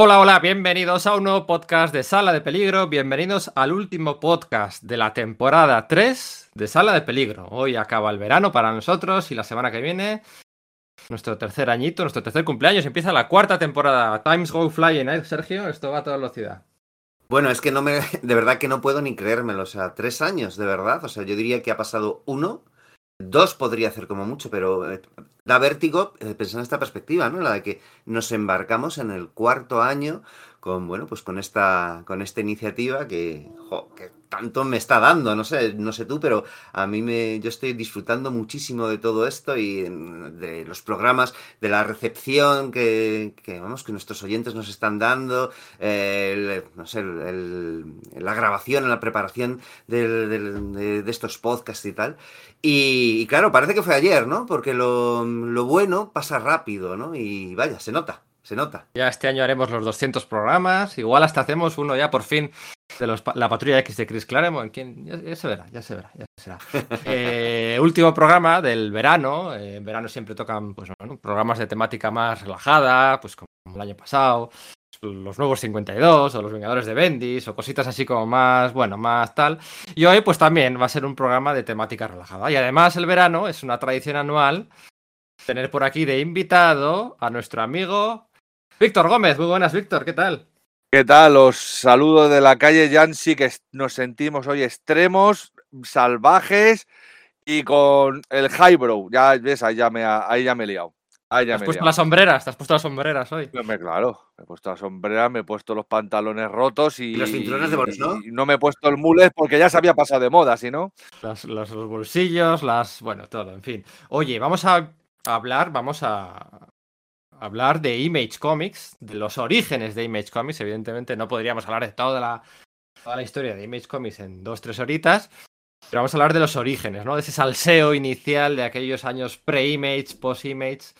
Hola, hola, bienvenidos a un nuevo podcast de Sala de Peligro, bienvenidos al último podcast de la temporada 3 de Sala de Peligro. Hoy acaba el verano para nosotros y la semana que viene, nuestro tercer añito, nuestro tercer cumpleaños, empieza la cuarta temporada. Times Go Flying, ¿eh, Sergio? Esto va a toda velocidad. Bueno, es que no me, de verdad que no puedo ni creérmelo, o sea, tres años, de verdad, o sea, yo diría que ha pasado uno, dos podría hacer como mucho, pero eh, da vértigo eh, pensar en esta perspectiva, ¿no? La de que nos embarcamos en el cuarto año con, bueno, pues con esta, con esta iniciativa que, que tanto me está dando, no sé, no sé tú, pero a mí me, yo estoy disfrutando muchísimo de todo esto y mm, de los programas, de la recepción que, que vamos, que nuestros oyentes nos están dando, no sé, el, la grabación, la preparación del, del, de, de, estos podcasts y tal. Y, y, claro, parece que fue ayer, ¿no? Porque lo, lo bueno pasa rápido, ¿no? Y vaya, se nota. Se nota. Ya este año haremos los 200 programas. Igual hasta hacemos uno ya por fin de los, la patrulla X de Chris Claremont. Ya, se verá, ya se verá, ya será. Eh, último programa del verano. Eh, en verano siempre tocan pues, programas de temática más relajada, pues como el año pasado. Los nuevos 52 o los Vengadores de Bendis o cositas así como más, bueno, más tal. Y hoy pues también va a ser un programa de temática relajada. Y además el verano es una tradición anual tener por aquí de invitado a nuestro amigo Víctor Gómez, muy buenas, Víctor, ¿qué tal? ¿Qué tal? Os saludo de la calle Yancy, que nos sentimos hoy extremos, salvajes y con el highbrow. Ya ves, ahí ya me, ahí ya me he liado. Ahí ya ¿Te has puesto las sombreras? ¿Te has puesto las sombreras hoy? Me, claro, me he puesto las sombreras, me he puesto los pantalones rotos y, ¿Y los cinturones de bolsillo, ¿no? y no me he puesto el mulet porque ya se había pasado de moda, si no. Las, los, los bolsillos, las. Bueno, todo, en fin. Oye, vamos a hablar, vamos a, hablar de Image Comics, de los orígenes de Image Comics. Evidentemente no podríamos hablar de toda la, toda la historia de Image Comics en dos, tres horitas, pero vamos a hablar de los orígenes, ¿no? De ese salseo inicial de aquellos años pre-Image, post-Image,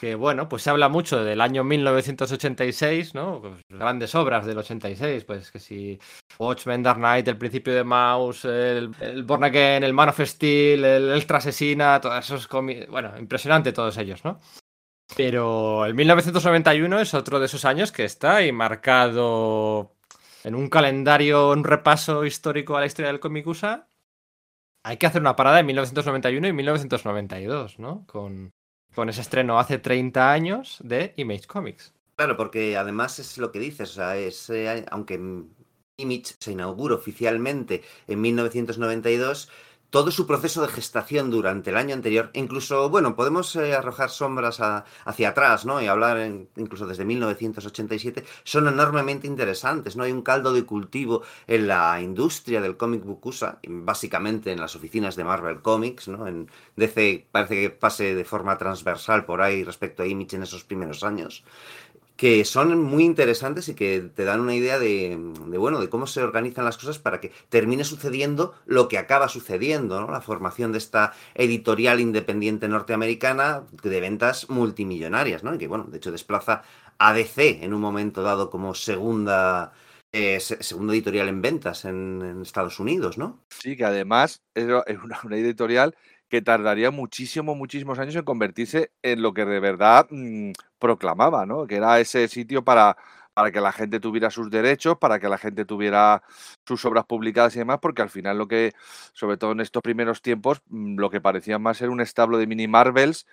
que bueno, pues se habla mucho del año 1986, ¿no? Pues grandes obras del 86, pues que si Watchmen, Dark Knight, El Principio de Mouse, el, el Born Again, el Man of Steel, el Extra Asesina, todos esos bueno, impresionante todos ellos, ¿no? Pero el 1991 es otro de esos años que está ahí marcado en un calendario, un repaso histórico a la historia del cómic USA. Hay que hacer una parada en 1991 y 1992, ¿no? Con, con ese estreno hace 30 años de Image Comics. Claro, porque además es lo que dices, o sea, es, eh, aunque Image se inaugura oficialmente en 1992, todo su proceso de gestación durante el año anterior, incluso, bueno, podemos eh, arrojar sombras hacia atrás, ¿no? Y hablar incluso desde 1987, son enormemente interesantes, ¿no? Hay un caldo de cultivo en la industria del cómic bukusa, básicamente en las oficinas de Marvel Comics, ¿no? Parece que pase de forma transversal por ahí respecto a Image en esos primeros años que son muy interesantes y que te dan una idea de, de, bueno, de cómo se organizan las cosas para que termine sucediendo lo que acaba sucediendo, ¿no? La formación de esta editorial independiente norteamericana de ventas multimillonarias, ¿no? Y que, bueno, de hecho desplaza a DC en un momento dado como segunda, eh, editorial en ventas en, en, Estados Unidos, ¿no? Sí, que además es una editorial que tardaría muchísimo, muchísimos años en convertirse en lo que de verdad mmm, proclamaba, ¿no? Que era ese sitio para, para que la gente tuviera sus derechos, para que la gente tuviera sus obras publicadas y demás, porque al final lo que, sobre todo en estos primeros tiempos, mm, lo que parecía más ser un establo de mini Marvels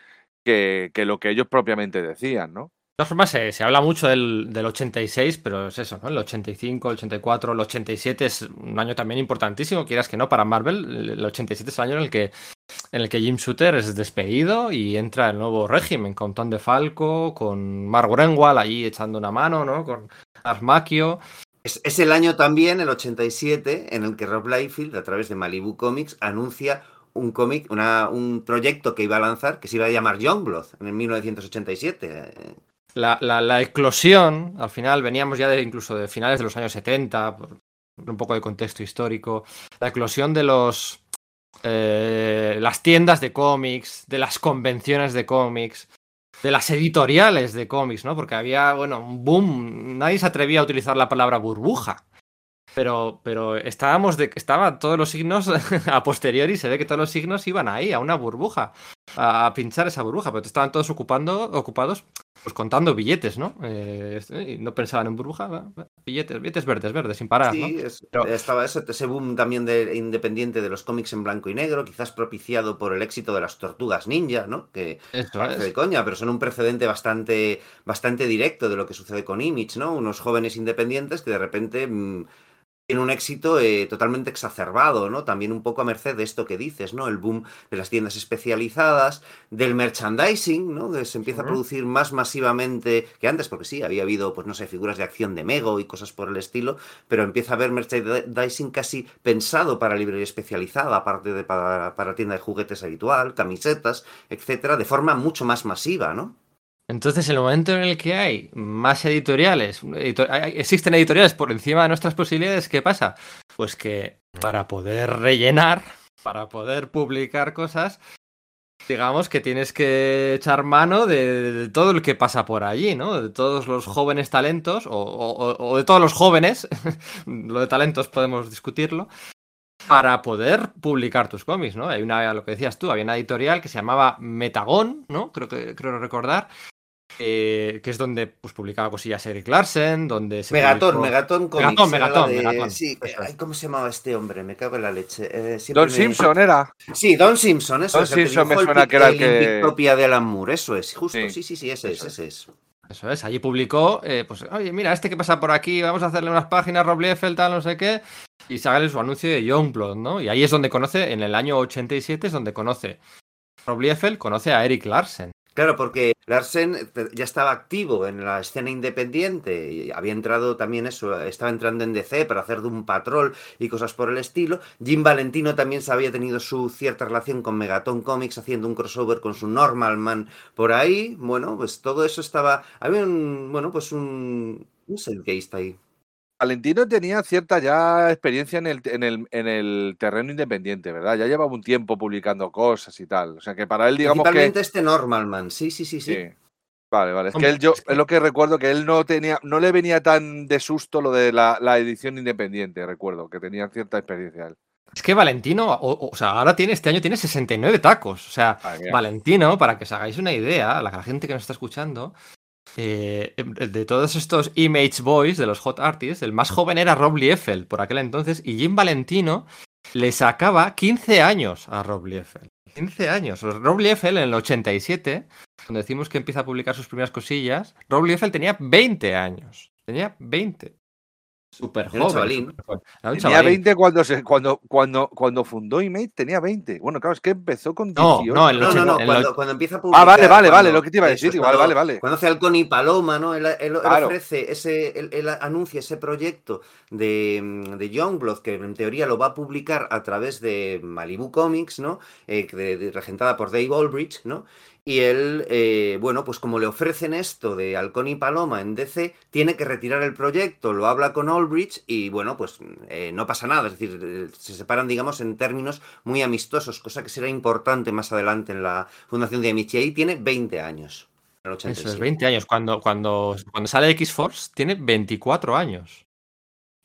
que, que lo que ellos propiamente decían, ¿no? De todas formas, se, se, habla mucho del, del, 86, pero es eso, ¿no? El 85, el 84, el 87 es un año también importantísimo, quieras que no, para Marvel. El 87 es el año en el que, en el que Jim Shooter es despedido y entra el nuevo régimen con Tom DeFalco, con Mark Grenwald ahí echando una mano, ¿no? Con Armaquio. Es, es, el año también, el 87, en el que Rob Liefeld, a través de Malibu Comics, anuncia un cómic, un proyecto que iba a lanzar que se iba a llamar Youngblood en el 1987. La, la, la, eclosión, al final, veníamos ya de incluso de finales de los años 70, por un poco de contexto histórico, la eclosión de los eh, las tiendas de cómics, de las convenciones de cómics, de las editoriales de cómics, ¿no? Porque había, bueno, un boom, nadie se atrevía a utilizar la palabra burbuja. Pero, pero estábamos de, estaban todos los signos a posteriori, se ve que todos los signos iban ahí, a una burbuja, a, pinchar esa burbuja, pero estaban todos ocupando, ocupados pues contando billetes, ¿no? Eh, y no pensaban en burbuja, billetes, billetes verdes, verdes, sin parar, ¿no? Sí, es- Pero- estaba ese, ese boom también de, independiente de los cómics en blanco y negro, quizás propiciado por el éxito de las tortugas ninja, ¿no? Que Eso es. de coña, pero son un precedente bastante, bastante directo de lo que sucede con Image, ¿no? Unos jóvenes independientes que de repente mm, tienen un éxito eh, totalmente exacerbado, ¿no? También un poco a merced de esto que dices, ¿no? El boom de las tiendas especializadas, del merchandising, ¿no? Que se empieza a producir más masivamente que antes, porque sí, había habido, pues no sé, figuras de acción de Mego y cosas por el estilo, pero empieza a haber merchandising casi pensado para librería especializada, aparte de para, para tienda de juguetes habitual, camisetas, etcétera, de forma mucho más masiva, ¿no? Entonces, en el momento en el que hay más editoriales, existen editoriales por encima de nuestras posibilidades, ¿qué pasa? Pues que para poder rellenar, para poder publicar cosas, digamos que tienes que echar mano de, todo el que pasa por allí, ¿no? De todos los jóvenes talentos, o, o- o de todos los jóvenes, lo de talentos podemos discutirlo, para poder publicar tus cómics, ¿no? Hay una, lo que decías tú, había una editorial que se llamaba Metagon, ¿no? Creo que creo recordar, eh, que es donde pues, publicaba cosillas Eric Larsen, donde se Megatón, publicó- Megatón Comics. Megatón, era la Megatón, de- Megatón. Sí, ay, ¿cómo se llamaba este hombre? Me cago en la leche. Eh, Don me- Simpson era. Sí, Don Simpson, eso Don es. Simpson me suena que era el que- Invictopia de Alan Moore, eso es, justo. Sí. Sí, sí, sí, ese es, Eso es. ese es. Eso es, allí publicó, eh, pues, oye, mira, este que pasa por aquí, vamos a hacerle unas páginas, Rob Liefeld, tal, no sé qué, y sale su anuncio de Youngblood, ¿no? Y ahí es donde conoce, en el año 87 es donde conoce Rob Liefeld, conoce a Eric Larsen. Claro, porque Larsen eh, ya estaba activo en la escena independiente y había entrado también eso, estaba entrando en DC para hacer de un patrol y cosas por el estilo. Jim Valentino también se había tenido su cierta relación con Megaton Comics haciendo un crossover con su Normal Man por ahí. Bueno, pues todo eso estaba. Había un. Bueno, pues un. Un zeitgeist ahí. Valentino tenía cierta ya experiencia en el, en, el, en el terreno independiente, ¿verdad? Ya llevaba un tiempo publicando cosas y tal. O sea que para él, digamos que. Principalmente este Normal Man, sí, sí, sí, sí. Sí. Vale, vale. Es que él, yo, es que- lo que recuerdo que él no tenía, no le venía tan de susto lo de la, la edición independiente, recuerdo, que tenía cierta experiencia él. Es que Valentino, o, o sea, ahora tiene, este año tiene 69 tacos. O sea. Valentino, para que os hagáis una idea, la, la gente que nos está escuchando, eh, de todos estos Image Boys, de los Hot Artists, el más joven era Rob Liefeld por aquel entonces, y Jim Valentino le sacaba 15 años a Rob Liefeld. 15 años. Rob Liefeld en el 87, cuando decimos que empieza a publicar sus primeras cosillas, Rob Liefeld tenía 20 años. Tenía 20. Súper joven. chavalín. Tenía chavalín. 20 cuando, se, cuando, cuando, cuando fundó Image, tenía 20. Bueno, claro, es que empezó con No, 18. no, No, no, cuando, cuando empieza a publicar. Ah, vale, vale, vale, cuando- lo que te iba a decir, es vale, cuando- vale, vale. Cuando hace Halcón y Paloma, ¿no? Él, él- ofrece ese, él, él anuncia ese proyecto de, de Youngblood, que en teoría lo va a publicar a través de Malibu Comics, ¿no? Eh, de- de- regentada por Dave Aldrich, ¿no? Y él, eh, bueno, pues como le ofrecen esto de Halcón y Paloma en DC, tiene que retirar el proyecto, lo habla con Aldrich y bueno, pues eh, no pasa nada, es decir, eh, se separan, digamos, en términos muy amistosos, cosa que será importante más adelante en la fundación de. Y ahí tiene 20 años. el Eso es, 87. 20 años. Cuando, cuando, cuando sale X-Force, tiene 24 años.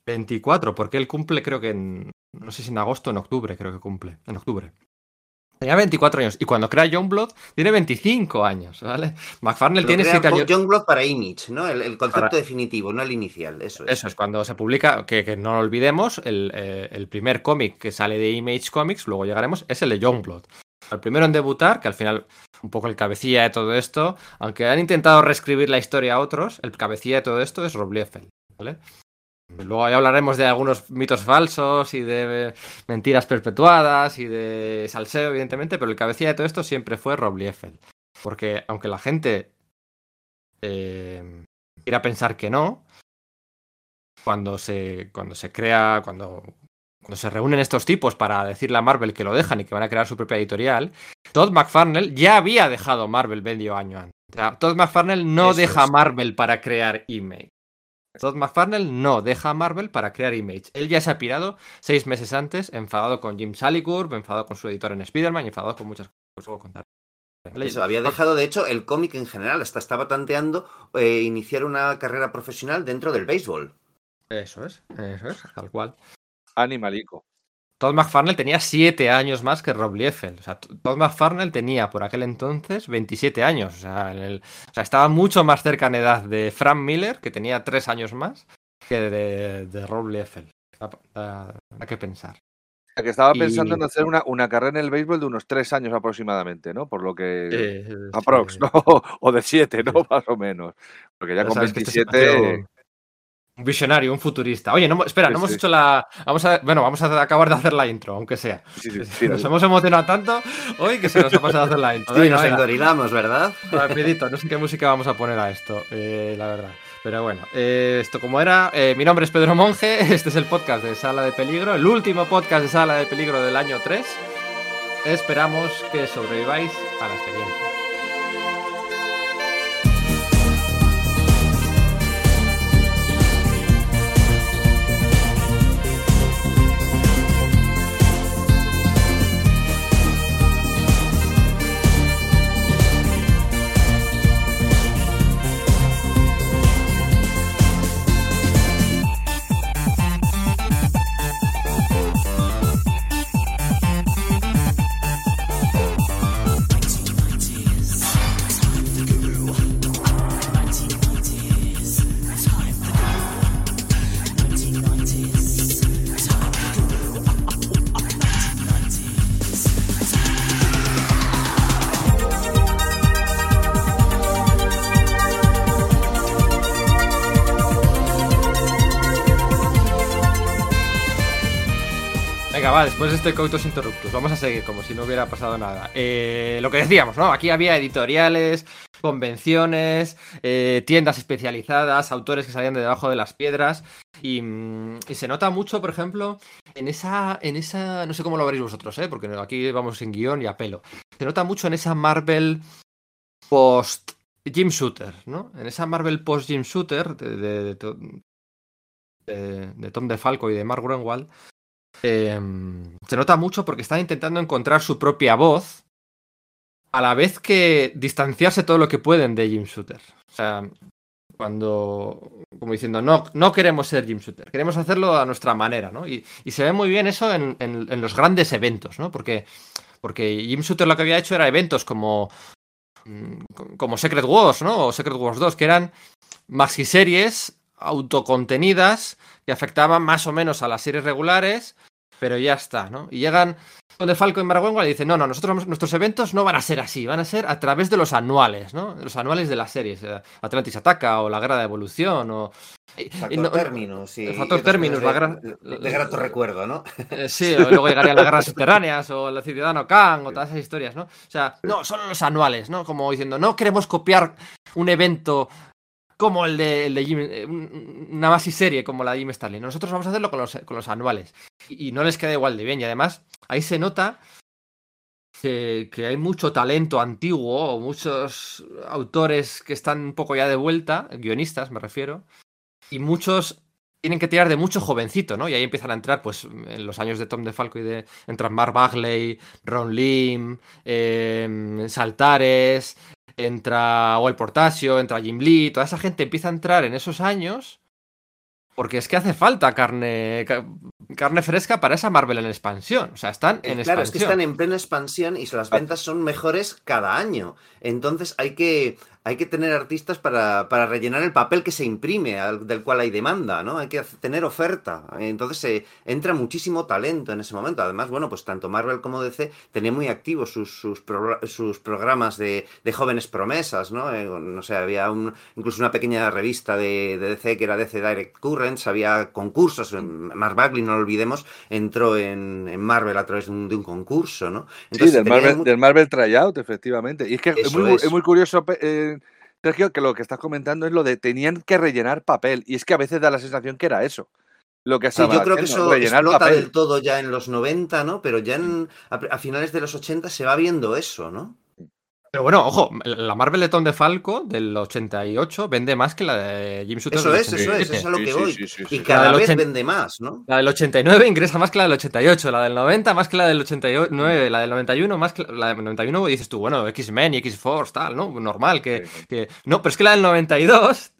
24, porque él cumple, creo que en. No sé si en agosto o en octubre, creo que cumple. En octubre. Tenía 24 años. Y cuando crea Youngblood, tiene 25 años, ¿vale? McFarlane Lo tiene crea 7 años. Youngblood para Image, ¿no? El, el concepto Para- definitivo, no el inicial. Eso es. Eso es, cuando se publica, que, que no lo olvidemos, el, eh, el primer cómic que sale de Image Comics, luego llegaremos, es el de Youngblood. El primero en debutar, que al final, un poco el cabecilla de todo esto, aunque han intentado reescribir la historia a otros, el cabecilla de todo esto es Rob Liefeld, ¿vale? Luego ya hablaremos de algunos mitos falsos y de mentiras perpetuadas y de salseo, evidentemente, pero el cabecilla de todo esto siempre fue Rob Liefeld. Porque aunque la gente eh, quiera pensar que no, cuando se, cuando se crea, cuando, cuando se reúnen estos tipos para decirle a Marvel que lo dejan y que van a crear su propia editorial, Todd McFarlane ya había dejado Marvel medio año antes. O sea, Todd McFarlane no Eso deja es. Marvel para crear Image. Todd McFarlane no deja Marvel para crear Image. Él ya se ha pirado seis meses antes, enfadado con Jim Salicourse, enfadado con su editor en Spider-Man y enfadado con muchas cosas. que os puedo contar. Eso, había dejado, de hecho, el cómic en general, hasta estaba tanteando eh, iniciar una carrera profesional dentro del béisbol. Eso es, eso es, tal cual. Animalico. Todd McFarlane tenía 7 años más que Rob Liefeld. O sea, Todd McFarlane tenía por aquel entonces 27 años. O sea, o sea, estaba mucho más cerca en edad de Frank Miller, que tenía 3 años más, que de, de Rob Liefeld. Hay que pensar. Que estaba pensando en hacer una, una, carrera en el béisbol de unos tres años aproximadamente, ¿no? Por lo que. aprox, ¿no? O de siete, ¿no? Más o menos. Porque ya con 27. Un visionario, un futurista. Oye, no, espera, no hemos hecho la. Vamos a, bueno, vamos a acabar de hacer la intro, aunque sea. nos hemos emocionado tanto hoy que se nos ha pasado a hacer la intro. Sí, nos engorilamos, ¿verdad? Rapidito, no sé qué música vamos a poner a esto, eh, la verdad. Pero bueno, eh, esto como era, eh, mi nombre es Pedro Monge, este es el podcast de Sala de Peligro, el último podcast de Sala de Peligro del año 3. Esperamos que sobreviváis a la experiencia. Después de este Coitos Interruptus, vamos a seguir como si no hubiera pasado nada. Eh, lo que decíamos, ¿no? Aquí había editoriales, convenciones, eh, tiendas especializadas, autores que salían de debajo de las piedras. Mm, y, se nota mucho, por ejemplo, en esa, en esa. No sé cómo lo veréis vosotros, ¿eh? Porque aquí vamos en guion y a pelo. Se nota mucho en esa Marvel post Jim Shooter, ¿no? En esa Marvel post Jim Shooter de, de, de, de Tom DeFalco y de Mark Grunwald, Em, se nota mucho porque están intentando encontrar su propia voz a la vez que distanciarse todo lo que pueden de Jim Shooter. O sea, cuando, como diciendo, no, no queremos ser Jim Shooter, queremos hacerlo a nuestra manera, ¿no? Y, se ve muy bien eso en, los grandes eventos, ¿no? Porque, porque Jim Shooter lo que había hecho era eventos como, mm, como Secret Wars, ¿no? O Secret Wars 2, que eran series autocontenidas que afectaban más o menos a las series regulares pero ya está, ¿no? Y llegan donde Falco y Maragüengo y dicen, no, no, nosotros nuestros eventos no van a ser así, van a ser a través de los anuales, ¿no? Los anuales de las series, eh, Atlantis Ataca o La Guerra de Evolución o... Factor términos, sí. factor términos, la gran... De, grato recuerdo, ¿no? Eh, sí, luego llegarían las guerras subterráneas o el Ciudadano Kang o todas esas historias, ¿no? O sea, no, solo los anuales, ¿no? Como diciendo, no queremos copiar un evento como el de, el de Jim, eh, una más y serie como la de Jim Stanley. Nosotros vamos a hacerlo con los, con los anuales. Y, no les queda igual de bien. Y además, ahí se nota que, hay mucho talento antiguo muchos autores que están un poco ya de vuelta, guionistas me refiero, y muchos tienen que tirar de mucho jovencito, ¿no? Y ahí empiezan a entrar, pues, en los años de Tom DeFalco y de... Entran Mark Bagley, Ron Lim, eh, Saltares, entra el Portasio, entra Jim Lee, toda esa gente empieza a entrar en esos años porque es que hace falta carne, carne fresca para esa Marvel en expansión. O sea, están eh, en expansión. Claro, es que están en plena expansión y las ventas son mejores cada año. Entonces hay que, hay que tener artistas para, para, rellenar el papel que se imprime, del cual hay demanda, ¿no? Hay que tener oferta. Entonces se entra muchísimo talento en ese momento. Además, bueno, pues tanto Marvel como DC tenían muy activos sus, sus, programas de, jóvenes promesas, ¿no? Eh, no sé, había un, incluso una pequeña revista de, DC que era DC Direct Currents, había concursos. Mark Bagley, no lo olvidemos, entró en, Marvel a través de un, concurso, ¿no? sí, del Marvel, del Marvel Tryout, efectivamente. Y es que es muy, es muy curioso. Eh, Sergio, que lo que estás comentando es lo de tenían que rellenar papel. Y es que a veces da la sensación que era eso. Lo que sí, yo creo que eso explota del todo ya en los 90, ¿no? Pero ya a, finales de los 80 se va viendo eso, ¿no? Pero bueno, ojo, la Marvel de Tom de Falco del 88 vende más que la de Jim Shooter. Eso es, eso es, eso es a lo que voy. y cada vez vende más, ¿no? La del 89 ingresa más que la del 88, la del 90 más que la del 89, la del 91 más que la del 91 dices tú, bueno, X-Men y X-Force, tal, ¿no? Normal que, que, No, pero es que la del 92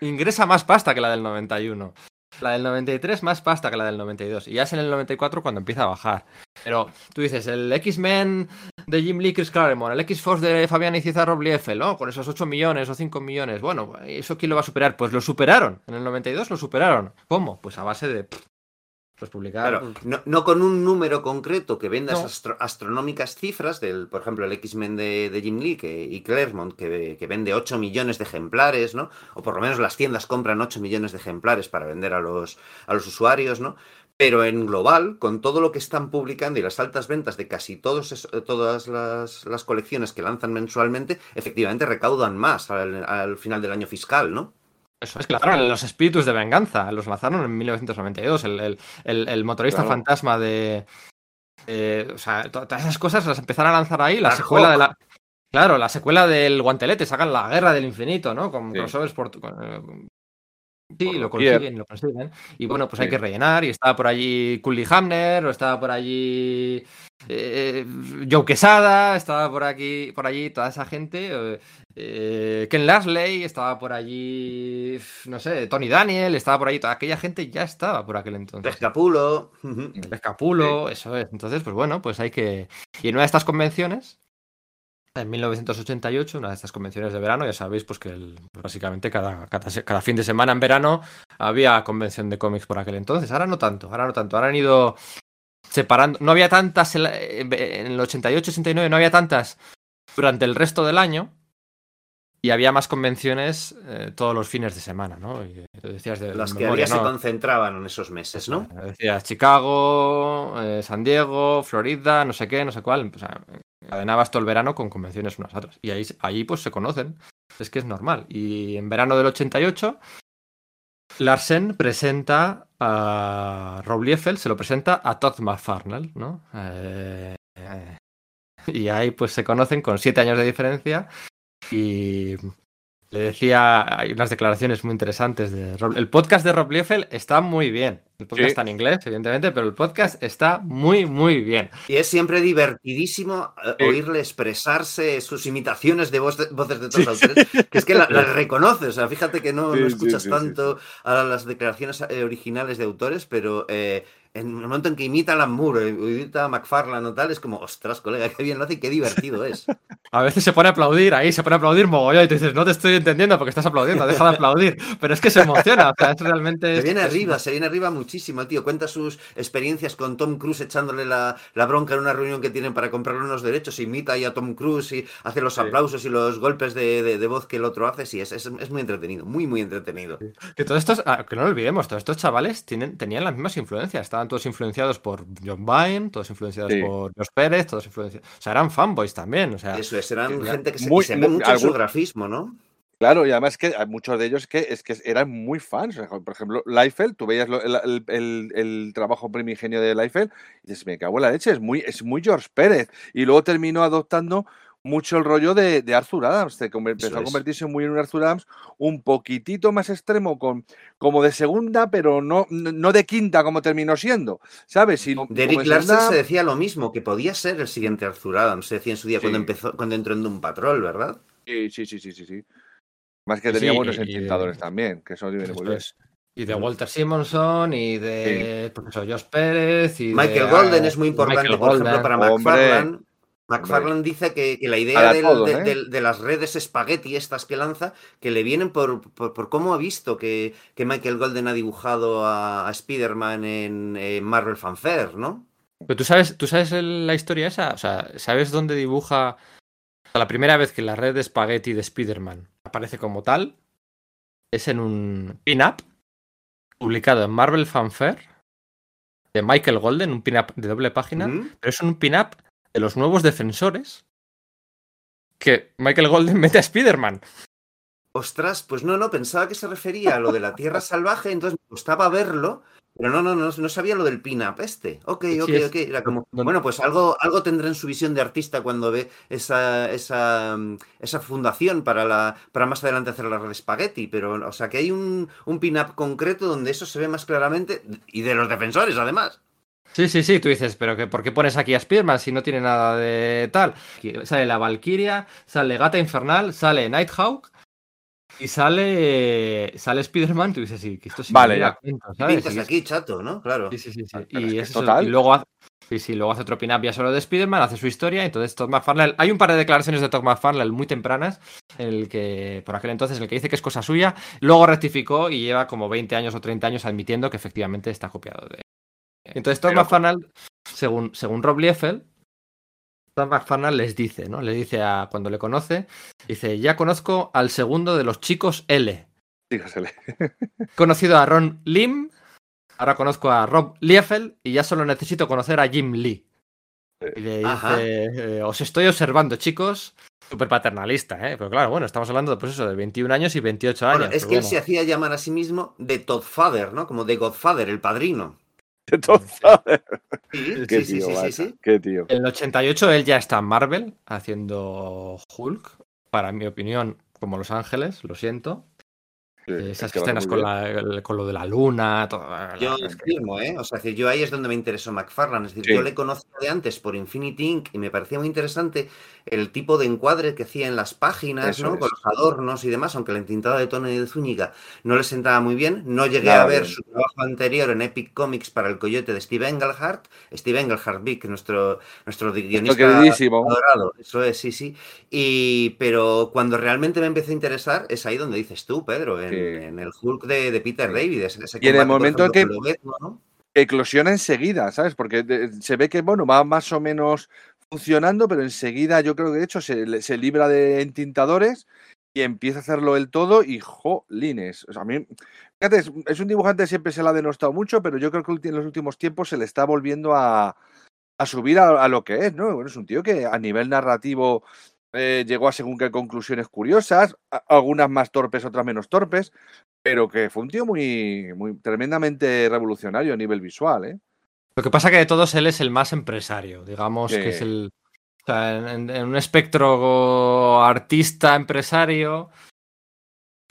ingresa más pasta que la del 91. La del 93 más pasta que la del 92. Y ya es en el 94 cuando empieza a bajar. Pero tú dices, el X-Men de Jim Lee, Chris Claremont, el X-Force de Fabián Cizarro Blieffel, ¿no? Con esos 8 millones o 5 millones. Bueno, ¿eso quién lo va a superar? Pues lo superaron. En el 92 lo superaron. ¿Cómo? Pues a base de pues publicar. Claro, no, no, con un número concreto que venda no. astro astronómicas cifras, del, por ejemplo, el X-Men de, de, Jim Lee que, y Claremont, que, que, vende 8 millones de ejemplares, ¿no? O por lo menos las tiendas compran 8 millones de ejemplares para vender a los, a los usuarios, ¿no? Pero en global, con todo lo que están publicando y las altas ventas de casi todos, todas las, las colecciones que lanzan mensualmente, efectivamente recaudan más al, al final del año fiscal, ¿no? Eso es claro, los espíritus de venganza, los lanzaron en 1992, el, el, el, el motorista claro. fantasma de... Eh, o sea, todas esas cosas las empezaron a lanzar ahí, la Dark secuela Hawk. de la... Claro, la secuela del guantelete, sacan la guerra del infinito, ¿no? Con Sí. crossovers por... con, eh, Sí, lo consiguen, lo consiguen. Y bueno, pues hay que rellenar. Y estaba por allí Cully Hamner, o estaba por allí eh, Joe Quesada, estaba por aquí, por allí toda esa gente. eh, Ken Lasley, estaba por allí, no sé, Tony Daniel, estaba por allí, toda aquella gente ya estaba por aquel entonces. Pescapulo. ujú. El Escapulo, eso es. Entonces, pues bueno, pues hay que. Y en una de estas convenciones, en 1988, una de estas convenciones de verano, ya sabéis, pues que el- básicamente cada, cada, cada fin de semana en verano había convención de cómics por aquel entonces. Ahora no tanto, ahora no tanto. Ahora han ido separando. No había tantas en el 88, 89, no había tantas durante el resto del año. Y había más convenciones eh, todos los fines de semana, ¿no? Y, tú decías de Las que memoria, había se concentraban en esos meses, ¿no? Decías Chicago, eh, San Diego, Florida, no sé qué, no sé cuál. O sea, encadenabas todo el verano con convenciones unas a otras. Y ahí, ahí pues se conocen. Es que es normal. Y en verano del 88, Larsen presenta a Rob Liefeld, se lo presenta a Todd McFarlane, ¿no? Eh, y ahí pues se conocen con siete años de diferencia. Y le decía, hay unas declaraciones muy interesantes de Rob. El podcast de Rob Liefeld está muy bien. El podcast Sí. está en inglés, evidentemente, pero el podcast está muy, muy bien. Y es siempre divertidísimo eh, Sí. oírle expresarse sus imitaciones de, voces de otros autores, que es que las la reconoces. O sea, fíjate que no, Sí, no sí, escuchas sí, sí, tanto a las declaraciones eh, originales de autores, pero eh, en el momento en que imita a Alan Moore, eh, o imita a McFarlane o tal, es como, ostras, colega, qué bien lo hace y qué divertido es. A veces se pone a aplaudir ahí, se pone a aplaudir mogollón y te dices, no te estoy entendiendo porque estás aplaudiendo, deja de aplaudir. Pero es que se emociona, o sea, es realmente. Se viene es- arriba, se viene arriba muchísimo, el tío. Cuenta sus experiencias con Tom Cruise echándole la, la bronca en una reunión que tienen para comprarle unos derechos. Imita ahí a Tom Cruise y hace los Sí. aplausos y los golpes de, de- de voz que el otro hace. Sí, es, es, es muy entretenido, muy, muy entretenido. Que todos estos, ah, que no lo olvidemos, todos estos chavales tienen, tenían las mismas influencias. Estaban todos influenciados por John Byrne, todos influenciados Sí. por Jos Pérez, todos influenciados. O sea, eran fanboys también. O sea, Eso es, eran gente que se, muy- y se ve mucho en su grafismo, ¿no? Claro, y además que hay muchos de ellos que es que eran muy fans. Por ejemplo, Liefeld, tú veías el, el- el- trabajo primigenio de Liefeld y dices, me cago en la leche, es muy, es muy George Pérez. Y luego terminó adoptando mucho el rollo de, de Arthur Adams. Se empezó a convertirse muy en un Arthur Adams un poquitito más extremo, con, como de segunda, pero no, no de quinta como terminó siendo. ¿Sabes? Y, De Eric en Larsen se decía lo mismo, que podía ser el siguiente Arthur Adams, se decía en su día cuando empezó, cuando entró en un patrol, ¿verdad? Sí, sí, sí, sí, sí. sí. Más que Sí, tenía sí, buenos también, que eso viene muy bien. Y de Walter Simonson y de pues eso, Josh Pérez y de, Michael Golden es muy importante, Michael por ejemplo, para Hombre. McFarlane. McFarlane dice que, que la idea Para del- todos, de, ¿eh? de las redes espagueti estas que lanza, que le vienen por, por, por cómo ha visto que, que Michael Golden ha dibujado a, a Spider-Man en, en Marvel Fanfare, ¿no? Pero tú sabes, tú sabes el- la historia esa, o sea, ¿sabes dónde dibuja la primera vez que la red de spaghetti de Spider-Man aparece como tal? Es en un pin-up publicado en Marvel Fanfare de Michael Golden, un pin-up de doble página, pero es un pin-up de los nuevos defensores que Michael Golden mete a Spider-Man. Ostras, pues no, no, pensaba que se refería a lo de la Tierra Salvaje, entonces me costaba verlo, pero no, no, no, no sabía lo del pin-up este. Ok, Sí, ok, es- ok. Era como, no- bueno, pues algo, algo tendrá en su visión de artista cuando ve esa, esa, mm, esa fundación para, la, para más adelante hacer la red Spaghetti, pero, o sea, que hay un, un pin-up concreto donde eso se ve más claramente, y de los defensores, además. Sí, sí, sí, tú dices, pero que ¿por qué pones aquí a Spiderman si no tiene nada de tal? Sale la Valkyria, sale Gata Infernal, sale Nighthawk y sale, sale Spider-Man, tú dices, sí, que esto sí Vale, ya. aquí, chato, ¿no? Claro. Sí, sí, sí. sí. Ah, Y, es que eso, total. y luego hace, sí, sí, luego hace otro pin-up ya solo de Spider-Man, hace su historia. Entonces, Todd McFarlane. Hay un par de declaraciones de Todd McFarlane muy tempranas, en el que, por aquel entonces, en el que dice que es cosa suya. Luego rectificó y lleva como 20 años o 30 años admitiendo que efectivamente está copiado de. Entonces, Todd Pero- McFarlane, según, según Rob Liefeld, Todd McFarlane les dice, ¿no? Le dice a cuando le conoce, dice: Ya conozco al segundo de los chicos L. Dígasele. conocido a Ron Lim, ahora conozco a Rob Liefeld y ya solo necesito conocer a Jim Lee. Y le Ajá. dice, eh, os estoy observando, chicos. Súper paternalista, ¿eh? Pero claro, bueno, estamos hablando pues eso, de 21 años y 28 años. Bueno, es pero que él se hacía llamar a sí mismo de Toddfather, ¿no? Como de Godfather, el padrino. Sí, qué sí, tío, sí, Bata, sí, sí. Qué tío. En el 88 él ya está en Marvel haciendo Hulk, para mi opinión, como Los Ángeles, lo siento. Sí, Eh, es Esas que escenas con, la- el- con lo de la luna, todo, Yo es que- firmo, ¿eh? O sea, decir, yo ahí es donde me interesó McFarlane. Es decir, Sí. yo le conocía de antes por Infinity Inc. y me parecía muy interesante el tipo de encuadre que hacía en las páginas, Eso ¿no? es. Con los adornos y demás, aunque la entintada de Tony de Zúñiga no le sentaba muy bien. No llegué a ver bien. su trabajo anterior en Epic Comics para el Coyote de Steve Englehart. Steve Englehart, Vic, nuestro, nuestro guionista adorado. Eso es, sí, sí. Y, pero cuando realmente me empezó a interesar, es ahí donde dices tú, Pedro, en, En el Hulk de, de Peter. David. ese- Y en el momento en ejemplo, que- eclosiona enseguida, ¿sabes? Porque se ve que, bueno, va más o menos funcionando, pero enseguida yo creo que de hecho se, libra de entintadores y empieza a hacerlo él todo y jolines. O sea, a mí, fíjate, es, es un dibujante que siempre se le ha denostado mucho, pero yo creo que en los últimos tiempos se le está volviendo a, a subir a, a lo que es, ¿no? Bueno, es un tío que a nivel narrativo eh, llegó a según qué conclusiones curiosas, algunas más torpes, otras menos torpes, pero que fue un tío muy, muy tremendamente revolucionario a nivel visual, ¿eh? Lo que pasa que de todos él es el más empresario, digamos que es el... o sea, en, un espectro artista, empresario,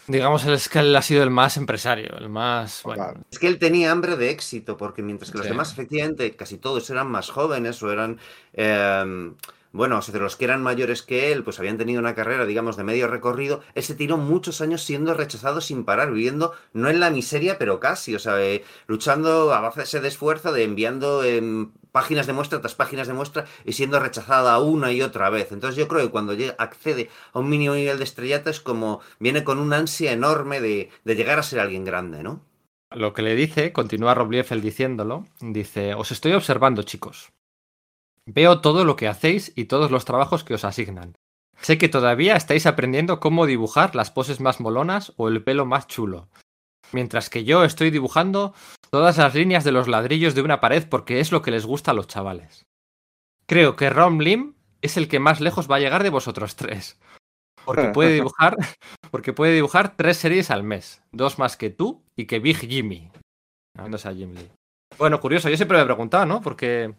digamos es que él ha sido el más empresario, el más... Bueno. Es que él tenía hambre de éxito, porque mientras que los Sí. demás, efectivamente, casi todos eran más jóvenes o eran, eh, bueno, o sea, los que eran mayores que él, pues habían tenido una carrera, digamos, de medio recorrido, él se tiró muchos años siendo rechazado sin parar, viviendo no en la miseria, pero casi, o sea, eh, luchando a base de esfuerzo, de enviando em, páginas de muestra tras páginas de muestra y siendo rechazada una y otra vez. Entonces yo creo que cuando accede a un mínimo nivel de estrellato es como viene con una ansia enorme de, de llegar a ser alguien grande, ¿no? lo que le dice, continúa Rob Liefeld diciéndolo, dice, os estoy observando chicos. Veo todo lo que hacéis y todos los trabajos que os asignan. Sé que todavía estáis aprendiendo cómo dibujar las poses más molonas o el pelo más chulo. Mientras que yo estoy dibujando todas las líneas de los ladrillos de una pared porque es lo que les gusta a los chavales. Creo que Rom Lim es el que más lejos va a llegar de vosotros tres. Porque puede dibujar, porque puede dibujar tres series al mes, dos más que tú y que Big Jimmy. Hablándose a Jim Lee. Bueno, curioso, yo siempre me he preguntado, ¿no? Porque,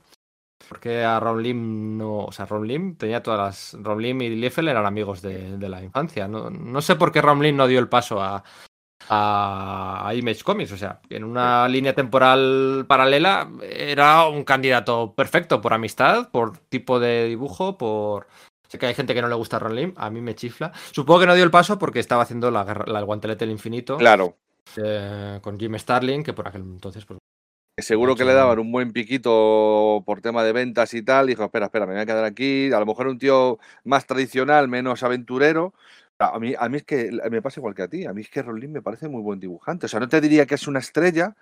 porque a Ron Lim no. O sea, Ron Lim tenía todas las. Ron Lim y Liefeld eran amigos de, de la infancia. No, no sé por qué Ron Lim no dio el paso a, a, a Image Comics. O sea, en una línea temporal paralela era un candidato perfecto por amistad, por tipo de dibujo, por. Sé que hay gente que no le gusta a Ron Lim, a mí me chifla. Supongo que no dio el paso porque estaba haciendo la, el guantelete del infinito Claro. eh, con Jim Starlin, que por aquel entonces pues, Seguro que le daban un buen piquito por tema de ventas y tal. Dijo, espera, espera, me voy a quedar aquí. A lo mejor un tío más tradicional, menos aventurero. A mí, a mí es que me pasa igual que a ti. A mí es que Rollin me parece muy buen dibujante. O sea, no te diría que es una estrella,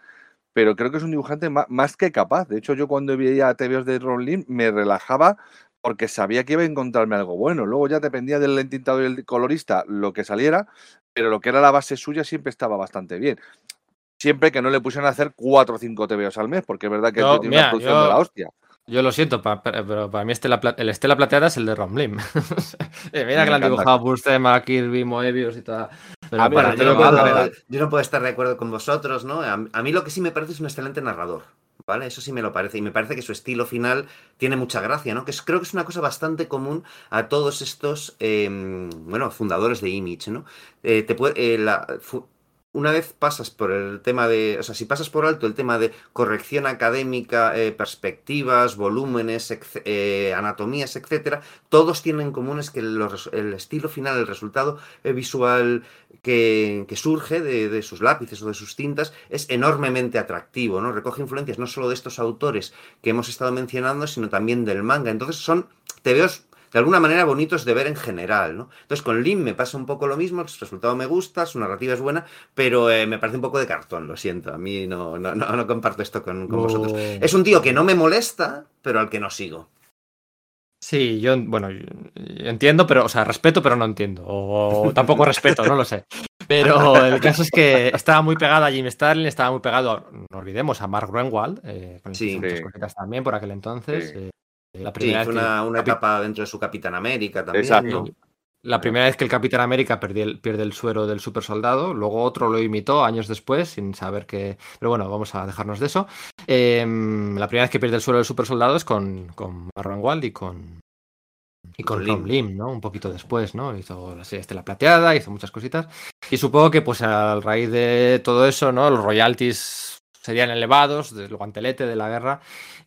pero creo que es un dibujante más, que capaz. De hecho, yo cuando veía TVOs de Rollin me relajaba porque sabía que iba a encontrarme algo bueno. Luego ya dependía del entintado y el colorista lo que saliera, pero lo que era la base suya siempre estaba bastante bien. Siempre que no le pusieran a hacer cuatro o cinco TVOs al mes, porque es verdad que el Yo, tío tiene una mira, producción yo- de la hostia. Yo lo siento, pa- pero para mí Estela el Estela Plateada es el de Lim. Eh, mira Me que le han dibujado Buscema, Kirby, Moebius y toda. Pero Bueno, mí yo, lo no puedo, hace- yo no puedo estar de acuerdo con vosotros, ¿no? A, a mí lo que sí me parece es un excelente narrador, ¿vale? Eso sí me lo parece. Y me parece que su estilo final tiene mucha gracia, ¿no? Que es- creo que es una cosa bastante común a todos estos, eh, bueno, fundadores de Image, ¿no? Eh, te puede, eh, la- una vez pasas por el tema de, o sea, si pasas por alto el tema de corrección académica, eh, perspectivas, volúmenes, eh, anatomías, etcétera, todos tienen en común es que el estilo final, el resultado eh, visual que, surge de, sus lápices o de sus tintas es enormemente atractivo, ¿no? Recoge influencias no solo de estos autores que hemos estado mencionando, sino también del manga. Entonces son tebeos de alguna manera bonitos de ver en general, ¿no? Entonces con Lim me pasa un poco lo mismo, el resultado me gusta, su narrativa es buena, pero eh, me parece un poco de cartón, lo siento, a mí no, no, no, comparto esto con, vosotros. Es un tío que no me molesta, pero al que no sigo. Sí, yo, bueno, entiendo, pero, o sea, respeto, pero no entiendo. O tampoco respeto, no lo sé. Pero el caso es que estaba muy pegado a Jim Starlin, estaba muy pegado, no olvidemos, a Mark Greenwald, eh, con sí, muchas también por aquel entonces. Eh, la primera sí, fue una, etapa dentro de su Capitán América también. Exacto. La primera vez que el Capitán América pierde el suero del super soldado, luego otro lo imitó años después, sin saber que. Pero bueno, vamos a dejarnos de eso. Em, la primera vez que pierde el suero del super soldado es con, con Marwan Wald y con. Y con Lim. Lim, ¿no? Un poquito después, ¿no? Hizo la serie Estela Plateada, hizo muchas cositas. Y supongo que, pues, a raíz de todo eso, ¿no? Los royalties serían elevados, del guantelete de la guerra,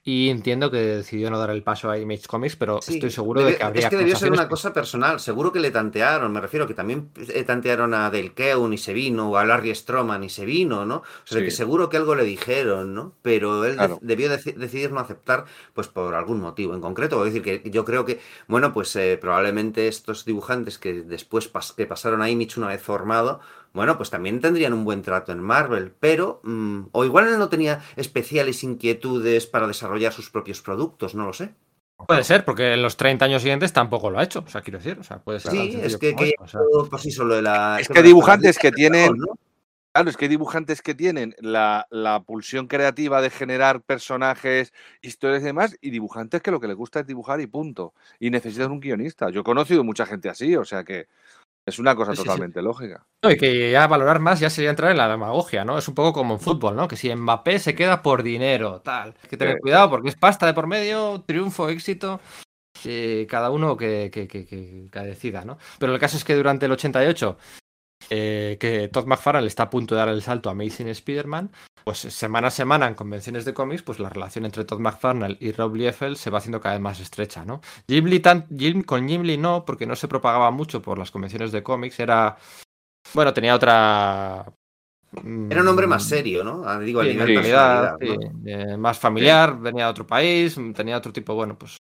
y entiendo que decidió no dar el paso a Image Comics, pero estoy seguro de que habría. Es que debió ser una cosa personal. Seguro que le tantearon. Me refiero que también eh, tantearon a Del Keun y se vino, o a Larry Stroman y se vino, ¿no? O sea, que seguro que algo le dijeron, ¿no? Pero él debió decidir no aceptar, pues por algún motivo en concreto. Es decir, que yo creo que, bueno, pues eh, probablemente estos dibujantes que después que pasaron a Image una vez formado, bueno, pues también tendrían un buen trato en Marvel, pero mm, o igual él no tenía especiales inquietudes para desarrollar sus propios productos, no lo sé. Puede ser, porque en los 30 años siguientes tampoco lo ha hecho, o sea, quiero decir, o sea, puede ser. Sí, es que, que solo de la, es que dibujantes que tienen, Claro, es que dibujantes que tienen la, la, pulsión creativa de generar personajes, historias y demás, y dibujantes que lo que les gusta es dibujar y punto. Y necesitan un guionista. Yo he conocido mucha gente así, o sea que es una cosa totalmente lógica. No, y que ya valorar más ya sería entrar en la demagogia, ¿no? Es un poco como en fútbol, ¿no? Que si Mbappé se queda por dinero, tal. Hay que tener cuidado porque es pasta de por medio, triunfo, éxito. cada uno que, que, que, decida, ¿no? Pero el caso es que durante el 88 eh, que Todd McFarlane está a punto de dar el salto a Amazing Spider-Man, pues semana a semana en convenciones de cómics, pues la relación entre Todd McFarlane y Rob Liefeld se va haciendo cada vez más estrecha, ¿no? Jim Lee con Jim Lee no, porque no se propagaba mucho por las convenciones de cómics, era... Bueno, tenía otra... Era un hombre más serio, ¿no? Ah, digo, a nivel eh, más familiar, venía de otro país, tenía otro tipo, bueno, pues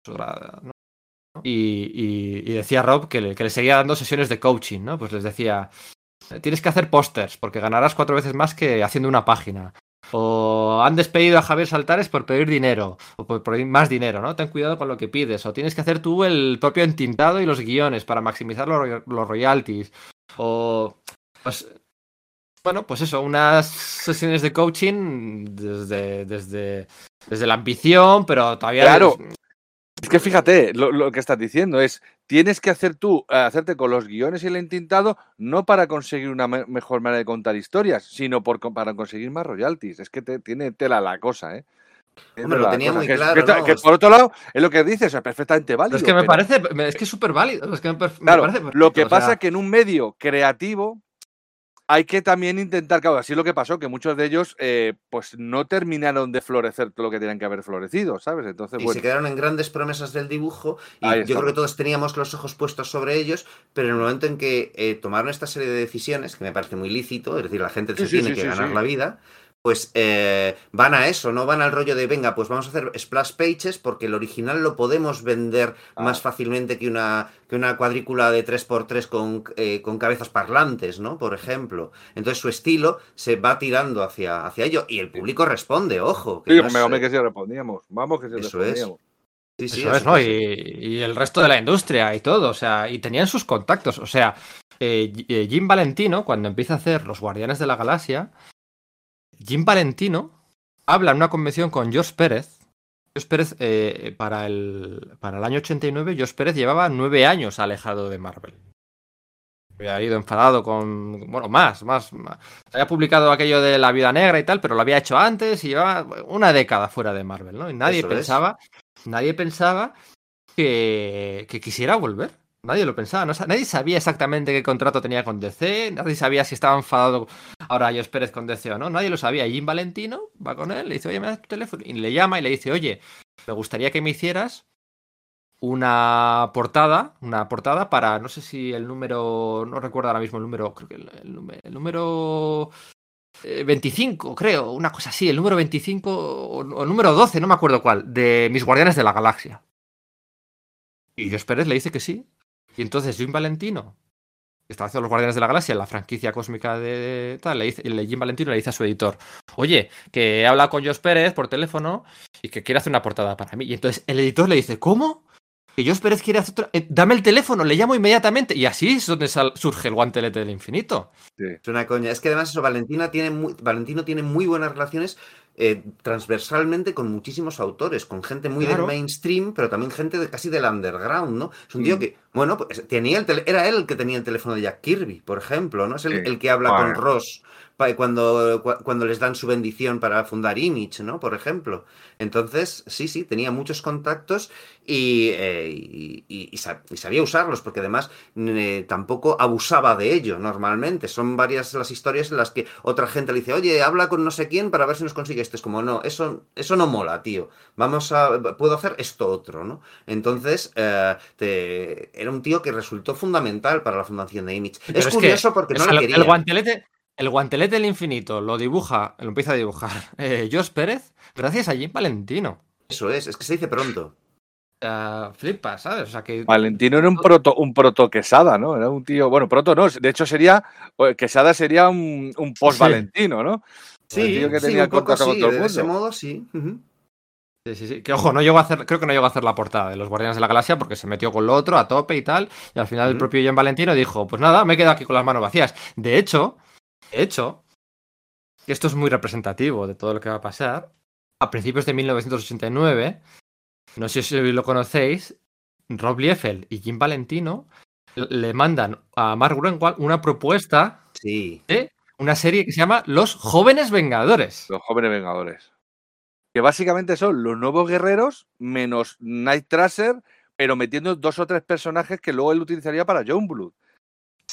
y, decía Rob que le, que le seguía dando sesiones de coaching, ¿no? Pues les decía, tienes que hacer pósters porque ganarás cuatro veces más que haciendo una página. O han despedido a Javier Saltares por pedir dinero, o por pedir más dinero, ¿no? Ten cuidado con lo que pides. O tienes que hacer tú el propio entintado y los guiones para maximizar los, royalties. O. Pues. Bueno, pues eso, unas sesiones de coaching desde, desde, desde la ambición, pero todavía. Claro. Es que fíjate, lo, que estás diciendo es, tienes que hacer tú, hacerte con los guiones y el entintado, no para conseguir una mejor manera de contar historias, sino por, para conseguir más royalties. Es que te, tiene tela la cosa, ¿eh? Hombre, lo tenía muy claro. Que, por otro lado, es lo que dices, es perfectamente válido. Es que me parece, es que es súper válido. Es que lo que pasa es que en un medio creativo hay que también intentar, claro, así lo que pasó, que muchos de ellos eh, pues no terminaron de florecer todo lo que tenían que haber florecido, ¿sabes? Entonces, y se quedaron en grandes promesas del dibujo y yo creo que todos teníamos los ojos puestos sobre ellos, pero en el momento en que eh, tomaron esta serie de decisiones, que me parece muy lícito, es decir, la gente se tiene que ganar la vida, pues eh, van a eso, no van al rollo de, venga, pues vamos a hacer splash pages porque el original lo podemos vender ah. más fácilmente que una, que una cuadrícula de 3x3 con, eh, con, cabezas parlantes, ¿no? Por ejemplo. Entonces su estilo se va tirando hacia, hacia ello y el público responde, ojo. Que sí, no que sí respondíamos, vamos que sí eso respondíamos. Sí, sí, eso, es, ¿no? Y, el resto de la industria y todo, o sea, y tenían sus contactos, o sea, eh, Jim Valentino, cuando empieza a hacer Los Guardianes de la Galaxia, Jim Valentino habla en una convención con George Pérez. George Pérez, eh, para, el, para el año 89, George Pérez llevaba nueve años alejado de Marvel. Había ido enfadado con. Bueno, más, más, Había publicado aquello de la vida negra y tal, pero lo había hecho antes y llevaba una década fuera de Marvel, ¿no? Y nadie pensaba. Nadie pensaba que, que quisiera volver. Nadie lo pensaba, no nadie sabía exactamente qué contrato tenía con DC, nadie sabía si estaba enfadado ahora Ayos Pérez con DC o no, nadie lo sabía. Jim Valentino va con él, le dice, oye, me das tu teléfono, y le llama y le dice, oye, me gustaría que me hicieras una portada, una portada para, no sé si el número, no recuerdo ahora mismo el número, creo que el, número 25, eh, creo, una cosa así, el número 25 o, el número 12, no me acuerdo cuál, de Mis Guardianes de la Galaxia. Y Dios Pérez le dice que sí, y entonces Jim Valentino, que estaba haciendo los Guardianes de la Galaxia, la franquicia cósmica de tal, le dice, Jim Valentino le dice a su editor, oye, que he hablado con Josh Pérez por teléfono y que quiere hacer una portada para mí. Y entonces el editor le dice, ¿cómo? Que Josh Pérez quiere hacer otra... Eh, dame el teléfono, le llamo inmediatamente. Y así es donde surge el guantelete del infinito. Es una coña. Es que además eso, Valentina tiene muy, Valentino tiene muy buenas relaciones eh, transversalmente con muchísimos autores, con gente muy del mainstream, pero también gente de, casi del underground, ¿no? Es un tío mm. que, bueno, pues tenía el era él el que tenía el teléfono de Jack Kirby, por ejemplo, ¿no? Es el, que habla con Ross cuando, cuando les dan su bendición para fundar Image, ¿no? Por ejemplo. Entonces, sí, sí, tenía muchos contactos y, eh, sabía usarlos, porque además eh, tampoco abusaba de ello normalmente. Son varias las historias en las que otra gente le dice, oye, habla con no sé quién para ver si nos consigue esto. Es como, no, eso, eso no mola, tío. Vamos a, puedo hacer esto otro, ¿no? Entonces, eh, era un tío que resultó fundamental para la fundación de Image. es, curioso porque no le quería. El guantelete, el guantelete del infinito lo dibuja, lo empieza a dibujar eh, Josh Pérez gracias a Jim Valentino. Eso es, es que se dice pronto. Uh, flipa, ¿sabes? O sea que... Valentino era un proto, un proto Quesada, ¿no? Era un tío, bueno, proto no, de hecho sería, Quesada sería un, un post Valentino, ¿no? Sí, que tenía sí, con todo el mundo. De ese modo, sí. Sí, sí, sí. Que ojo, no llegó a hacer, creo que no llegó a hacer la portada de los Guardianes de la Galaxia porque se metió con lo otro a tope y tal. Y al final el propio Jim Valentino dijo: Pues nada, me he quedado aquí con las manos vacías. De hecho, de hecho, esto es muy representativo de todo lo que va a pasar. A principios de 1989, no sé si lo conocéis, Rob Liefeld y Jim Valentino le mandan a Mark Greenwald una propuesta sí. de una serie que se llama Los Jóvenes Vengadores. Los Jóvenes Vengadores. Que básicamente son los nuevos guerreros menos Night Tracer, pero metiendo dos o tres personajes que luego él utilizaría para Blood.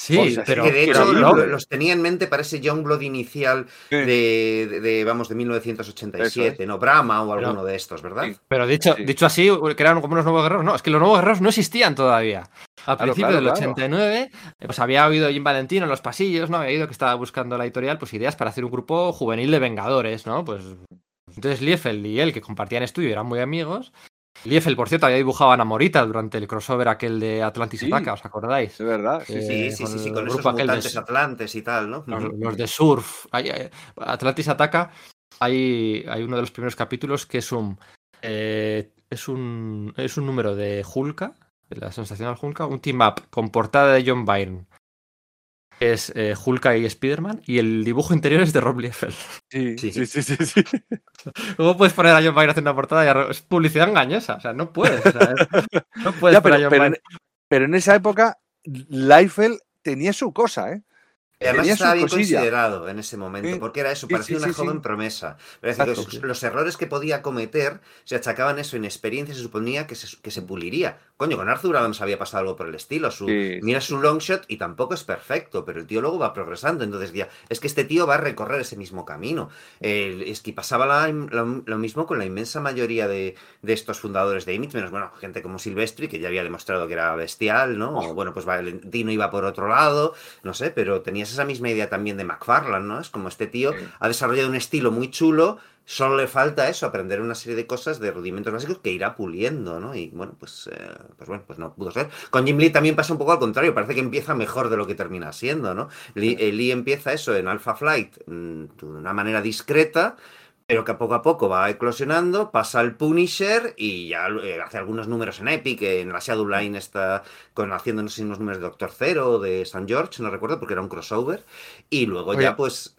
Sí, pero que de hecho los tenía en mente para ese Youngblood inicial de, vamos, de 1987, ¿no? Brahma o alguno de estos, ¿verdad? Pero dicho, dicho así, que eran como unos nuevos guerreros. No, es que los nuevos guerreros no existían todavía. A principios del 89, pues había oído Jim Valentino en los pasillos, ¿no? Había oído que estaba buscando la editorial, pues ideas para hacer un grupo juvenil de Vengadores, ¿no? Pues entonces Liefeld y él, que compartían estudio, eran muy amigos, Liefeld, por cierto, había dibujado a Namorita durante el crossover aquel de Atlantis sí, ¿os acordáis? Es verdad. Sí, sí, sí, sí, con esos mutantes de, Atlantes y tal, ¿no? Los, de Surf. Atlantis ataca. Hay, hay uno de los primeros capítulos que es un, eh, es un es un número de Hulka, de la sensacional Hulka, un team up con portada de John Byrne, es eh, Hulka y Spider-Man y el dibujo interior es de Rob Liefeld. Sí, sí, sí, sí. sí, Luego puedes poner a John Byrne haciendo una portada y es publicidad engañosa, o sea, no puedes. no puedes pero, pero, en esa época Liefeld tenía su cosa, ¿eh? Además estaba bien considerado en ese momento, porque era eso, parecía una joven promesa. los, errores que podía cometer se achacaban eso, inexperiencia, se suponía que se, que se puliría. Coño, con Arthur Adams había pasado algo por el estilo. Su, mira su long shot y tampoco es perfecto, pero el tío luego va progresando. Entonces, ya, es que este tío va a recorrer ese mismo camino. es que pasaba lo, mismo con la inmensa mayoría de, estos fundadores de Image, menos, bueno, gente como Silvestri, que ya había demostrado que era bestial, ¿no? O, bueno, pues Valentino iba por otro lado, no sé, pero esa misma idea también de McFarlane, ¿no? Es como este tío ha desarrollado un estilo muy chulo, solo le falta eso, aprender una serie de cosas, de rudimentos básicos que irá puliendo, ¿no? Y bueno, pues, eh, pues bueno, pues no pudo ser. Con Jim Lee también pasa un poco al contrario, parece que empieza mejor de lo que termina siendo, ¿no? Lee, eh, empieza eso en Alpha Flight mm, de una manera discreta, pero que poco a poco va eclosionando, pasa al Punisher y ya eh, hace algunos números en Epic, en la Shadow Line está con, haciendo unos números de Doctor Zero o de San George, no recuerdo porque era un crossover, y luego ya pues...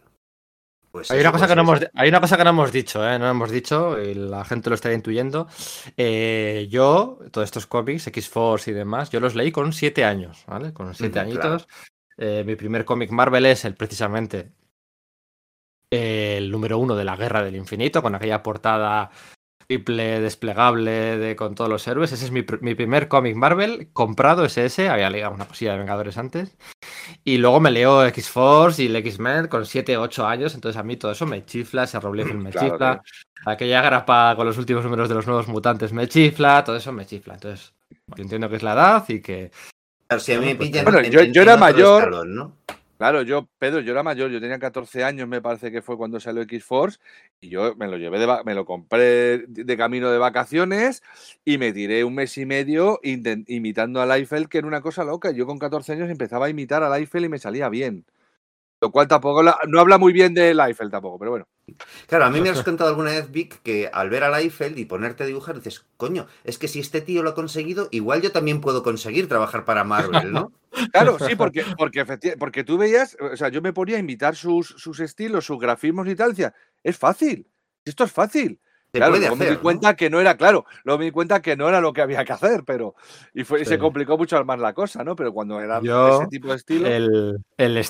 pues hay, una cosa pues que no hemos, hay una cosa que no hemos dicho, ¿eh? no hemos dicho, y la gente lo estaría intuyendo. Eh, yo, todos estos cómics, X-Force y demás, yo los leí con siete años, ¿vale? Con siete añitos. mi primer cómic Marvel es el precisamente el número uno de la Guerra del Infinito, con aquella portada triple desplegable de, con todos los héroes. Ese es mi, pr- mi primer cómic Marvel comprado, ese ese. Había leído una cosilla de Vengadores antes. Y luego me leo X-Force y el X-Men con 7, 8 años. Entonces a mí todo eso me chifla, ese Rob Liefeld me Claro, chifla. claro. Aquella grapa con los últimos números de los nuevos mutantes me chifla. Todo eso me chifla. Entonces yo entiendo que es la edad y que... Claro, si a mí me Bueno, pues, pillan. bueno, en- yo- yo era mayor. escalón, ¿no? Claro, yo, Pedro, yo era mayor, yo tenía 14 años, me parece que fue cuando salió X-Force, y yo me lo llevé de, me lo compré de camino de vacaciones y me tiré un mes y medio imitando a Eiffel, que era una cosa loca. Yo con 14 años empezaba a imitar a Eiffel y me salía bien. Lo cual tampoco, la- no habla muy bien de Eiffel tampoco, pero bueno. Claro, a mí me has contado alguna vez, Vic, que al ver a Liefeld y ponerte a dibujar, dices, coño, es que si este tío lo ha conseguido, igual yo también puedo conseguir trabajar para Marvel, ¿no? Claro, sí, porque, porque, porque tú veías, o sea, yo me ponía a imitar sus, sus estilos, sus grafismos y tal, y decía, es fácil, esto es fácil. Se Claro, puede luego me di ¿no? cuenta que no era, claro, luego me di cuenta que no era lo que había que hacer, pero. Y fue, y se complicó mucho más la cosa, ¿no? Pero cuando era Yo, ese tipo de estilo. El, el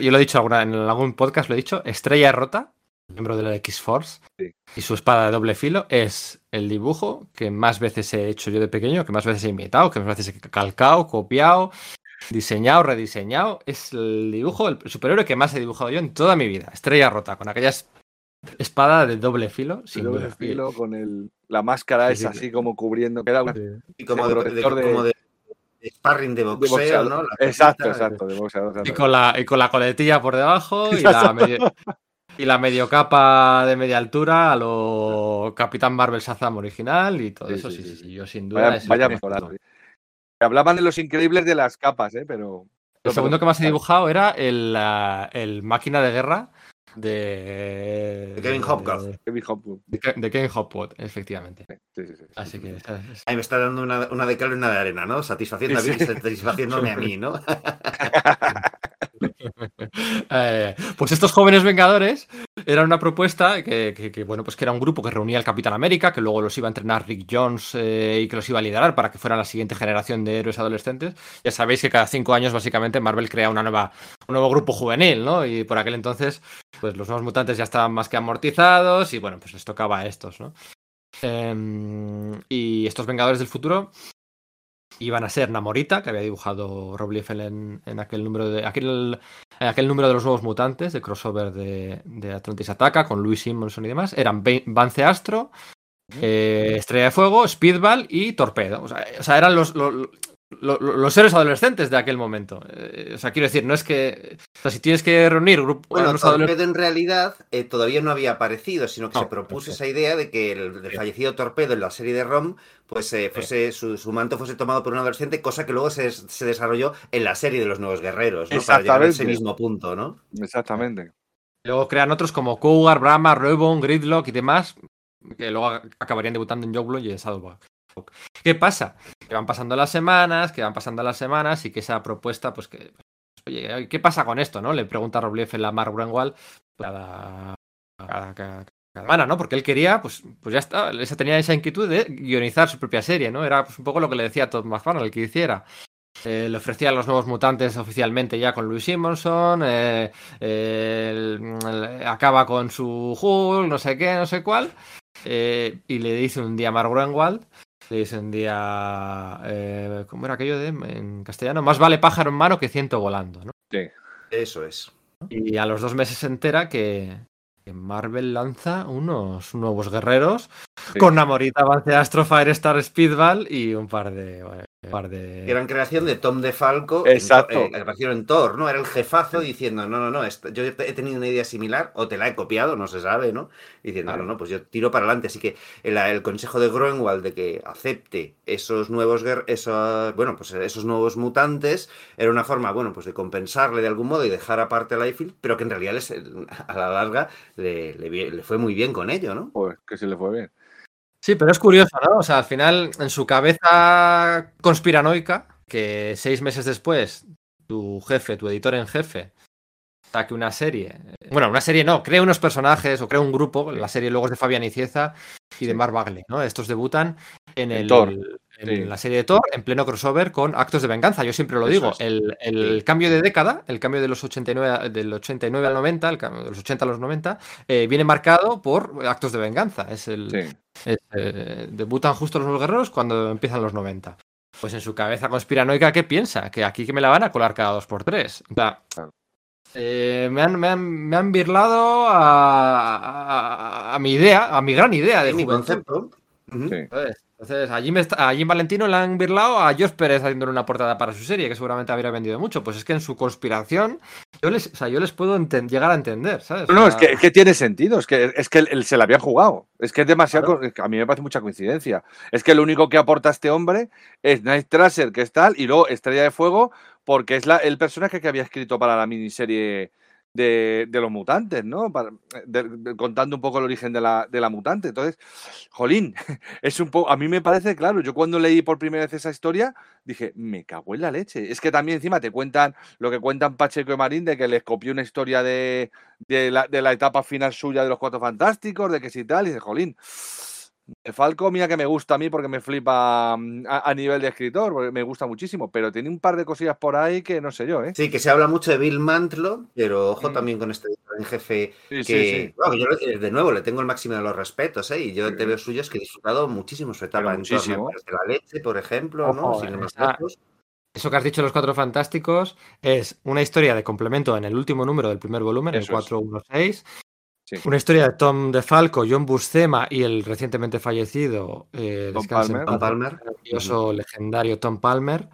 yo lo he dicho alguna, en algún podcast, lo he dicho, Estrella Rota, miembro de la X-Force, Sí. y su espada de doble filo es el dibujo que más veces he hecho yo de pequeño, que más veces he imitado, que más veces he calcado, copiado, diseñado, rediseñado. Es el dibujo, el superhéroe que más he dibujado yo en toda mi vida. Estrella Rota, con aquella es- espada de doble filo. de Sin doble duda. filo, con el, la máscara Sí, esa sí. así como cubriendo. Que era una- de Y como, de, protector de- de- como de, de sparring de boxeo, boxeador. ¿no? La Exacto, exacto, de boxeador, Y con la, y con la coletilla por debajo y la, medio, y la medio capa de media altura a lo Capitán Marvel Shazam original y todo Sí, eso. sí, Sí, Yo sin duda. Vaya, es el vaya que me mejorazo. faltó. Hablaban de los increíbles de las capas, ¿eh? Pero. El segundo que más he dibujado era el, ah, el máquina de guerra de. De Kevin Hopkins. De, Kevin de Hopwood, efectivamente. Sí, sí, sí. Así que. Ahí me está dando una, una de cal y una de arena, ¿no? Satisfaciendo Sí, a sí. Vic, satisfaciéndome a mí, ¿no? Eh, pues estos jóvenes vengadores era una propuesta que, bueno, pues que era un grupo que reunía al Capitán América, que luego los iba a entrenar Rick Jones eh, y que los iba a liderar para que fueran la siguiente generación de héroes adolescentes. Ya sabéis que cada cinco años básicamente Marvel crea una nueva, un nuevo grupo juvenil, ¿no? Y por aquel entonces, pues los nuevos mutantes ya estaban más que amortizados y bueno, pues les tocaba a estos, ¿no? Em, y estos Vengadores del futuro iban a ser Namorita, que había dibujado Rob Liefeld en, en aquel número de aquel, número de los nuevos mutantes, de crossover de, de Atlantis Ataca, con Louis Simonson y demás. Eran Vance Astro, eh, Estrella de Fuego, Speedball y Torpedo. O sea, o sea, eran los, los, lo- lo- los héroes adolescentes de aquel momento. Eh, o sea, quiero decir, no es que. O sea, si tienes que reunir grupos. Bueno, Torpedo en realidad eh, todavía no había aparecido, sino que No, se propuso ok. esa idea de que el, el fallecido Torpedo en la serie de ROM, pues eh, fuese, su, su manto fuese tomado por un adolescente, cosa que luego se, se desarrolló en la serie de los Nuevos Guerreros, ¿no? Para llegar a ese Exactamente. mismo punto, ¿no? Exactamente. Luego crean otros como Cougar, Brahma, Reubon, Gridlock y demás, que luego ac- acabarían debutando en Joe y en Shadowbox. ¿Qué pasa? Que van pasando las semanas, que van pasando las semanas y que esa propuesta, pues que. Oye, ¿qué pasa con esto, no? Le pregunta Rob Liefeld a Mark Brenwald cada, cada, cada- cada semana, ¿no? Porque él quería, pues, pues ya está, esa, tenía esa inquietud de guionizar su propia serie, ¿no? Era pues, un poco lo que le decía a Todd McFarlane, el que hiciera. Eh, le ofrecía a los nuevos mutantes oficialmente ya con Louis Simonson. eh, acaba con su Hulk, no sé qué, no sé cuál. eh, y le dice un día a Mark Greenwald, le dice un día, eh, ¿cómo era aquello de en castellano? Más vale pájaro en mano que ciento volando, ¿no? Sí. Eso es. Y a los dos meses se entera que, que Marvel lanza unos nuevos guerreros Sí. con Namorita, Avance Astro, Firestar, Speedball y un par de... par de... Gran creación de Tom DeFalco, Exacto. en, eh, apareció en Thor, ¿no? Era el jefazo diciendo, no, no, no, yo he tenido una idea similar, o te la he copiado, no se sabe, ¿no? Diciendo, Claro. no, no, pues yo tiro para adelante. Así que el, el consejo de Groenwald de que acepte esos nuevos, esos, bueno, pues esos nuevos mutantes era una forma, bueno, pues de compensarle de algún modo y dejar aparte a Liefeld, pero que en realidad les- a la larga le, le fue muy bien con ello, ¿no? Pues que se le fue bien. Sí, pero es curioso, ¿no? O sea, al final, en su cabeza conspiranoica, que seis meses después tu jefe, tu editor en jefe, saque una serie. Bueno, una serie no, crea unos personajes o crea un grupo. La serie luego es de Fabián Icieza y de Sí. Mark Bagley, ¿no? Estos debutan en el, Thor. En Sí. la serie de Thor en pleno crossover con Actos de Venganza. Yo siempre lo Eso digo, el, el cambio de década, el cambio de los 89, a- del 89 al 90, el cambio de los 80 a los 90, eh, viene marcado por Actos de Venganza. Es el, Sí. es, eh, debutan justo los nuevos guerreros cuando empiezan los 90. Pues en su cabeza conspiranoica, ¿qué piensa? Que aquí que me la van a colar cada dos por tres. O sea, eh, me, han, me, han, me han birlado a, a- a mi idea, a mi gran idea de mi juventud. concepto. Sí. Entonces, me está- allí en Valentino le han birlado a Josh Pérez haciéndole una portada para su serie, que seguramente habría vendido mucho. Pues es que en su conspiración, yo les, o sea, yo les puedo llegar a entender, ¿sabes? No, no, O es que, es que tiene sentido, es que, es que él, él se la había jugado. Es que es demasiado. A mí me parece mucha coincidencia. Es que lo único que aporta este hombre es Night Tracer, que es tal, y luego Estrella de Fuego, porque es la, el personaje que había escrito para la miniserie de, de los mutantes, ¿no? Para- de- de- contando un poco el origen de la, de la mutante. Entonces, jolín, es un poco. A mí me parece, claro, yo cuando leí por primera vez esa historia, dije, me cago en la leche. Es que también encima te cuentan lo que cuentan Pacheco y Marín de que les copió una historia de, de la, de la etapa final suya de los Cuatro Fantásticos, de que si tal, y dice, jolín, de Falco, mira que me gusta a mí porque me flipa mm, a, a nivel de escritor, porque me gusta muchísimo, pero tiene un par de cosillas por ahí que no sé yo, ¿eh? Sí, que se habla mucho de Bill Mantlo, pero ojo Mm. también con este en jefe Sí, que, sí, sí. bueno, yo le- de nuevo le tengo el máximo de los respetos, ¿eh? Y yo Sí. te veo suyos que he disfrutado muchísimo su etapa Pero en muchísimo. De la leche, por ejemplo, ¿no? Sin ir más lejos. Eso que has dicho de los Cuatro Fantásticos es una historia de complemento en el último número del primer volumen, el Eso es. 416. Sí. Una historia de Tom DeFalco, John Buscema y el recientemente fallecido eh, Tom Palmer. Palmer. el maravilloso legendario Tom Palmer.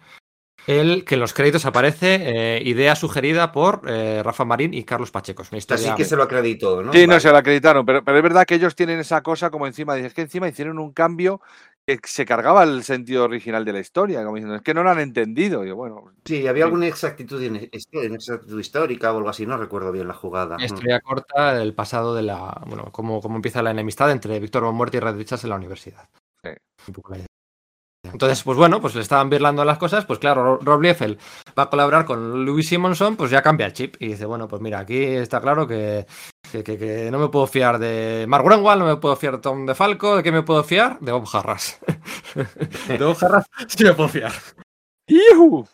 El que en los créditos aparece eh, idea sugerida por eh, Rafa Marín y Carlos Pacheco. Es una Así que se lo acreditó, ¿no? Sí, no se lo acreditaron, pero, pero es verdad que ellos tienen esa cosa como encima, es que encima hicieron un cambio que se cargaba el sentido original de la historia, como diciendo, es que no lo han entendido. Y yo, bueno, Sí, había Sí. alguna exactitud, en- inexactitud histórica o algo así, no recuerdo bien la jugada. Una historia corta del pasado de la. Bueno, cómo, cómo empieza la enemistad entre Víctor Von Muerte y Red Richards en la universidad. Sí. Un poco la idea. Entonces, pues bueno, pues le estaban birlando las cosas, pues claro, Ro- Rob Liefeld va a colaborar con Louis Simonson, pues ya cambia el chip y dice, bueno, pues mira, aquí está claro que, que, que- que no me puedo fiar de Mark Greenwald, no me puedo fiar de Tom DeFalco, ¿de qué me puedo fiar? De Bob Harras. de Bob Harras sí me puedo fiar. ¡Iu!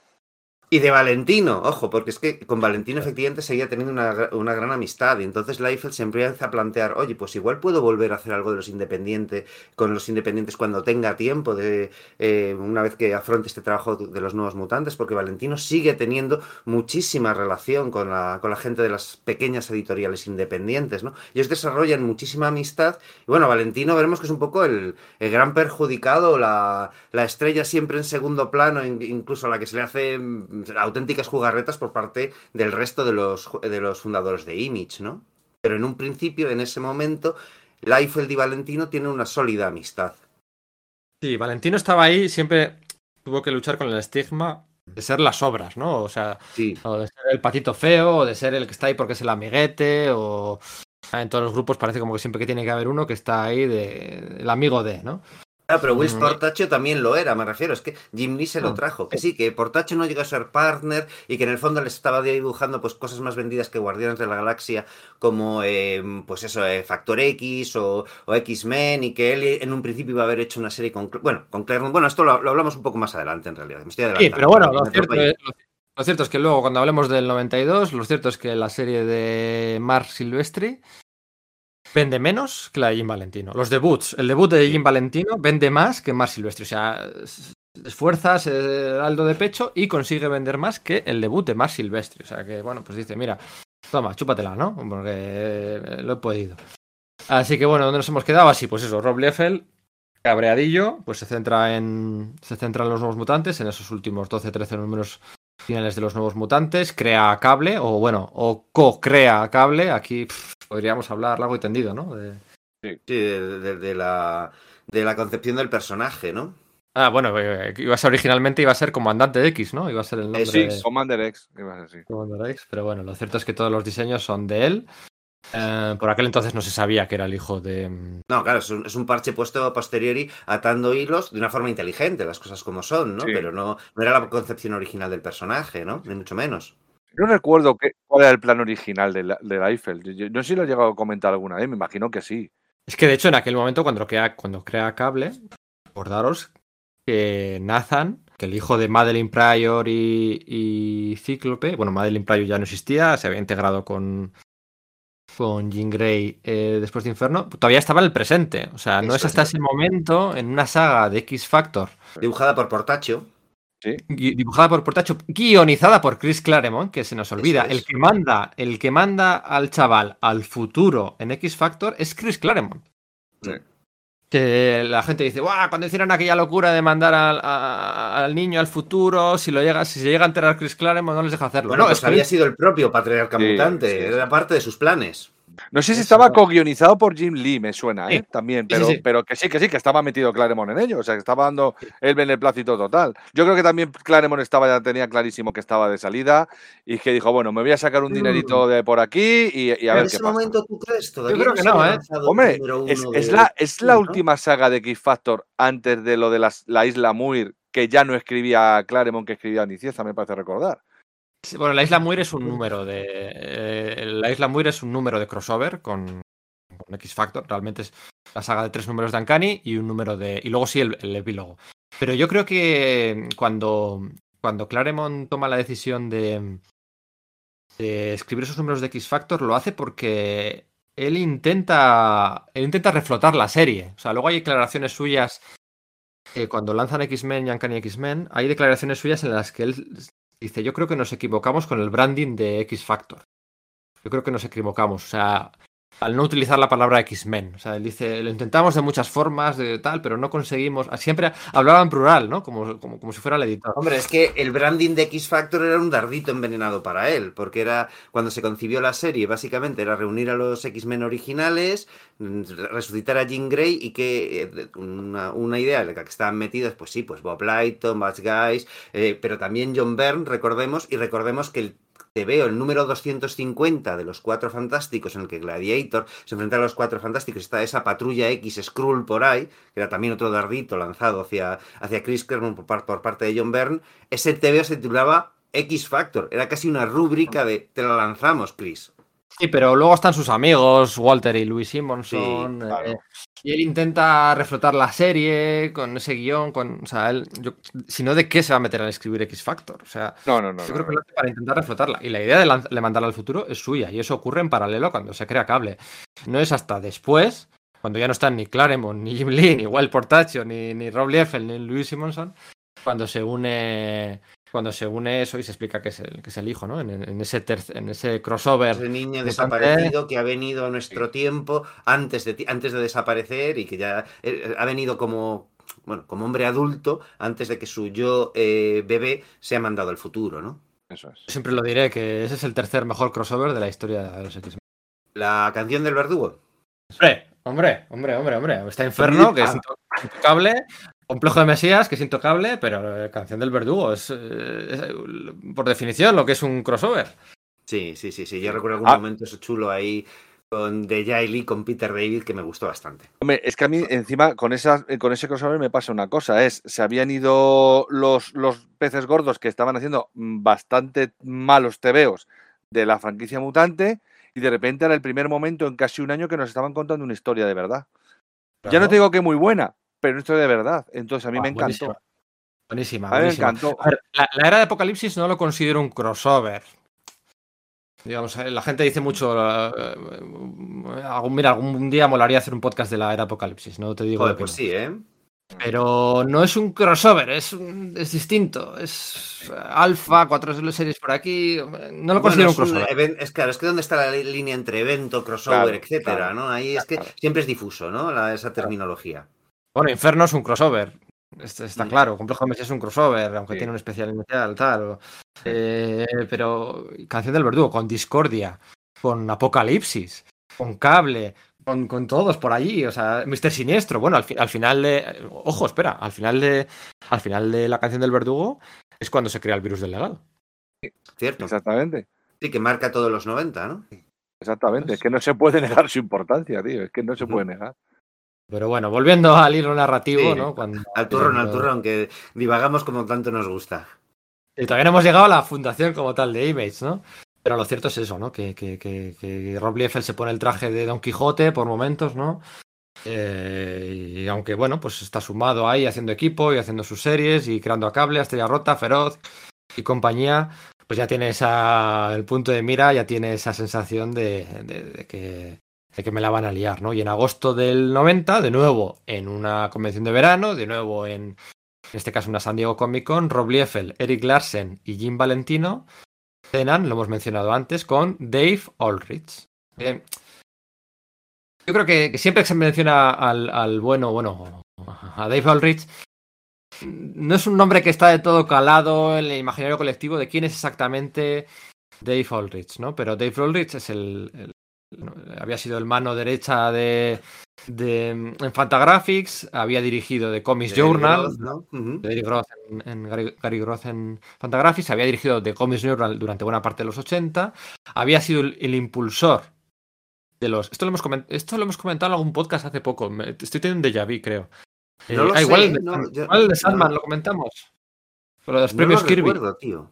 Y de Valentino, ojo, porque es que con Valentino efectivamente seguía teniendo una, una gran amistad y entonces Liefeld se empieza a plantear, oye, pues igual puedo volver a hacer algo de los independientes, con los independientes cuando tenga tiempo, de eh, una vez que afronte este trabajo de los nuevos mutantes, porque Valentino sigue teniendo muchísima relación con la, con la gente de las pequeñas editoriales independientes, ¿no? Ellos desarrollan muchísima amistad y bueno, Valentino veremos que es un poco el, el gran perjudicado, la, la estrella siempre en segundo plano, in- incluso a la que se le hace mm, auténticas jugarretas por parte del resto de los, de los fundadores de Image, ¿no? Pero en un principio, en ese momento, Liefeld y Valentino tienen una sólida amistad. Sí, Valentino estaba ahí, siempre tuvo que luchar con el estigma de ser las obras, ¿no? O sea, Sí, o de ser el patito feo, o de ser el que está ahí porque es el amiguete, o en todos los grupos parece como que siempre que tiene que haber uno que está ahí de el amigo de, ¿no? Ah, pero Will. Portacho también lo era, me refiero. Es que Jim Lee se lo Ah. trajo. Que sí, que Portacho no llegó a ser partner y que en el fondo les estaba dibujando pues cosas más vendidas que Guardianes de la Galaxia, como eh, pues eso, eh, Factor X o, o X-Men, y que él en un principio iba a haber hecho una serie con. Bueno, con Claremont. Bueno, esto lo, lo hablamos un poco más adelante en realidad. Me estoy Sí, pero bueno, Me lo atropello. cierto, es, lo- lo cierto es que luego cuando hablemos del 92, lo cierto es que la serie de Mark Silvestri vende menos que la de Jim Valentino. Los debuts, el debut de Jim Valentino vende más que Mark Silvestri. O sea, se esfuerza, se da aldo de pecho y consigue vender más que el debut de Mark Silvestri. O sea que, bueno, pues dice, mira, toma, chúpatela, ¿no? Porque eh, lo he podido. Así que bueno, ¿dónde nos hemos quedado? Así, pues eso, Rob Liefeld, cabreadillo, pues se centra en. Se centra en los nuevos mutantes, en esos últimos 12-13 números finales de los nuevos mutantes, crea cable, o bueno, o co-crea cable. Aquí pff, podríamos hablar largo y tendido, ¿no? De- Sí, de, de- de la, de la concepción del personaje, ¿no? Ah, bueno, eh, iba a ser originalmente iba a ser Comandante X, ¿no? Iba a ser el nombre sí, de Commander X, iba a ser así. Commander X, pero bueno, lo cierto es que todos los diseños son de él. Eh, por aquel entonces no se sabía que era el hijo de. mm, No, claro, es un, es un parche puesto a posteriori atando hilos de una forma inteligente, las cosas como son, ¿no? Sí. Pero no, no era la concepción original del personaje, ¿no? Ni mucho menos. No recuerdo qué, cuál era el plan original de, la- de Eiffel. Yo- yo no sé si lo he llegado a comentar alguna vez, me imagino que sí. Es que de hecho en aquel momento cuando crea, cuando crea cable, acordaros que Nathan, que el hijo de Madeline Pryor y, y Cíclope, bueno, Madeline Pryor ya no existía, se había integrado con, con Jean Grey eh, después de Inferno, todavía estaba en el presente. O sea, no Eso es hasta es. ese momento en una saga de X Factor Dibujada por Portacho. Sí. dibujada por Portacho, guionizada por Chris Claremont, que se nos olvida. es. El que manda, el que manda al chaval al futuro en X Factor es Chris Claremont. Sí. Que la gente dice, ¡guau! Cuando hicieron aquella locura de mandar al, a- al niño al futuro, si lo llega, si se llega a enterar Chris Claremont, no les deja hacerlo. Bueno, no, pues es que había sido el propio patriarca Sí, mutante. sí, sí. Era parte de sus planes. No sé si Eso. estaba co-guionizado por Jim Lee, me suena. ¿eh? También, Sí, pero, sí. pero que sí, que sí, que estaba metido Claremont en ello, o sea, que estaba dando el beneplácito total. Yo creo que también Claremont estaba, ya tenía clarísimo que estaba de salida y que dijo, bueno, me voy a sacar un Mm. dinerito de por aquí y, y a en ver ese qué pasa. momento, ¿tú crees? Todavía creo que no, ¿eh? Hombre, es, uno es de- la, es la ¿no? última saga de X Factor antes de lo de las- la isla Muir, que ya no escribía Claremont, que escribía Nicieza, me parece recordar. Sí, Bueno, la Isla Muir es un número de. eh, la Isla Muir es un número de crossover con, con X Factor. Realmente es la saga de tres números de Uncanny y un número de. Y luego sí el, el epílogo. Pero yo creo que cuando, cuando Claremont toma la decisión de, de escribir esos números de X Factor, lo hace porque él intenta. Él intenta reflotar la serie. O sea, luego hay declaraciones suyas. eh, cuando lanzan X-Men y Uncanny X-Men, hay declaraciones suyas en las que él Dice, yo creo que nos equivocamos con el branding de X Factor. Yo creo que nos equivocamos. O sea, al no utilizar la palabra X-Men. O sea, él dice, lo intentamos de muchas formas, de tal, pero no conseguimos. Siempre hablaba en plural, ¿no? Como, como, como si fuera el editor. Hombre, es que el branding de X Factor era un dardito envenenado para él, porque era cuando se concibió la serie, básicamente era reunir a los X-Men originales, mm, resucitar a Jean Grey y que eh, una, idea en la que estaban metidos, pues sí, pues Bob Lighton, Buzz Guys, eh, pero también John Byrne, recordemos, y recordemos que el te veo el número 250 de los Cuatro Fantásticos en el que Gladiator se enfrenta a los Cuatro Fantásticos, está esa patrulla X Skrull por ahí, que era también otro dardito lanzado hacia, hacia Chris Claremont por, par- por parte de John Byrne, ese TVO se titulaba X Factor, era casi una rúbrica de te la lanzamos, Chris. Sí, pero luego están sus amigos, Walter y Louis Simonson. Sí, claro. eh, y él intenta reflotar la serie con ese guion. Con, o sea, él, si no, ¿de qué se va a meter a escribir X Factor? O sea, No, no, no. Yo creo que lo hace para intentar reflotarla. Y la idea de, de mandarla al futuro es suya. Y eso ocurre en paralelo cuando se crea cable. No es hasta después, cuando ya no están ni Claremont, ni Jim Lee, ni Wild Portacho, ni, ni Rob Liefeld, ni Louis Simonson, cuando se une. Cuando se une eso y se explica que es el, que es el hijo, ¿no? En, en ese, en ese crossover. Ese niño desaparecido que ha venido a nuestro tiempo antes de, antes de desaparecer y que ya eh, ha venido como, bueno, como hombre adulto antes de que su yo eh, bebé sea mandado al futuro, ¿no? Eso es. Yo siempre lo diré que ese es el tercer mejor crossover de la historia de los X-Men. La canción del verdugo. Hombre, hombre, hombre, hombre, hombre. Está Inferno, que es into- intocable. Complejo de Mesías, que es intocable, pero eh, Canción del Verdugo es, eh, es, eh, por definición lo que es un crossover. Sí, sí, sí, sí. Yo recuerdo algún Ah. momento eso chulo ahí con The Lee con Peter David que me gustó bastante. Hombre, es que a mí encima con, ese crossover me pasa una cosa, es, se habían ido los, los peces gordos que estaban haciendo bastante malos tebeos de la franquicia mutante y de repente era el primer momento en casi un año que nos estaban contando una historia de verdad. Ya no te digo que muy buena, pero historia de verdad. Entonces a mí me encantó. Buenísima, A mí me buenísima. encantó. A ver, la, la era de Apocalipsis no lo considero un crossover. Digamos, eh, la gente dice mucho. eh, eh, algún- mira, algún día molaría hacer un podcast de la era Apocalipsis, no te digo Joder, pues no. sí, ¿eh? Pero no es un crossover, es, un- es distinto. Es alfa, cuatro series por aquí. No lo Bueno, considero es, un un crossover. es claro, es que dónde está la línea entre evento, crossover, Claro, etcétera, claro. ¿no? Ahí es que Claro. siempre es difuso, ¿no? La- esa terminología. Bueno, Inferno es un crossover. Está, está Mm. claro. Complejo de Mesías es un crossover, aunque Sí. tiene un especial inicial, tal. eh, pero Canción del Verdugo, con Discordia, con Apocalipsis, con Cable, con, con todos por allí. O sea, Mister Siniestro. Bueno, al, fi- al final de. Ojo, espera. Al final de. Al final de la Canción del Verdugo es cuando se crea el virus del legado. ¿Cierto? Exactamente. Sí, que marca todos los 90, ¿no? Exactamente. Es que no se puede negar su importancia, tío. Es que no se puede negar. Pero bueno, volviendo al hilo narrativo, Sí, ¿no? Cuando, Al turrón, al cuando- turrón, que divagamos como tanto nos gusta. Y todavía no hemos llegado a la fundación como tal de Image, ¿no? Pero lo cierto es eso, ¿no? Que, que, que, que Rob Liefeld se pone el traje de Don Quijote por momentos, ¿no? Eh, y aunque bueno, pues está sumado ahí haciendo equipo y haciendo sus series y creando a cable, a Estrella Rota, Feroz y compañía, pues ya tiene esa, el punto de mira, ya tiene esa sensación de, de- de que, de que me la van a liar, ¿no? Y en agosto del 90, de nuevo en una convención de verano, de nuevo en, en este caso una San Diego Comic Con, Rob Liefeld, Eric Larsen y Jim Valentino cenan, lo hemos mencionado antes, con Dave Aldrich. Bien. Yo creo que, siempre que se menciona al, al bueno, bueno, a Dave Aldrich, no es un nombre que está de todo calado en el imaginario colectivo de quién es exactamente Dave Aldrich, ¿no? Pero Dave Aldrich es el- había sido el mano derecha de, de en Fantagraphics, había dirigido The Comics De Journal, Groth, ¿no? De en, en Gary, Gary Groth en Fantagraphics, había dirigido The Comics Journal durante buena parte de los 80, había sido el, el impulsor de los... Esto lo, hemos coment- esto lo hemos comentado en algún podcast hace poco, me- estoy teniendo un déjà vu, creo. No lo ah, igual, sé, de, no, yo- igual de. Sandman lo comentamos. De los No premios lo Kirby. recuerdo, tío.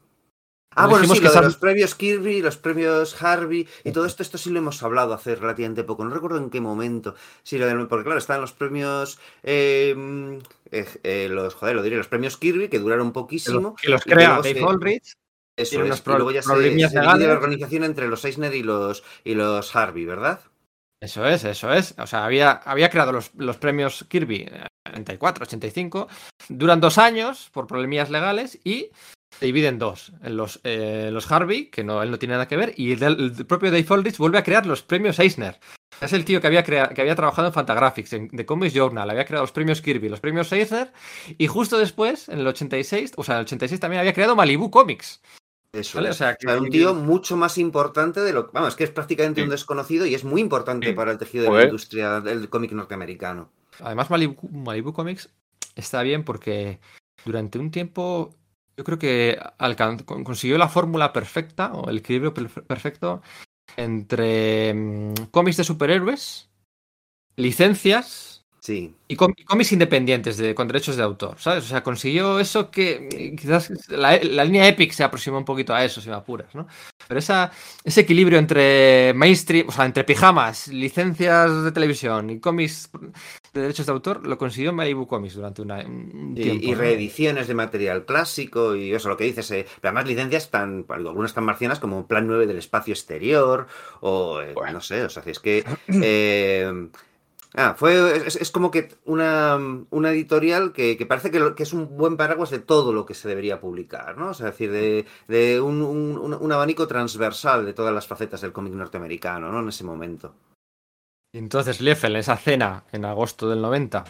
Ah, bueno, sí, que lo de los premios Kirby, los premios Harvey y todo esto, esto sí lo hemos hablado hace relativamente poco. No recuerdo en qué momento. Sí, lo del- porque claro, están los premios. eh, mm, eh, eh, los, joder, lo diré, los premios Kirby que duraron que poquísimo. los, que los que crea luego Dave Aldrich. Eso es, y luego ya se, se divide la organización entre los Eisner y los, y los Harvey, ¿verdad? Eso es, eso es. O sea, había, había creado los, los premios Kirby eh, 94, 85. Duran dos años por problemillas legales y se dividen en dos. En los, eh, los Harvey, que no, él no tiene nada que ver, y el, del- el propio Dave Aldrich vuelve a crear los premios Eisner. Es el tío que había, crea- que había trabajado en Fantagraphics, en The Comics Journal, había creado los premios Kirby, los premios Eisner, y justo después, en el 86, o sea, en el 86 también había creado Malibu Comics. Eso es. sea, O sea, que- un tío mucho más importante de lo Vamos, que es prácticamente Sí. un desconocido y es muy importante Sí. para el tejido de la industria del cómic norteamericano. Además, Malibu, Malibu Comics está bien porque durante un tiempo yo creo que consiguió la fórmula perfecta o el equilibrio perfe- perfecto entre mm, cómics de superhéroes, licencias Sí. y, cómics independientes de, con derechos de autor, ¿sabes? O sea, consiguió eso que eh, quizás la, la línea Epic se aproxima un poquito a eso, si me apuras, ¿no? Pero esa, ese equilibrio entre mainstream, o sea, entre pijamas, licencias de televisión y cómics de derechos de autor, lo consiguió Malibu Comics durante una- un Y, tiempo. y ¿no? reediciones de material clásico y eso, lo que dices. eh, pero además licencias tan, algunas tan marcianas como Plan 9 del espacio exterior o eh, Bueno. no sé, o sea, es que... eh, ah, fue, es, es como que una, una editorial que, que parece que, lo- que es un buen paraguas de todo lo que se debería publicar, ¿no? O sea, es decir, de, un- un- un abanico transversal de todas las facetas del cómic norteamericano, ¿no? En ese momento. Entonces Liefeld, en esa cena en agosto del 90,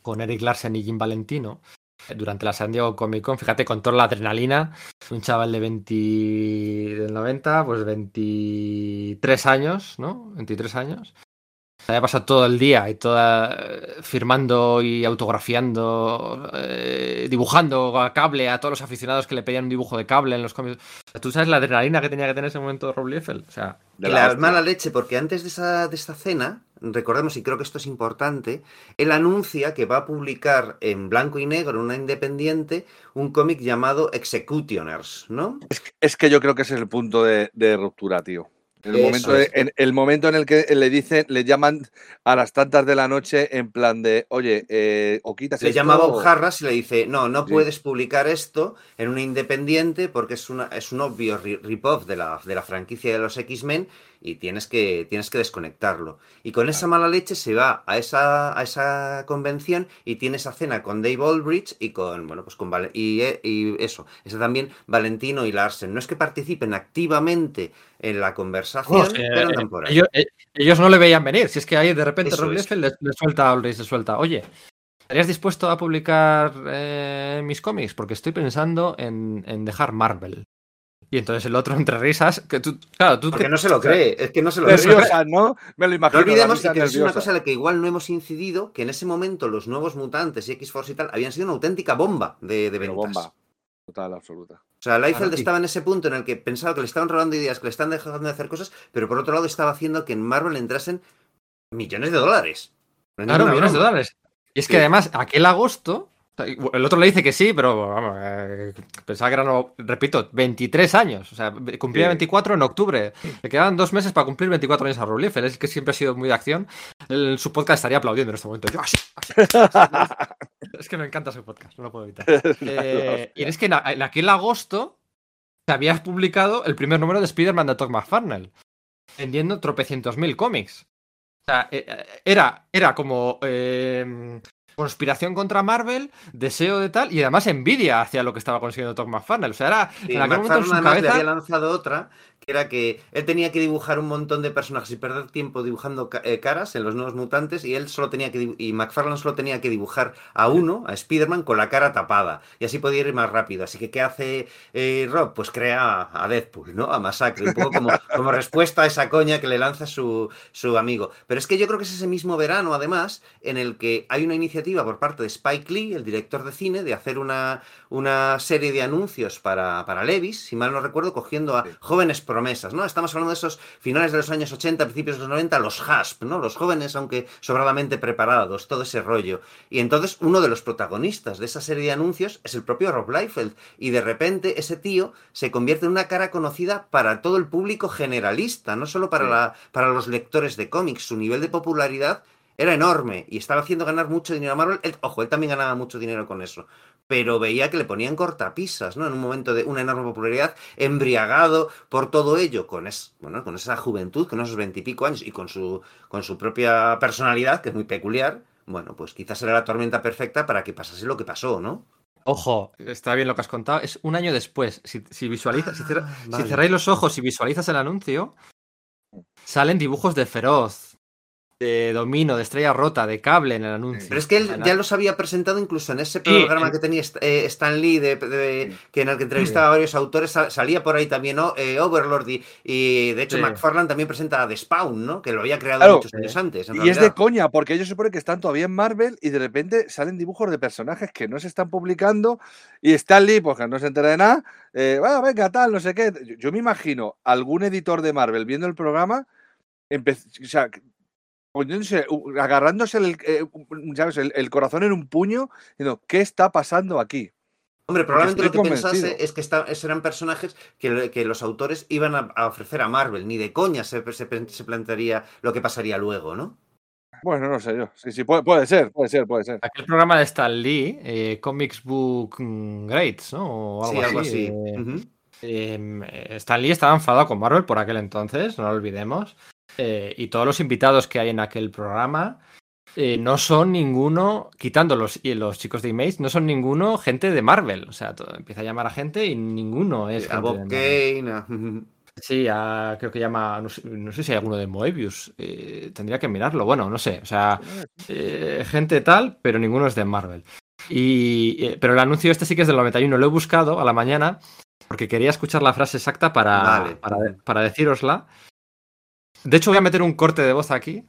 con Eric Larsen y Jim Valentino, eh, durante la San Diego Comic Con, fíjate, con toda la adrenalina, un chaval de 20, del 90, pues 23 años, ¿no? 23 años. Había pasado todo el día y toda eh, firmando y autografiando, eh, dibujando a cable a todos los aficionados que le pedían un dibujo de cable en los cómics. O sea, Tú sabes la adrenalina que tenía que tener en ese momento Rob Liefeld. O sea, De Y la mala leche, porque antes de esa, de esta cena, recordemos, y creo que esto es importante, él anuncia que va a publicar en blanco y negro, en una independiente, un cómic llamado Executioners, ¿no? Es que yo creo que ese es el punto de, de ruptura, tío. El Eso momento, es. en, el momento en el que le dicen, le llaman a las tantas de la noche en plan de, oye, eh, o quitas Le esto llama Bob o-". Harras y le dice, no, no Sí. puedes publicar esto en una independiente porque es, una, es un obvio ri- rip-off de la, de la franquicia de los X-Men y tienes que, tienes que desconectarlo. Y con esa mala leche se va a esa, a esa convención y tiene esa cena con Dave Aldrich y con, bueno, pues con Val- y, eh, y eso, ese también Valentino y Larsen. No es que participen activamente en la conversación, Vamos, que, pero eh, ellos, eh, ellos no le veían venir. Si es que ahí de repente Eso. Liefeld le, le suelta a Aldrich, le suelta, oye, ¿estarías dispuesto a publicar eh, mis cómics? Porque estoy pensando en, en dejar Marvel. Y entonces el otro, entre risas, que tú, claro, tú Porque te- no se lo cree, es que no se lo cree. Nerviosa, ¿no? Me lo No imagino. la olvidemos que es una nerviosa. cosa en la que igual no hemos incidido, que en ese momento los nuevos mutantes y X-Force y tal habían sido una auténtica bomba de, de Pero ventas. bomba. Total, absoluta. O sea, Liefeld estaba en ese punto en el que pensaba que le estaban robando ideas, que le estaban dejando de hacer cosas, pero por otro lado estaba haciendo que en Marvel entrasen millones de dólares. No es Claro, millones de dólares. Y es Sí. que además, aquel agosto, El otro le dice que sí, pero vamos, eh, pensaba que eran, repito, 23 años. O sea, cumplía 24 en octubre. Le quedaban dos meses para cumplir 24 años a Liefeld. Es que siempre ha sido muy de acción. su podcast estaría aplaudiendo en este momento. es que me encanta su podcast, no lo puedo evitar. Eh, y es que en, aquel agosto se había publicado el primer número de Spider-Man de Todd McFarnell, vendiendo tropecientos mil cómics. O sea, eh, era, era como conspiración contra Marvel, deseo de tal, y además envidia hacia lo que estaba consiguiendo Todd McFarlane. O sea, era en aquel momento en su cabeza... le había lanzado otra que era que él tenía que dibujar un montón de personajes y perder tiempo dibujando eh, caras en los nuevos mutantes y él solo tenía que y McFarlane solo tenía que dibujar a uno, a Spider-Man, con la cara tapada y así podía ir más rápido. Así que ¿qué hace eh, Rob? Pues crea a Deadpool, ¿no? A Masacre, un poco como, como respuesta a esa coña que le lanza su, su amigo. Pero es que yo creo que es ese mismo verano, además, en el que hay una iniciativa por parte de Spike Lee, el director de cine, de hacer una, una serie de anuncios para, para Levis, si mal no recuerdo, cogiendo a jóvenes promesas, ¿no? Estamos hablando de esos finales de los años 80, principios de los 90, los HASP, ¿no? Los jóvenes, aunque sobradamente preparados, todo ese rollo. Y entonces uno de los protagonistas de esa serie de anuncios es el propio Rob Liefeld. Y de repente ese tío se convierte en una cara conocida para todo el público generalista, no solo para, la, para los lectores de cómics. Su nivel de popularidad era enorme y estaba haciendo ganar mucho dinero a Marvel. ojo, él también ganaba mucho dinero con eso pero veía que le ponían cortapisas, ¿no? En un momento de una enorme popularidad, embriagado por todo ello, con, es, bueno, con esa juventud, con esos veintipico años y con su, con su propia personalidad, que es muy peculiar, bueno, pues quizás era la tormenta perfecta para que pasase lo que pasó, ¿no? Ojo, está bien lo que has contado. Es un año después. Si, visualizas, si, ah, cerráis los ojos y visualizas el anuncio, salen dibujos de Feroz, de Domino, de Estrella Rota, de Cable en el anuncio. Pero es que él ya los había presentado incluso en ese programa que tenía eh, Stan Lee, de, que en el que entrevistaba a varios autores, salía por ahí también eh, Overlord y, de hecho McFarlane también presenta The Spawn, ¿no? Que lo había creado muchos años antes. y es de coña, porque ellos suponen que están todavía en Marvel y de repente salen dibujos de personajes que no se están publicando y Stan Lee, pues que no se entera de nada, eh, bueno, venga, tal, no sé qué. Yo, me imagino algún editor de Marvel viendo el programa, o sea, agarrándose el, eh, El, corazón en un puño, diciendo, ¿qué está pasando aquí? Hombre, probablemente lo que pensase es que eran personajes que, los autores iban a, ofrecer a Marvel, ni de coña se, plantearía lo que pasaría luego, ¿no? Bueno, no sé yo. Sí, sí, puede, ser, puede ser, puede ser. Aquel programa de Stan Lee, eh, Comics Book Greats, ¿no? O algo sí, así. Eh, em, Stan Lee estaba enfadado con Marvel por aquel entonces, no lo olvidemos. Eh, y todos los invitados que hay en aquel programa eh, no son ninguno, quitando los, y los chicos de Image, no son ninguno gente de Marvel. O sea, empieza a llamar a gente y ninguno es. A Bob Kane. Sí, creo que llama, no sé, si hay alguno de Moebius, eh, tendría que mirarlo, bueno, no sé, o sea, gente tal, pero ninguno es de Marvel. Y, pero el anuncio este sí que es del 91, lo he buscado a la mañana porque quería escuchar la frase exacta para, para, para decirosla. De hecho, voy a meter un corte de voz aquí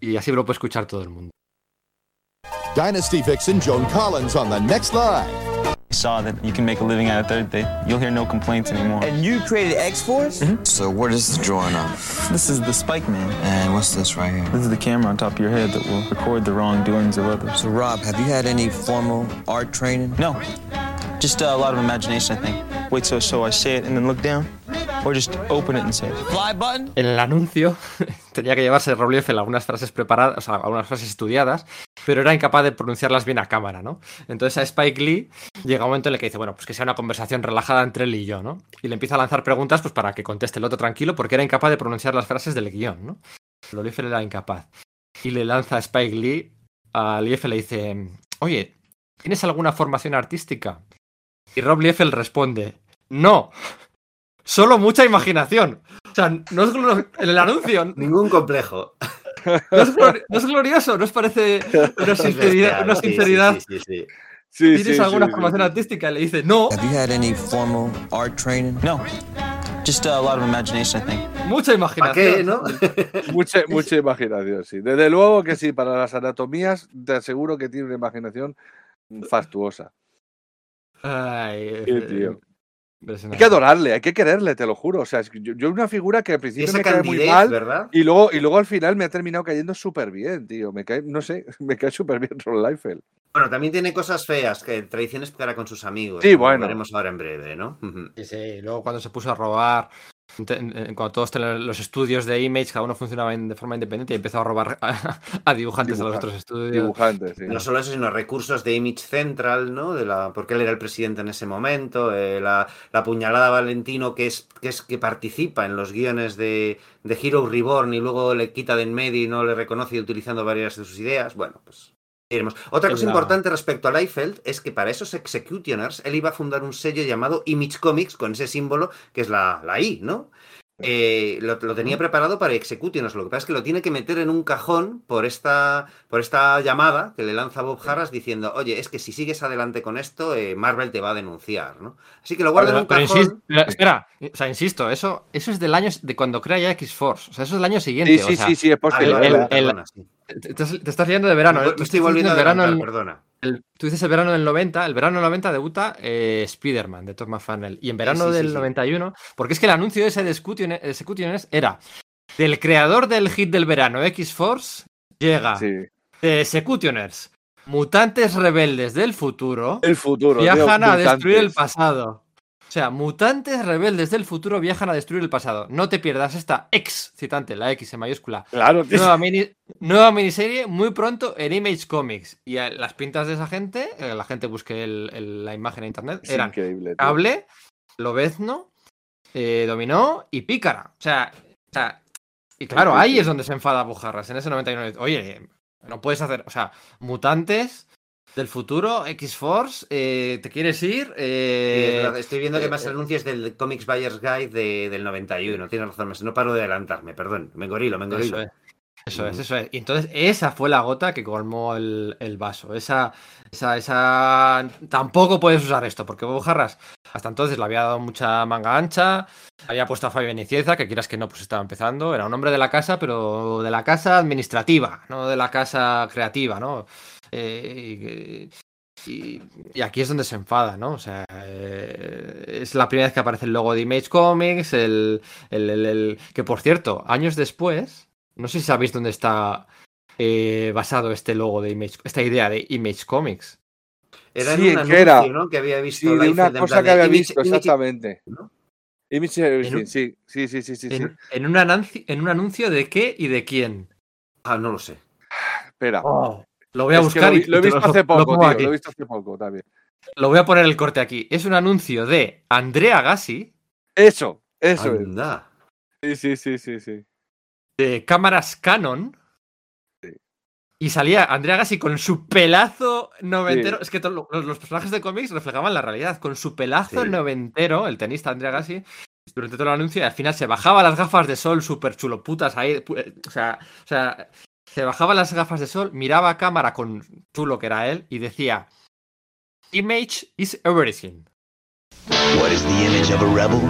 y así lo puede escuchar todo el mundo. Dynasty Vixen Joan Collins on the next line. I saw that you can make a living out of third day. You'll hear no complaints anymore. And you created X-Force? Mm -hmm. So what is the drawing of? This is the Spike Man. And what's this right here? This is the camera on top of your head that will record the wrongdoings of others. So Rob, have you had any formal art training? No. Just uh, a lot of imagination, I think. Wait so, so I say it and then look down. En el anuncio tenía que llevarse Rob algunas frases preparadas, o sea, algunas frases estudiadas, pero era incapaz de pronunciarlas bien a cámara, ¿no? Entonces a Spike Lee llega un momento en el que dice, bueno, pues que sea una conversación relajada entre él y yo, ¿no? Y le empieza a lanzar preguntas pues para que conteste el otro tranquilo porque era incapaz de pronunciar las frases del guion, ¿no? Rob era incapaz. Y le lanza a Spike Lee, a Liefeld le dice, oye, ¿tienes alguna formación artística? Y Rob Liefeld responde, no. Solo mucha imaginación. O sea, no es en el anuncio. Ningún complejo. No es, glorioso, ¿no os parece una sinceridad? Una sinceridad? Sí, sí, sí, ¿Tienes alguna formación artística? Y le dice, no. Have you had any formal art training? No. Just a lot of imagination, I think. Mucha imaginación. qué, no? mucha, mucha imaginación, sí. Desde luego que sí, para las anatomías te aseguro que tiene una imaginación fastuosa. Ay, tío. Hay que adorarle, hay que quererle, te lo juro. O sea, yo, yo una figura que al principio Esa me cae muy mal ¿verdad? y luego, y luego al final me ha terminado cayendo súper bien, tío. Me cae, no sé, me cae súper bien Ron Liefeld. Bueno, también tiene cosas feas, que tradiciones para con sus amigos. Sí, bueno. veremos ahora en breve, ¿no? Sí, luego cuando se puso a robar, cuando todos tenían los estudios de Image, cada uno funcionaba en- de forma independiente y empezó a robar a, a dibujantes de los otros estudios. Dibujante, sí. No solo eso, sino recursos de Image Central, ¿no? De la, porque él era el presidente en ese momento, eh, la, la puñalada Valentino que es, que es que participa en los guiones de, de Hero Reborn y luego le quita de en medio y no le reconoce utilizando varias de sus ideas. Bueno, pues. Otra cosa la- importante respecto a Liefeld es que para esos Executioners él iba a fundar un sello llamado Image Comics con ese símbolo que es la, la I, ¿no? Eh, lo, lo tenía preparado para Executioners, lo que pasa es que lo tiene que meter en un cajón por esta, por esta llamada que le lanza Bob Harras diciendo, oye, es que si sigues adelante con esto, eh, Marvel te va a denunciar, ¿no? Así que lo guarda en un pero cajón. insisto, pero espera, o sea, insisto, eso, eso es del año de cuando crea ya X-Force. O sea, eso es del año siguiente. Sí, o sí, sea, sí, sí, es el- el- perdona, sí. Te, estás liando de verano. Me ¿eh? estoy volviendo el verano, adelantar, el- perdona. El- tú dices el verano del 90, el verano del 90 debuta eh, Spider-Man de Todd McFarlane. Y en verano sí, sí, del sí. 91, porque es que el anuncio ese de Execution- Executioners era del creador del hit del verano, X-Force, llega de Executioners, mutantes rebeldes del futuro, El futuro. tío, viajan a destruir el pasado. O sea, mutantes rebeldes del futuro viajan a destruir el pasado. No te pierdas esta ex citante, la X en mayúscula. Claro, tío. Nueva, mini- nueva miniserie muy pronto en Image Comics. Y eh, las pintas de esa gente, eh, la gente busque el- el- la imagen en internet, Es eran increíble. Cable, Lobezno, eh, Dominó y Pícara. O sea, o sea, y claro, ahí es donde se enfada Bujarras, en ese 99. Oye, no puedes hacer, o sea, mutantes del futuro, X-Force, eh, ¿te quieres ir? Sí, Eh, es Estoy viendo que más eh, anuncios del Comics Buyer's Guide de- del 91. Tienes razón, no paro de adelantarme, perdón. Me engorilo, me engorilo. Eso es. Eso es, Ujú. eso es. Y entonces esa fue la gota que colmó el, el vaso. Esa, esa, esa. Tampoco puedes usar esto, porque Bob Harras hasta entonces le había dado mucha manga ancha, había puesto a Fabián Icieza, que quieras que no, pues estaba empezando. Era un hombre de la casa, pero de la casa administrativa, no de la casa creativa, ¿no? Eh, y, aquí es donde se enfada, ¿no? O sea, eh, es la primera vez que aparece el logo de Image Comics, el, el- el- el- que por cierto, años después, no sé si sabéis dónde está eh, basado este logo de Image, esta idea de Image Comics. Era Sí, en un ¿en qué era? anuncio, ¿no? Que había visto Sí, de una en cosa que había Image- visto, exactamente. ¿no? Image Everything, un- sí, sí, sí, sí, sí, sí. En, en un anuncio, en un anuncio de qué y de quién. Ah, no lo sé. Espera. Lo voy a Es buscar lo, y lo he visto hace lo poco, pongo tío. Lo he visto hace poco también. Lo voy a poner el corte aquí. Es un anuncio de Andrea Gassi Eso, eso es. Anda. Sí, sí, sí, sí, sí. de cámaras Canon. Sí. Y salía Andrea Gassi con su pelazo noventero. Sí. Es que los, los personajes de cómics reflejaban la realidad. Con su pelazo noventero, el tenista Andrea Gassi, durante todo el anuncio, y al final se bajaba las gafas de sol súper chuloputas ahí. eh, O sea, o sea, se bajaba las gafas de sol, miraba a cámara con chulo que era él y decía: Image is everything. What is the image of a rebel?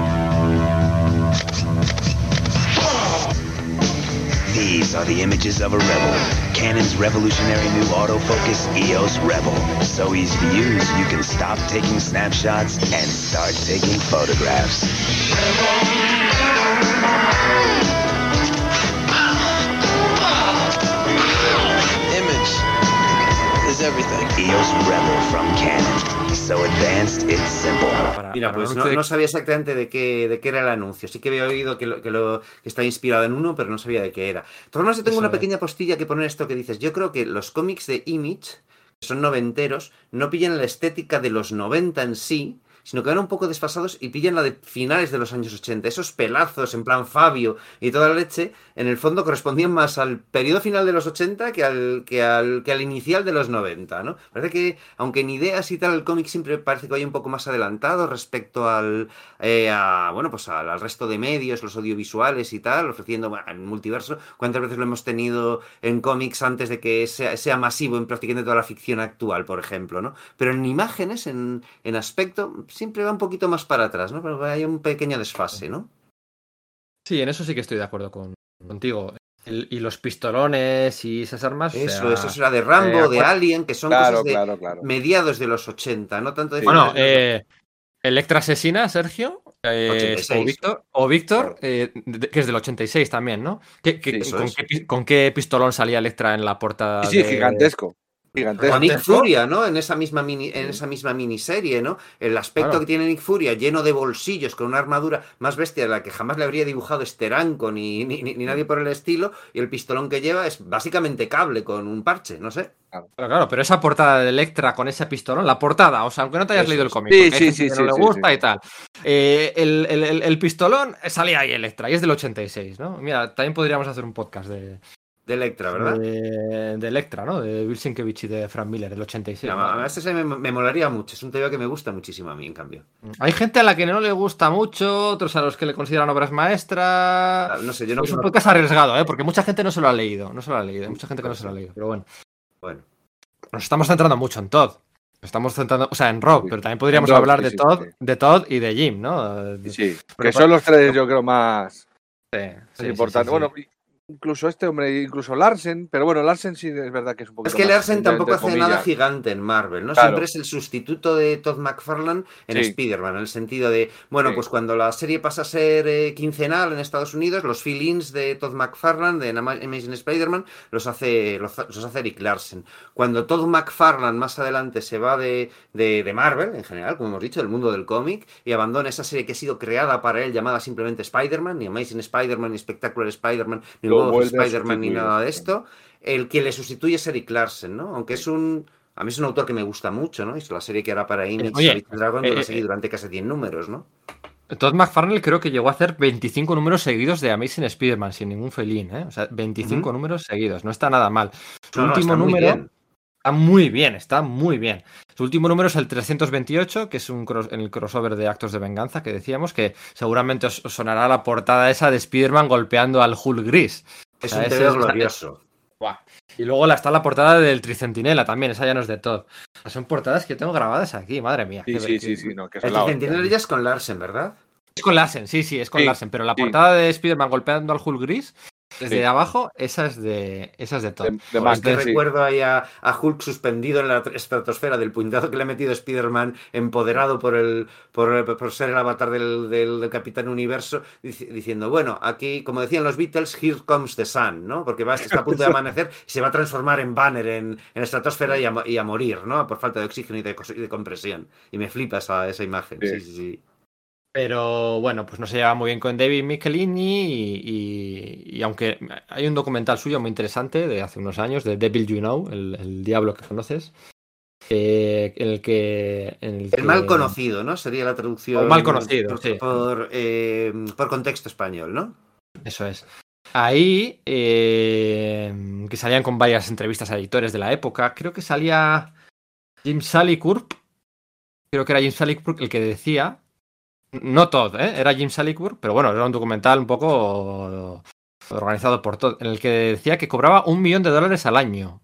These are the images of a rebel. Canon's revolutionary new autofocus EOS Rebel. So easy to use, you can stop taking snapshots and start taking photographs. Image is everything. EOS Rebel from Canon. So advanced, it's simple. Para- Mira, para pues no, no sabía exactamente de qué, de qué era el anuncio. Sí que había oído que, lo, que, lo, que está inspirado en uno, pero no sabía de qué era. De todas formas, yo tengo Eso una pequeña postilla que poner esto que dices. Yo creo que los cómics de Image, que son noventeros, no pillan la estética de los 90 en sí, sino que van un poco desfasados y pillan la de finales de los años 80. Esos pelazos en plan Fabio y toda la leche, en el fondo correspondían más al periodo final de los 80 que al, que al, que al inicial de los 90, ¿no? Parece que, aunque en ideas y tal, el cómic siempre parece que vaya un poco más adelantado respecto al, eh, bueno, pues al, resto de medios, los audiovisuales y tal, ofreciendo bueno, el multiverso. ¿Cuántas veces lo hemos tenido en cómics antes de que sea, sea masivo en prácticamente toda la ficción actual, por ejemplo, ¿no? Pero en imágenes, en, en aspecto, siempre va un poquito más para atrás, ¿no? Pero hay un pequeño desfase, ¿no? Sí, en eso sí que estoy de acuerdo con, contigo. El- y los pistolones y esas armas. o Eso, sea, eso será de Rambo, eh, de Alien, que son Claro, cosas de claro, claro. mediados de los 80, no tanto de Sí. Bueno, eh, Electra asesina, Sergio. eh, 86. o Víctor, o Víctor Claro. eh, de- que es del 86 también, ¿no? ¿Qué- qué- Sí, eso con, qué, pi- con qué pistolón salía Electra en la portada? Sí, sí, de- gigantesco. Gigantesco. Con Nick. Furia, ¿no? En esa misma mini, en esa misma miniserie, ¿no? El aspecto Claro. que tiene Nick Furia, lleno de bolsillos, con una armadura más bestia de la que jamás le habría dibujado Steranko ni, ni, ni- ni nadie por el estilo, y el pistolón que lleva es básicamente cable con un parche, no sé. Claro, claro, pero esa portada de Electra con ese pistolón, la portada, o sea, aunque no te hayas Eso leído el cómic, Sí, porque hay sí, gente sí, que sí, no le sí, gusta sí. y tal. Eh, el, el- el- el pistolón salía ahí Electra y es del 86, ¿no? Mira, también podríamos hacer un podcast de, De Electra, ¿verdad? de, de Electra, ¿no? De Bill Sienkiewicz y de Frank Miller, del 86. Mira, ¿no? a- este me, me molaría mucho, es un tema que me gusta muchísimo a mí, en cambio. Hay gente a la que no le gusta mucho, otros a los que le consideran obras maestras. No sé, yo no es un podcast arriesgado, ¿eh? Porque mucha gente no se lo ha leído. No se lo ha leído. Hay mucha gente que no se lo ha leído. Pero bueno, Bueno, nos estamos centrando mucho en Todd. Estamos centrando, o sea, en Rob, Sí. pero también podríamos Rob, hablar sí, de sí, Todd, sí. de Todd y de Jim, ¿no? Sí, que son los tres, yo creo, más, Sí, más importantes. sí, sí. Bueno, incluso este hombre, incluso Larsen, pero bueno, Larsen sí es verdad que es un poquito Es que Larsen tampoco hace nada gigante en Marvel, ¿no? Claro. Siempre es el sustituto de Todd McFarlane en Sí. Spider-Man, en el sentido de, bueno, Sí. pues cuando la serie pasa a ser eh, quincenal en Estados Unidos, los fill-ins de Todd McFarlane, de Ama- Amazing Spider-Man, los hace, los, los hace Eric Larsen. Cuando Todd McFarlane más adelante se va de, de, de Marvel, en general, como hemos dicho, del mundo del cómic, y abandona esa serie que ha sido creada para él, llamada simplemente Spider-Man, ni Amazing Spider-Man, ni Spectacular Spider-Man, ni A Spider-Man, ni nada de sí. esto el que le sustituye es Eric Larsen, ¿no? Aunque es un. A mí es un autor que me gusta mucho, ¿no? Es la serie que hará para Image oye, Dragon, eh, yo la eh, seguí eh. durante casi 100 números, ¿no? Todd McFarlane creo que llegó a hacer 25 números seguidos de Amazing Spider-Man sin ningún felín, ¿eh? O sea, 25 Ujú. números seguidos. No está nada mal. Su No, último número. Está muy bien, está muy bien. Su último número es el 328, que es un cross- en el crossover de Actos de Venganza que decíamos, que seguramente os, os sonará la portada esa de Spider-Man golpeando al Hulk gris. Es O sea, un ese TV es- glorioso. Y luego la- está la portada del Tricentinela también, esa ya no es de Todd. Son portadas que tengo grabadas aquí, madre mía. Sí, Qué- sí, qué- sí, sí, no, que son El la hostia. Centinela ya es con Larsen, ¿verdad? Es con Larsen, sí, sí, es con Sí, Larsen, pero la sí. portada de Spider-Man golpeando al Hulk gris, desde Sí. abajo, esa es de, esa es de Todd. De, de Mac, es que sí. recuerdo ahí a, a Hulk suspendido en la estratosfera del puñetazo que le ha metido Spider-Man, empoderado por el por, por ser el avatar del, del- del Capitán Universo, dici- diciendo, bueno, aquí, como decían los Beatles, here comes the sun, ¿no? Porque va, está a punto de amanecer y se va a transformar en banner en, en la estratosfera y a, mo- y a morir, ¿no? Por falta de oxígeno y de, cos- y de compresión. Y me flipa esa, esa imagen. Sí. Sí, sí, sí. Pero bueno, pues no se lleva muy bien con David Michelini y, y- y aunque hay un documental suyo muy interesante de hace unos años, de Devil You Know, el, el diablo que conoces, eh, en el que... en el El que- mal conocido, ¿no? Sería la traducción. Mal conocido, por, sí. por, eh, por contexto español, ¿no? Eso es. Ahí, eh, que salían con varias entrevistas a editores de la época, creo que salía Jim Salicourt, creo que era Jim Salicourt el que decía, no Todd, ¿eh? era Jim Salicourt, pero bueno, era un documental un poco organizado por Todd, en el que decía que cobraba un millón de dólares al año.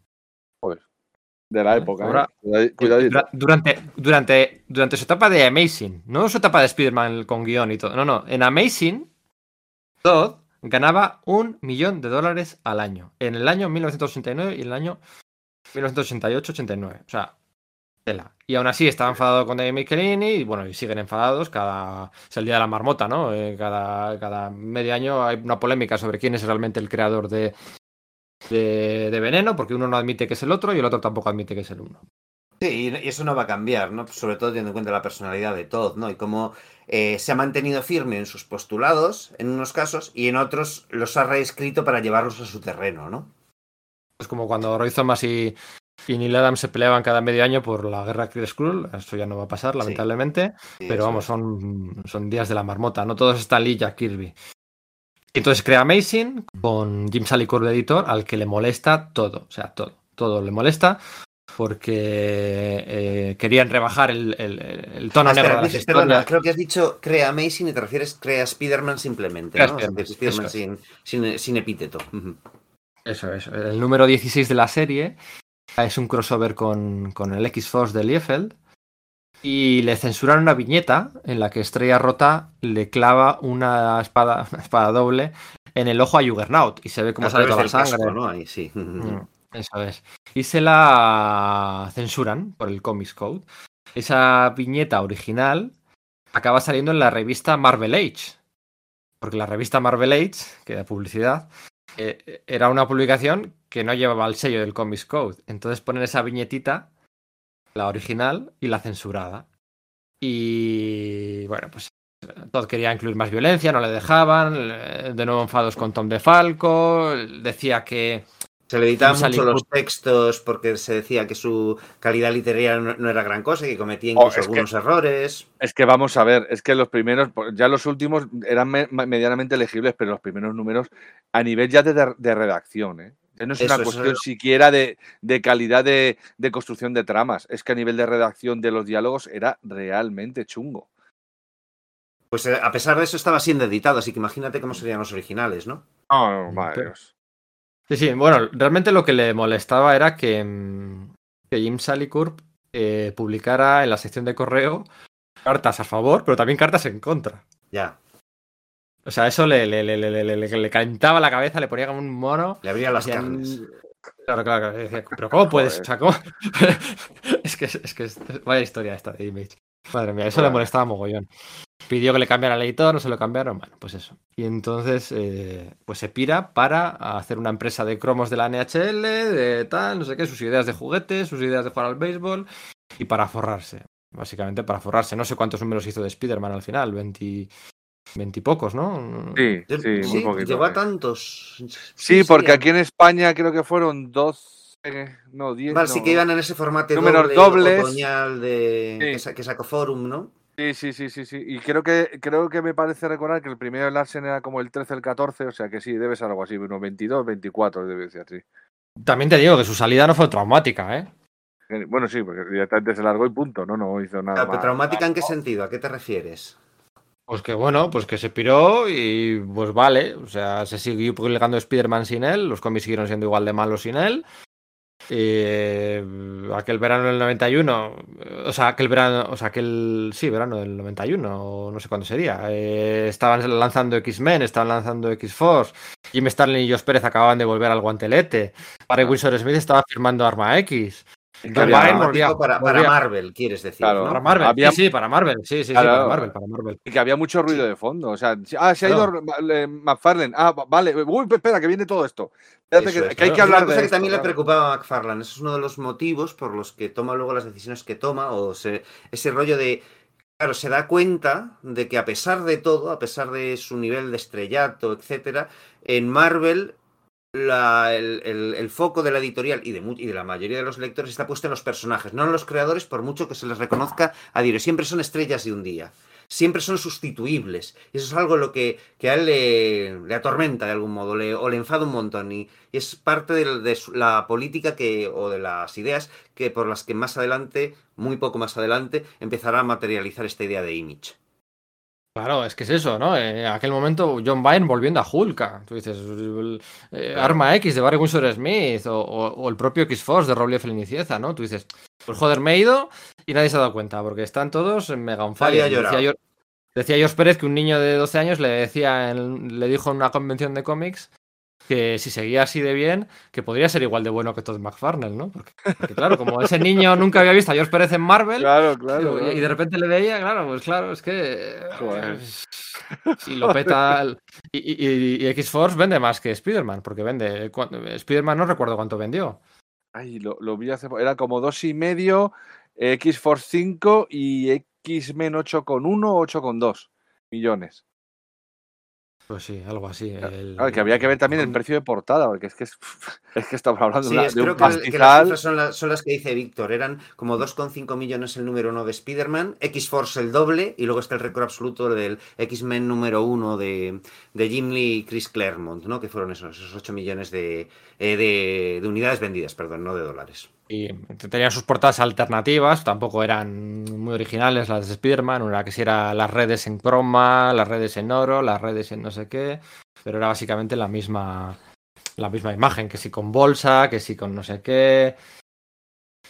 De la época. ¿eh? Cuidadito. Dura- Durante, durante, durante su etapa de Amazing, no su etapa de Spider-Man con guion y todo, no, no, en Amazing, Todd ganaba un millón de dólares al año, en el año 1989 y en el año 1988-89, o sea, tela. Y aún así estaba enfadado con David Michelini y bueno, y siguen enfadados, cada, es el día de la marmota, ¿no? Eh, cada, cada medio año hay una polémica sobre quién es realmente el creador de, de, de Veneno, porque uno no admite que es el otro y el otro tampoco admite que es el uno. Sí, y eso no va a cambiar, ¿no? Sobre todo teniendo en cuenta la personalidad de Todd, ¿no? Y cómo eh, se ha mantenido firme en sus postulados, en unos casos, y en otros los ha reescrito para llevarlos a su terreno, ¿no? Es como cuando Roy Thomas y, y Neil Adams se peleaban cada medio año por la guerra Kree Skrull. Eso ya no va a pasar, lamentablemente. Sí, pero vamos, es. son, son días de la marmota. No todos están Lee y Jack Kirby. Entonces crea Amazing con Jim Salicourt de editor, al que le molesta todo. O sea, todo. Todo le molesta porque eh, querían rebajar el, el- el tono Ah, negro espera, de las perdona, historias. creo que has dicho crea Amazing y te refieres crea Spider-Man simplemente, ¿no? O sea, Spider-Man, Spider-Man eso sin, sin, sin epíteto. Eso es. El número 16 de la serie es un crossover con, con el X-Force de Liefeld. Y le censuran una viñeta en la que Estrella Rota le clava una espada, una espada doble en el ojo a Juggernaut. Y se ve cómo A sale toda la sangre. casco, ¿no? Ahí, sí. Mm, Eso es. Y se la censuran por el Comics Code. Esa viñeta original acaba saliendo en la revista Marvel Age. Porque la revista Marvel Age, que da publicidad, eh, era una publicación que no llevaba el sello del Comics Code. Entonces ponen esa viñetita, la original y la censurada. Y bueno, pues Todd quería incluir más violencia, no le dejaban. eh, De nuevo enfados con Tom DeFalco. Decía que Se le editaban mucho los textos porque se decía que su calidad literaria no, no era gran cosa y que cometía incluso Oh, que- algunos errores. Es que vamos a ver, es que los primeros, ya los últimos eran me- medianamente legibles, pero los primeros números a nivel ya de, de- redacción, ¿eh? No es Eso, una cuestión es- siquiera de, de calidad de, de construcción de tramas, es que a nivel de redacción de los diálogos era realmente chungo. Pues eh, a pesar de eso estaba siendo editado, así que imagínate cómo serían los originales, ¿no? No, madre madre Dios. Sí, sí, bueno, realmente lo que le molestaba era que, mm, que Jim Salicourt eh, publicara en la sección de correo cartas a favor, pero también cartas en contra. Ya, O sea, eso le, le, le, le, le, le- le calentaba la cabeza, le ponía como un mono. le abría las carnes. Claro, claro, claro. Decía, Pero ¿cómo puedes? O sea, ¿cómo? es que es que es- vaya historia esta de Image. Madre mía, eso le molestaba mogollón. Pidió que le cambiara el editor, no se lo cambiaron, bueno, pues eso. Y entonces, eh, pues se pira para hacer una empresa de cromos de la NHL, de tal, no sé qué, sus ideas de juguetes, sus ideas de jugar al béisbol, y para forrarse. Básicamente para forrarse. No sé cuántos números hizo de Spider-Man al final, 20, 20 y pocos, ¿no? Sí, sí, muy poquito. llegó a sí. tantos. Sí, porque aquí en España creo que fueron 12, no, 10. Vale, no. sí que iban en ese formato Números doble, dobles. otoñal de, Sí. que sacó Forum, ¿no? Sí, sí, sí, sí, sí. Y creo que, creo que me parece recordar que el primero de Larsen era como el 13, el 14, o sea que sí, debe ser algo así, unos 22, 24, debe ser, sí. También te digo que su salida no fue traumática, ¿eh? Bueno, sí, porque directamente se largó y punto, no, no hizo nada. Pero más. ¿Traumática en qué sentido? ¿A qué te refieres? Pues que bueno, pues que se piró y pues vale, o sea, se siguió publicando Spider-Man sin él, los cómics siguieron siendo igual de malos sin él. Eh, aquel verano del 91, o sea, aquel verano, o sea, aquel, sí, verano del 91, o no sé cuándo sería, eh, estaban lanzando X-Men, estaban lanzando X-Force, Jim Starlin y Jos Pérez acababan de volver al guantelete, Barry Windsor Smith estaba firmando Arma X. había- para, Marvel, quieres decir, Claro. ¿no? Para Marvel, Había- sí, sí, para Marvel, sí, sí, sí, para Marvel, para Marvel. Y que había mucho ruido de fondo. O sea, si- ah, se ha ido eh, McFarlane. Ah, va- vale. Uy, espera, que viene todo esto. Espérate, Eso que, es. que hay que Es hablar una cosa de que esto, también le preocupaba a McFarlane. Ese es uno de los motivos por los que toma luego las decisiones que toma, o se- ese rollo de. Claro, se da cuenta de que a pesar de todo, a pesar de su nivel de estrellato, etcétera, en Marvel el, foco de la editorial y de, la mayoría de los lectores está puesto en los personajes, no en los creadores, por mucho que se les reconozca a diario. Siempre son estrellas de un día. Siempre son sustituibles. Y eso es algo lo que, que a él le, atormenta de algún modo, le- o le enfada un montón. Y, es parte de, de la política que, o de las ideas que por las que más adelante, muy poco más adelante, empezará a materializar esta idea de image. Claro, es que es eso, ¿no? En aquel momento John Byrne volviendo a Hulk. Tú dices, eh, Arma X de Barry Windsor Smith o, o- o el propio X-Force de Rob Liefeld y Nicieza, ¿no? Tú dices, pues joder, me he ido y nadie se ha dado cuenta porque están todos en mega on fire. Decía, yo- decía George Pérez que un niño de 12 años le decía, en- le dijo en una convención de cómics que si seguía así de bien, que podría ser igual de bueno que Todd McFarlane, ¿no? Porque, porque, claro, como ese niño nunca había visto a George Pérez en Marvel, Claro, claro. y- claro. Y de repente le veía, claro, pues claro, es que. Joder. Y lo peta. Y, y- y- y X-Force vende más que Spider-Man, porque vende. Spider-Man no recuerdo cuánto vendió. Ay, lo, lo vi hace. Era como dos y medio, X-Force 5 y X-Men 8,1 o 8,2 millones. Pues sí, algo así. el- Claro, que había que ver también el precio de portada, porque es que, es, es que estamos hablando Sí, de, una- es, de un creo que, el- que las pastizal. cifras son, las- son las que dice Víctor. Eran como 2,5 millones el número 1 de Spider-Man, X-Force el doble, y luego está el récord absoluto del X-Men número 1 de, de Jim Lee y Chris Claremont, ¿no? Que fueron esos, esos 8 millones de, eh, de, de unidades vendidas, perdón, no de dólares. Y tenían sus portadas alternativas, tampoco eran muy originales las de Spider-Man, una que si era las redes en croma, las redes en oro, las redes en no sé qué, pero era básicamente la misma la misma imagen, que si con bolsa, que si con no sé qué.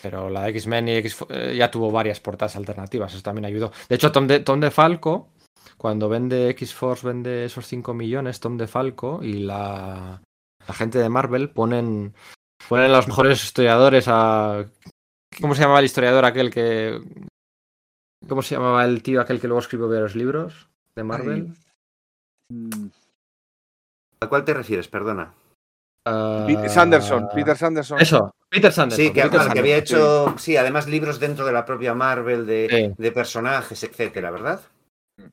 Pero la de X-Men y X eh, ya tuvo varias portadas alternativas, eso también ayudó. De hecho, Tom de, Tom DeFalco, cuando vende X-Force, vende esos 5 millones, Tom DeFalco y la, la gente de Marvel ponen ponen los mejores historiadores a. ¿Cómo se llamaba el historiador aquel que. ¿Cómo se llamaba el tío aquel que luego escribió varios libros de Marvel? Mm, ¿A cuál te refieres? Perdona. Peter Ah, Sanderson, Peter Sanderson. Eso, Peter Sanderson. Sí, que, Peter que había hecho, sí, además libros dentro de la propia Marvel de, Sí. de personajes, etcétera, ¿verdad?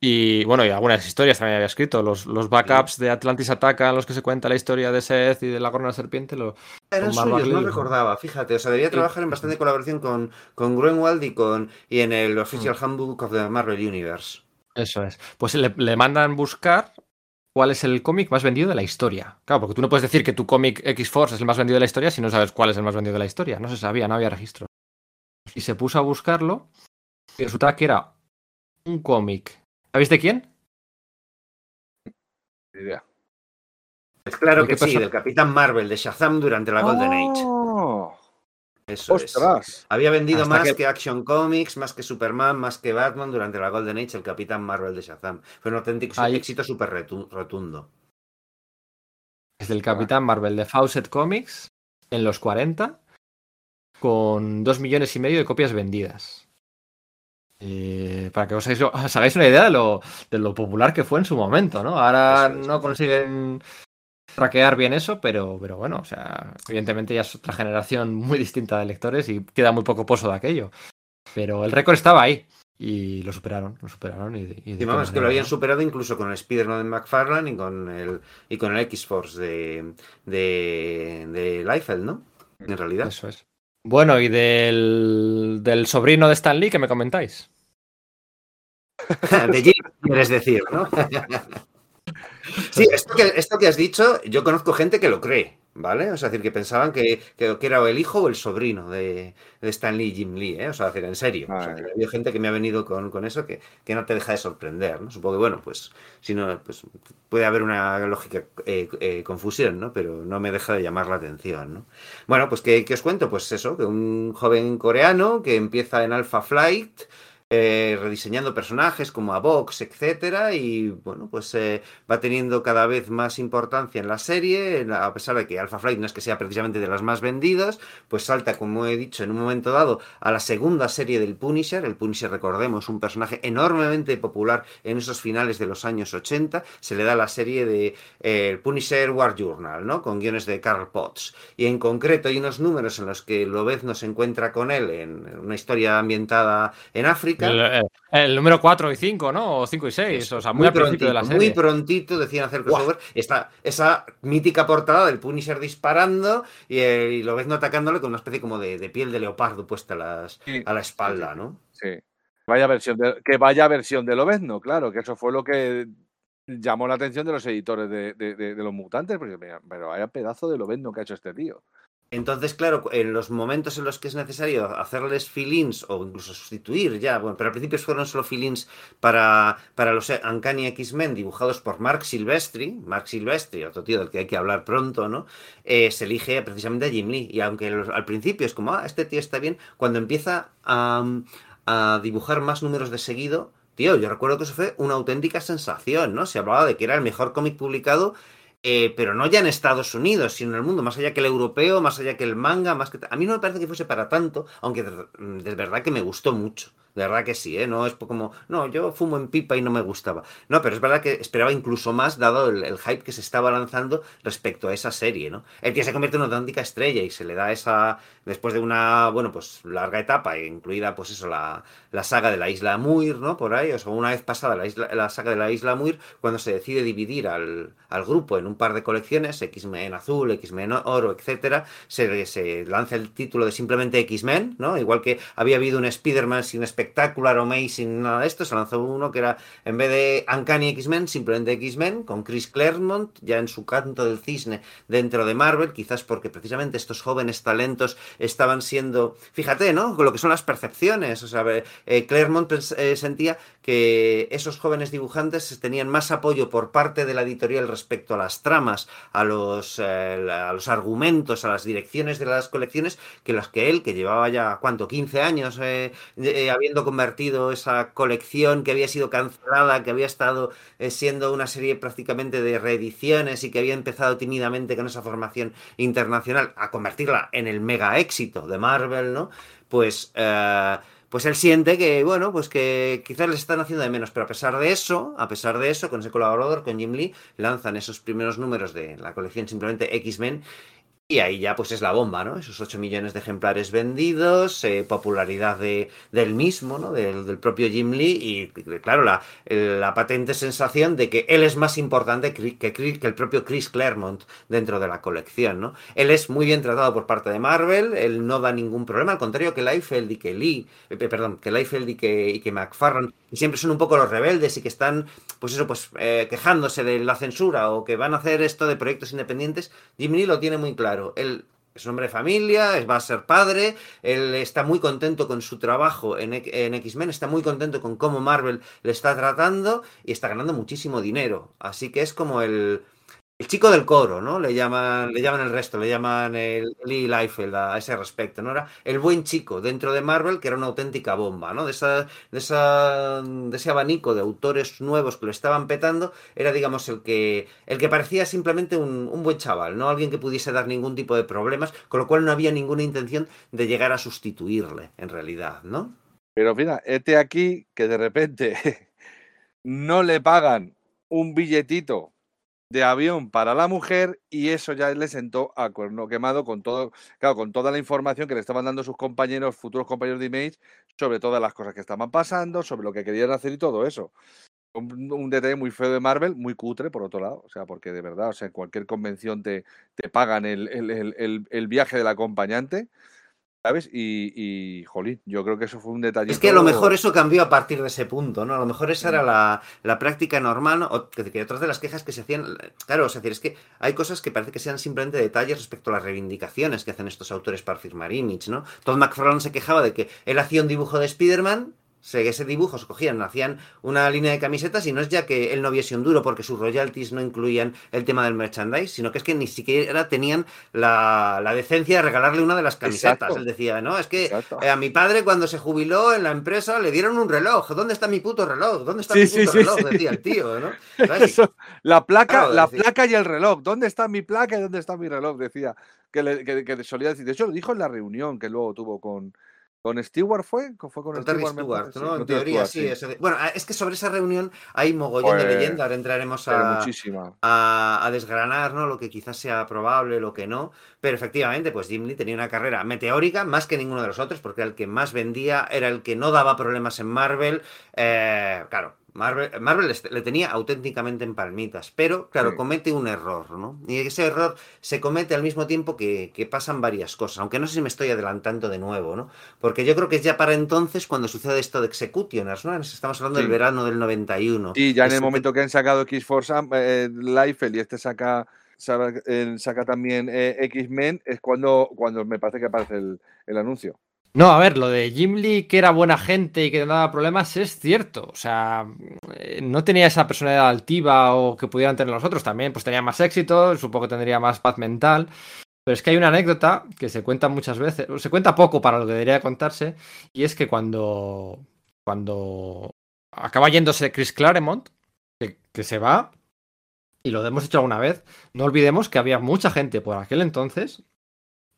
Y bueno, y algunas historias también había escrito. Los, los backups de Atlantis Ataca, en los que se cuenta la historia de Seth y de la corona de la serpiente. Lo... Eran suyos, no recordaba, fíjate. O sea, debía Sí. trabajar en bastante colaboración con, con Greenwald y, con, y en el Official Handbook of the Marvel Universe. Eso es. Pues le, le mandan buscar cuál es el cómic más vendido de la historia. Claro, porque tú no puedes decir que tu cómic X-Force es el más vendido de la historia si no sabes cuál es el más vendido de la historia. No se sabía, no había registro. Y se puso a buscarlo y resultaba que era un cómic. ¿Sabéis de quién? Ni idea. Pues claro ¿De que sí, del Capitán Marvel de Shazam durante la Golden Age. Oh, Eso es. ¡Ostras! Había vendido Hasta más que- que... Action Comics, más que Superman, más que Batman durante la Golden Age, el Capitán Marvel de Shazam. Fue un auténtico Ahí- éxito súper rotundo. Es del Capitán Marvel de Fawcett Comics en los 40 con dos millones y medio de copias vendidas. Eh, para que os hagáis, una idea de lo, de lo popular que fue en su momento, ¿no? Ahora es. no consiguen traquear bien eso, pero, pero bueno, o sea, evidentemente ya es otra generación muy distinta de lectores y queda muy poco pozo de aquello. Pero el récord estaba ahí y lo superaron, lo superaron. Y, y vamos, que lo habían superado incluso con el Spider-Man de McFarlane y con el, y con el X-Force de, de, de Liefeld, ¿no? En realidad. Eso es. Bueno, y del, del sobrino de Stan Lee que me comentáis. de Jim, quieres decir, ¿no? sí, esto que, esto que has dicho, yo conozco gente que lo cree, ¿vale? O sea, decir, que pensaban que, que, que era el hijo o el sobrino de, de Stan Lee y Jim Lee, ¿eh? O sea, decir, en serio. O sea, que gente que me ha venido con, con eso que, que no te deja de sorprender, ¿no? Supongo que, bueno, pues, si no, pues puede haber una lógica eh, eh, confusión, ¿no? Pero no me deja de llamar la atención, ¿no? Bueno, pues, ¿qué, qué os cuento? Pues eso, que un joven coreano que empieza en Alpha Flight, eh, rediseñando personajes como a Vox, etcétera, y bueno, pues eh, va teniendo cada vez más importancia en la serie, a pesar de que Alpha Flight no es que sea precisamente de las más vendidas, pues salta, como he dicho, en un momento dado a la segunda serie del Punisher. El Punisher, recordemos, un personaje enormemente popular en esos finales de los años 80. Se le da la serie de eh, el Punisher War Journal, ¿no? Con guiones de Carl Potts. Y en concreto hay unos números en los que Lobezno se encuentra con él en una historia ambientada en África. El, el- el número 4 y 5, ¿no? O 5 y 6. O sea, muy, al principio de la prontito, serie. muy prontito decían hacer crossover. Está esa mítica portada del Punisher disparando y, el, y Lobezno atacándole con una especie como de, de piel de leopardo puesta a, las- Sí, a la espalda, ¿no? Sí. Vaya versión de, que vaya versión de Lobezno, claro, que eso fue lo que llamó la atención de los editores de, de- de- de los mutantes, porque pero vaya pedazo de Lobezno que ha hecho este tío. Entonces, claro, en los momentos en los que es necesario hacerles fill-ins o incluso sustituir ya, bueno, pero al principio fueron solo fill-ins para, para los Uncanny X-Men dibujados por Mark Silvestri, Mark Silvestri, otro tío del que hay que hablar pronto, ¿no? Eh, se elige precisamente a Jim Lee. Y aunque los- al principio es como, ah, este tío está bien, cuando empieza a, a dibujar más números de seguido, tío, yo recuerdo que eso fue una auténtica sensación, ¿no? Se hablaba de que era el mejor cómic publicado eh, pero no ya en Estados Unidos, sino en el mundo, más allá que el europeo, más allá que el manga, más que... A mí no me parece que fuese para tanto, aunque de, de verdad que me gustó mucho. De verdad que sí, ¿eh? No es como, no, yo fumo en pipa y no me gustaba. No, pero es verdad que esperaba incluso más, dado el, hype que se estaba lanzando respecto a esa serie, ¿no? El tío se convierte en una auténtica estrella y se le da esa, después de una, bueno, pues larga etapa, incluida, pues eso, la, la saga de la isla Muir, ¿no? Por ahí, o sea, una vez pasada la, isla, la saga de la isla Muir, cuando se decide dividir al, al grupo en un par de colecciones, X-Men azul, X-Men oro, etcétera, se, se lanza el título de simplemente X-Men, ¿no? Igual que había habido un Spider-Man sin espectacular Amazing, nada de esto, se lanzó uno que era, en vez de Uncanny X-Men, simplemente X-Men, con Chris Claremont, ya en su canto del cisne dentro de Marvel, quizás porque precisamente estos jóvenes talentos estaban siendo, fíjate, ¿no? Con lo que son las percepciones, o sea, eh, Claremont eh, sentía que esos jóvenes dibujantes tenían más apoyo por parte de la editorial respecto a las tramas, a los, eh, argumentos, a las direcciones de las colecciones, que las que él, que llevaba ya, ¿cuánto? 15 años eh, eh, habiendo convertido esa colección que había sido cancelada, que había estado siendo una serie prácticamente de reediciones y que había empezado tímidamente con esa formación internacional a convertirla en el mega éxito de Marvel, ¿no? Pues... pues él siente que, bueno, pues que quizás les están haciendo de menos, pero a pesar de eso, a pesar de eso, con ese colaborador, con Jim Lee, lanzan esos primeros números de la colección simplemente X-Men y ahí ya pues es la bomba, ¿no? Esos 8 millones de ejemplares vendidos, eh, popularidad de, del mismo, ¿no? Del, del, propio Jim Lee y, claro, la, la, patente sensación de que él es más importante que, que, el propio Chris Claremont dentro de la colección, ¿no? Él es muy bien tratado por parte de Marvel, él no da ningún problema, al contrario que Liefeld y que Lee, eh, perdón, que Liefeld y que, y que McFarlane siempre son un poco los rebeldes y que están, pues eso, pues eh, quejándose de la censura o que van a hacer esto de proyectos independientes, Jim Lee lo tiene muy claro. Él es hombre de familia, va a ser padre, él está muy contento con su trabajo en, en X-Men, está muy contento con cómo Marvel le está tratando y está ganando muchísimo dinero. Así que es como el, el chico del coro, ¿no? Le llaman, le llaman el resto, le llaman el Lee Liefeld a ese respecto, ¿no? Era el buen chico dentro de Marvel, que era una auténtica bomba, ¿no? De, esa, de, esa, de ese abanico de autores nuevos que lo estaban petando, era, digamos, el que, el que parecía simplemente un, un buen chaval, ¿no? Alguien que pudiese dar ningún tipo de problemas, con lo cual no había ninguna intención de llegar a sustituirle, en realidad, ¿no? Pero mira, este aquí que de repente no le pagan un billetito de avión para la mujer y eso ya le sentó a cuerno quemado con todo, claro, con toda la información que le estaban dando sus compañeros, futuros compañeros de Image, sobre todas las cosas que estaban pasando, sobre lo que querían hacer y todo eso. Un, un, detalle muy feo de Marvel, muy cutre por otro lado, o sea, porque de verdad, o sea, en cualquier convención te, te pagan el, el, el, el viaje del acompañante. ¿Sabes? Y, y, jolín, yo creo que eso fue un detalle. Es que a lo mejor eso cambió a partir de ese punto, ¿no? A lo mejor esa era la, la práctica normal, ¿no? o que, que, otras de las quejas que se hacían, claro, o sea, es que hay cosas que parece que sean simplemente detalles respecto a las reivindicaciones que hacen estos autores para firmar Image, ¿no? Todd McFarlane se quejaba de que él hacía un dibujo de Spider-Man ese dibujo se cogían, hacían una línea de camisetas y no es ya que él no viese un duro porque sus royalties no incluían el tema del merchandise, sino que es que ni siquiera tenían la, la decencia de regalarle una de las camisetas. Exacto. Él decía, no, es que eh, a mi padre cuando se jubiló en la empresa le dieron un reloj. ¿Dónde está mi puto reloj? ¿Dónde está sí, mi puto sí, reloj? Decía el tío, ¿no? Eso, la placa, Claro, la decía. placa y el reloj. ¿Dónde está mi placa y dónde está mi reloj? Decía que, le, que, que solía decir. De hecho, lo dijo en la reunión que luego tuvo con, con Stewart fue, fue con, Con Terry Stewart, ¿no? en teoría Stewart, sí. de- Bueno, es que sobre esa reunión hay mogollón de Pues, leyendas. Ahora entraremos a desgranar ¿no? lo que quizás sea probable, lo que no. Pero efectivamente, pues Jim Lee tenía una carrera meteórica más que ninguno de los otros, porque era el que más vendía, era el que no daba problemas en Marvel. Eh, claro, Marvel, Marvel le tenía auténticamente en palmitas, pero claro, Sí. comete un error, ¿no? Y ese error se comete al mismo tiempo que, que pasan varias cosas, aunque no sé si me estoy adelantando de nuevo, ¿no? Porque yo creo que es ya para entonces cuando sucede esto de Executioners, ¿no? Estamos hablando Sí. del verano del 91. Y ya en el momento que han sacado X-Force eh, Liefeld y este saca, saca, eh, saca también eh, X-Men, es cuando, cuando me parece que aparece el, el anuncio. No, a ver, lo de Jim Lee, que era buena gente y que no daba problemas, es cierto. O sea, eh, no tenía esa personalidad altiva o que pudieran tener los otros. También, pues tenía más éxito, supongo que tendría más paz mental. Pero es que hay una anécdota que se cuenta muchas veces, se cuenta poco para lo que debería contarse, y es que cuando, cuando acaba yéndose Chris Claremont, que, que se va, y lo hemos hecho alguna vez, no olvidemos que había mucha gente por aquel entonces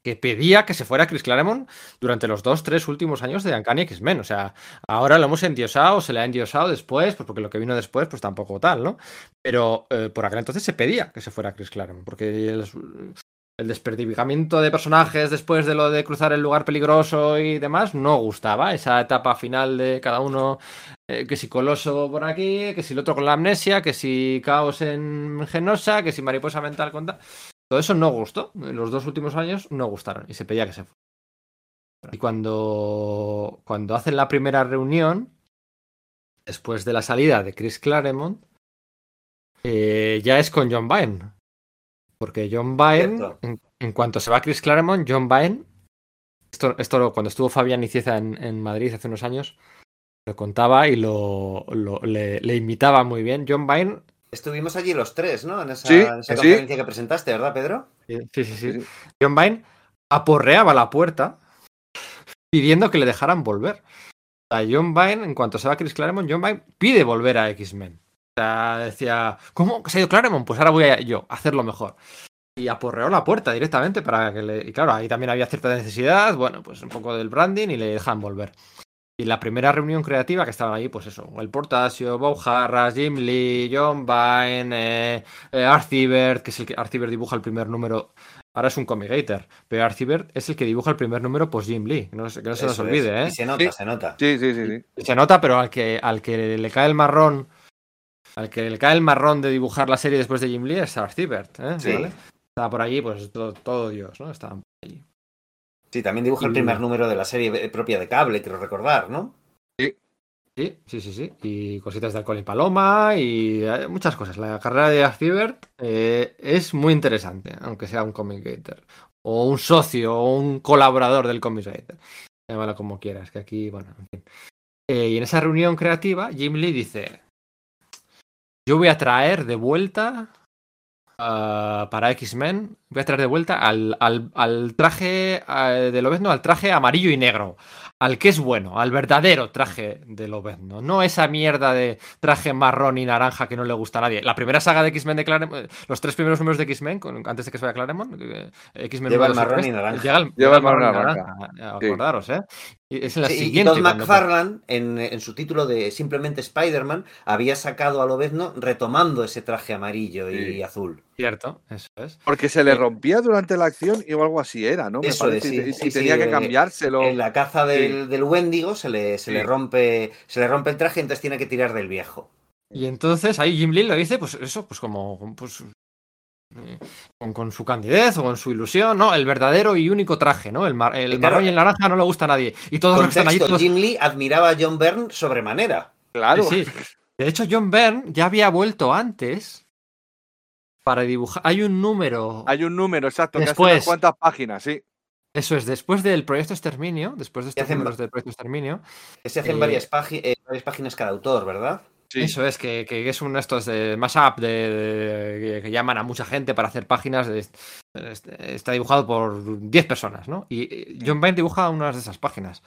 que pedía que se fuera Chris Claremont durante los dos, tres últimos años de Uncanny X-Men. O sea, ahora lo hemos endiosado, se le ha endiosado después, pues porque lo que vino después, pues tampoco tal, ¿no? Pero eh, por aquel entonces se pedía que se fuera Chris Claremont, porque el, el de personajes después de lo de cruzar el lugar peligroso y demás no gustaba. Esa etapa final de cada uno, eh, que si Coloso por aquí, que si el otro con la amnesia, que si Caos en Genosa, que si Mariposa Mental con tal. Todo eso no gustó. En los dos últimos años no gustaron y se pedía que se fuera. Y cuando, cuando hacen la primera reunión, después de la salida de Chris Claremont, eh, ya es con John Byrne. Porque John Byrne, en, en cuanto se va Chris Claremont, John Byrne, esto, esto cuando estuvo Fabián Icieza en, en Madrid hace unos años, lo contaba y lo, lo- le, le imitaba muy bien. John Byrne Estuvimos allí los tres, ¿no? En esa, Sí, sí. conferencia que presentaste, ¿verdad, Pedro? Sí, sí, sí. John Vine aporreaba la puerta pidiendo que le dejaran volver. O sea, John Vine, en cuanto se va Chris Claremont, John Vine pide volver a X-Men. O sea, decía, ¿cómo que se ha ido Claremont? Pues ahora voy a yo a hacerlo mejor. Y aporreó la puerta directamente para que le. Y claro, ahí también había cierta necesidad, bueno, pues un poco del branding y le dejan volver. Y la primera reunión creativa que estaban ahí, pues eso, el Portasio, Bob Harras, Jim Lee, John Vine, eh, eh, Art Ebert, que es el que Art Ebert dibuja el primer número. Ahora es un comicator, pero Art Ebert es el que dibuja el primer número post Jim Lee. Que no, se- que no se nos Eso es. olvide, ¿eh? Y se nota, Sí. se nota. Sí, sí, sí. sí. Se nota, pero al que, al que le cae el marrón, al que le cae el marrón de dibujar la serie después de Jim Lee es Art Ebert, ¿eh? Sí. ¿Vale? Está por allí, pues todo, todo Dios, ¿no? Está por allí. Sí, también dibuja el primer número de la serie eh, propia de cable, quiero recordar, ¿no? Sí, sí, sí, sí. Y cositas de alcohol y paloma y eh, muchas cosas. La carrera de Ebert eh, es muy interesante, aunque sea un comicator. O un socio o un colaborador del comicator. Llámalo como quieras, que aquí, bueno, en fin. Eh, y en esa reunión creativa, Jim Lee dice: Yo voy a traer de vuelta ah, para X-Men, voy a traer de vuelta al, al- al traje eh, de Lobezno, al traje amarillo y negro. Al que es bueno, al verdadero traje de Lobezno. No esa mierda de traje marrón y naranja que no le gusta a nadie. La primera saga de X-Men de Claremont, los tres primeros números de X-Men, con- antes de que se vaya Claremont, eh, X-Men Lleva el marrón y naranja. Lleva el, Lleva el marrón y y naranja. Sí. Acordaros, ¿eh? Y es en la Sí, y- y siguiente. Todd McFarlane, en, en su título de simplemente Spider-Man, había sacado a Lobezno retomando ese traje amarillo y azul. Cierto, eso es. Porque se le rompía durante la acción y o algo así era, ¿no? Me Eso parece, es, y- sí, y, sí, tenía sí, que eh, cambiárselo. En la caza del, del Wendigo se le, se le rompe se le rompe el traje, entonces tiene que tirar del viejo. Y entonces ahí Jim Lee lo dice, pues eso, pues como pues, con, con su candidez o con su ilusión, ¿no? El verdadero y único traje, ¿no? El, mar- el Eh, claro. marrón y el naranja no le gusta a nadie. Y todos los que están allí. Contexto, todos- Jim Lee admiraba a John Byrne sobremanera. Claro. Sí, sí. De hecho, John Byrne ya había vuelto antes para dibujar. Hay un número. Hay un número exacto que hace Después. unas cuantas páginas, sí. Eso es, después del proyecto Exterminio, después de estos hacen números del proyecto Exterminio, Que se hacen Eh, varias, eh, varias páginas cada autor, ¿verdad? Sí. Eso es, que, que es uno de estos de mashup de, de- que- llaman a mucha gente para hacer páginas. de- este- está dibujado por 10 personas, ¿no? Y John Byrne dibuja unas de esas páginas.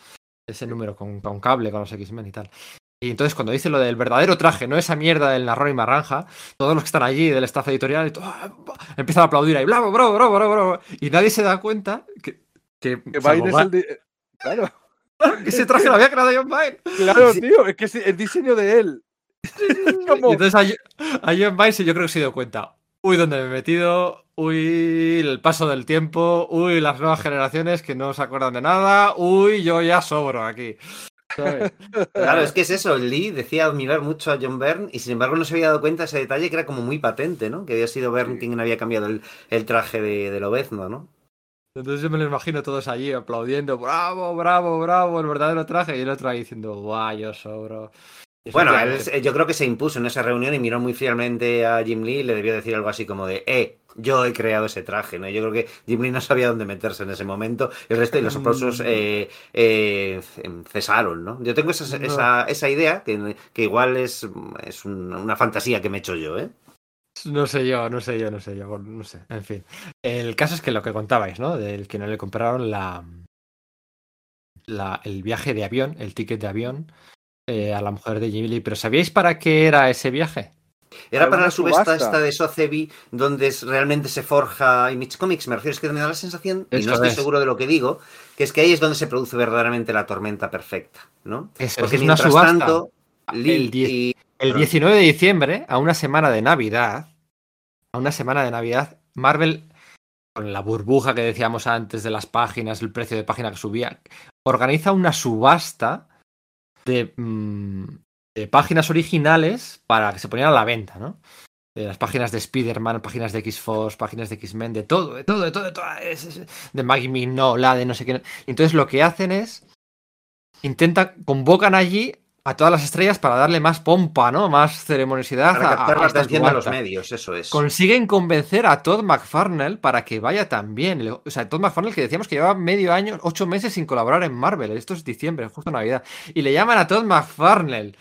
Ese número con, con cable, con los X-Men y tal. Y entonces cuando dice lo del verdadero traje, no esa mierda del narrón y marranja, todos los que están allí del staff editorial y todo, empiezan a aplaudir ahí, bravo, bravo, bravo, bravo. Y nadie se da cuenta que, que, Que Byrne es el. Claro, ese traje lo había creado John Byrne. claro, Sí. tío. Es que es el diseño de él. Y Como- entonces a, a John sí, yo creo que se dio cuenta. Uy, ¿dónde me he metido? Uy, el paso del tiempo. Uy, las nuevas generaciones que no se acuerdan de nada. Uy, yo ya sobro aquí. ¿Sabes? Claro, es que es eso. Lee decía admirar mucho a John Byrne y sin embargo no se había dado cuenta de ese detalle que era como muy patente, ¿no? Que había sido Byrne Sí. quien había cambiado el, el traje de, de Lobezno, ¿no? Entonces yo me lo imagino todos allí aplaudiendo. Bravo, bravo, bravo, el verdadero traje. Y el otro ahí diciendo, guau, yo sobro. Bueno, él, yo creo que se impuso en esa reunión y miró muy fielmente a Jim Lee y le debió decir algo así como de, eh, yo he creado ese traje, ¿no? Yo creo que Jim Lee no sabía dónde meterse en ese momento. El resto y los aplausos eh, eh, cesaron, ¿no? Yo tengo esa, No. esa, esa idea que, que igual es, es un- una fantasía que me he hecho yo, ¿eh? No sé yo, no sé yo, no sé yo, no sé. En fin. El caso es que lo que contabais, ¿no? Del que no le compraron la, la el viaje de avión, el ticket de avión eh, a la mujer de Jimmy Lee. Pero ¿sabíais para qué era ese viaje? Era Para una la subasta, subasta. esta de Sotheby, donde es- realmente se forja Image Comics. Me refiero, es que me da la sensación, y no estoy es. seguro de lo que digo, que es que ahí es donde se produce verdaderamente la tormenta perfecta, ¿no? Porque es una mientras subasta. tanto, Lee El y- El 19 de diciembre, a una semana de Navidad, a una semana de Navidad, Marvel, con la burbuja que decíamos antes de las páginas, el precio de página que subía, organiza una subasta de, mm, de páginas originales para que se ponieran a la venta, ¿no? De las páginas de Spider-Man, páginas de X-Force, páginas de X-Men, de todo, de todo, de todo, de todo, de Maggie de no sé qué. Entonces lo que hacen es, intentan, convocan allí a todas las estrellas para darle más pompa, ¿no? Más ceremoniosidad para a- captar a la esta atención de los medios, eso es. Consiguen convencer a Todd McFarnell para que vaya también. O sea, Todd McFarnell que decíamos que llevaba medio año, ocho meses sin colaborar en Marvel. Esto es diciembre, justo Navidad. Y le llaman a Todd McFarnell.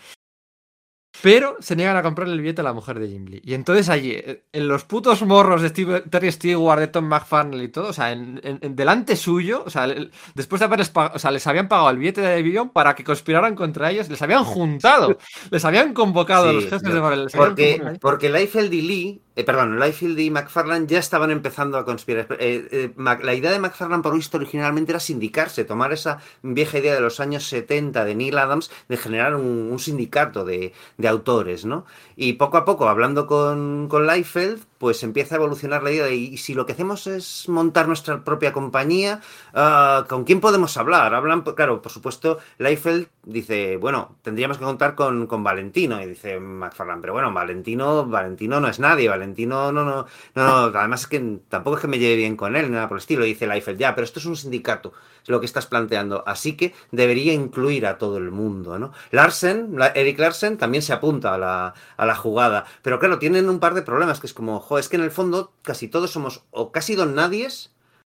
Pero se niegan a comprarle el billete a la mujer de Jim Lee. Y entonces allí, eh, en los putos morros de Steve- Terry Stewart, de Tom McFarnell y todo, o sea, en, delante suyo, o sea, el- después de haberles pagado, o sea, les habían pagado el billete de avión para que conspiraran contra ellos, les habían juntado, les habían convocado a los jefes de Marvel. Porque, porque Liefeld y Lee eh, perdón, Liefeld y McFarlane ya estaban empezando a conspirar. Eh, eh, la idea de McFarlane por visto originalmente era sindicarse, tomar esa vieja idea de los años 70 de Neil Adams de generar un, un sindicato de, de autores, ¿no? Y poco a poco, hablando con, con Liefeld, pues empieza a evolucionar la idea de y si lo que hacemos es montar nuestra propia compañía, ah, ¿con quién podemos hablar? Hablan, claro, por supuesto, Liefeld dice, bueno, tendríamos que contar con, con Valentino, y dice McFarlane, pero bueno, Valentino, Valentino no es nadie, Valentino no, no, no, no, además es que tampoco es que me lleve bien con él, nada por el estilo, dice Liefeld, ya, pero esto es un sindicato, lo que estás planteando, así que debería incluir a todo el mundo, ¿no? Larsen, la- Eric Larsen también se apunta a la, la jugada, pero claro, tienen un par de problemas, que es como, jo, es que en el fondo casi todos somos o casi don nadies,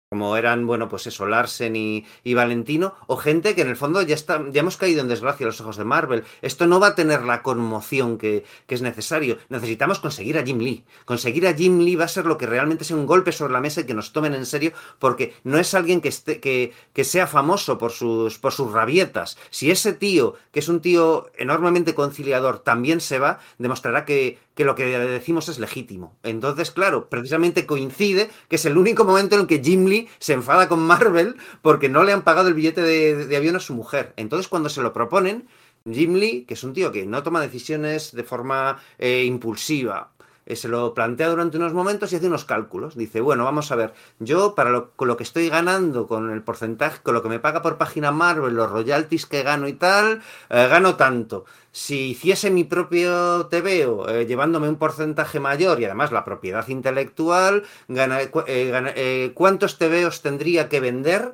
como eran, bueno, pues eso, Larsen y, y Valentino, o gente que en el fondo ya está, ya hemos caído en desgracia a los ojos de Marvel. Esto no va a tener la conmoción que, que es necesario. Necesitamos conseguir a Jim Lee. Conseguir a Jim Lee va a ser lo que realmente sea un golpe sobre la mesa y que nos tomen en serio, porque no es alguien que, esté, que, que sea famoso por sus, por sus rabietas. Si ese tío, que es un tío enormemente conciliador, también se va, demostrará que, que lo que decimos es legítimo. Entonces, claro, precisamente coincide que es el único momento en el que Jim Lee se enfada con Marvel porque no le han pagado el billete de, avión a su mujer. Entonces, cuando se lo proponen, Jim Lee, que es un tío que no toma decisiones de forma eh, impulsiva, se lo plantea durante unos momentos y hace unos cálculos. Dice, bueno, vamos a ver, yo para lo, con lo que estoy ganando, con el porcentaje, con lo que me paga por página Marvel, los royalties que gano y tal, eh, gano tanto. Si hiciese mi propio TVO eh, llevándome un porcentaje mayor y además la propiedad intelectual, gana- cu- eh, gana- eh, ¿cuántos TVOs tendría que vender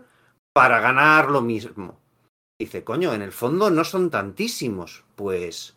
para ganar lo mismo? Dice, coño, en el fondo no son tantísimos. Pues,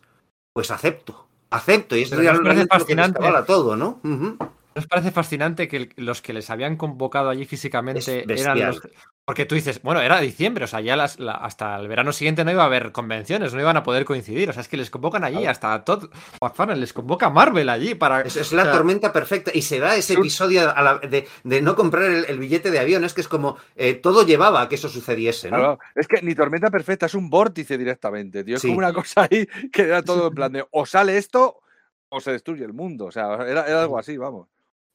pues acepto. Acepto. Y es Pero ¿no os parece que fascinante? descabala todo, ¿no? Ujú. ¿No os parece fascinante que los que les habían convocado allí físicamente eran los... Porque tú dices, bueno, era diciembre, o sea, ya las, la- hasta el verano siguiente no iba a haber convenciones, no iban a poder coincidir, o sea, es que les convocan allí, Claro. hasta Todd McFarlane les convoca Marvel allí para... Es, la sea, tormenta perfecta. Y se da ese Sur- episodio a la- de, de no comprar el, el billete de avión. Es que es como eh, todo llevaba a que eso sucediese, ¿no? Claro, es que ni tormenta perfecta, es un vórtice directamente, tío. Es Sí. como una cosa ahí que era todo en plan de o sale esto o se destruye el mundo. O sea, era, era algo así, vamos.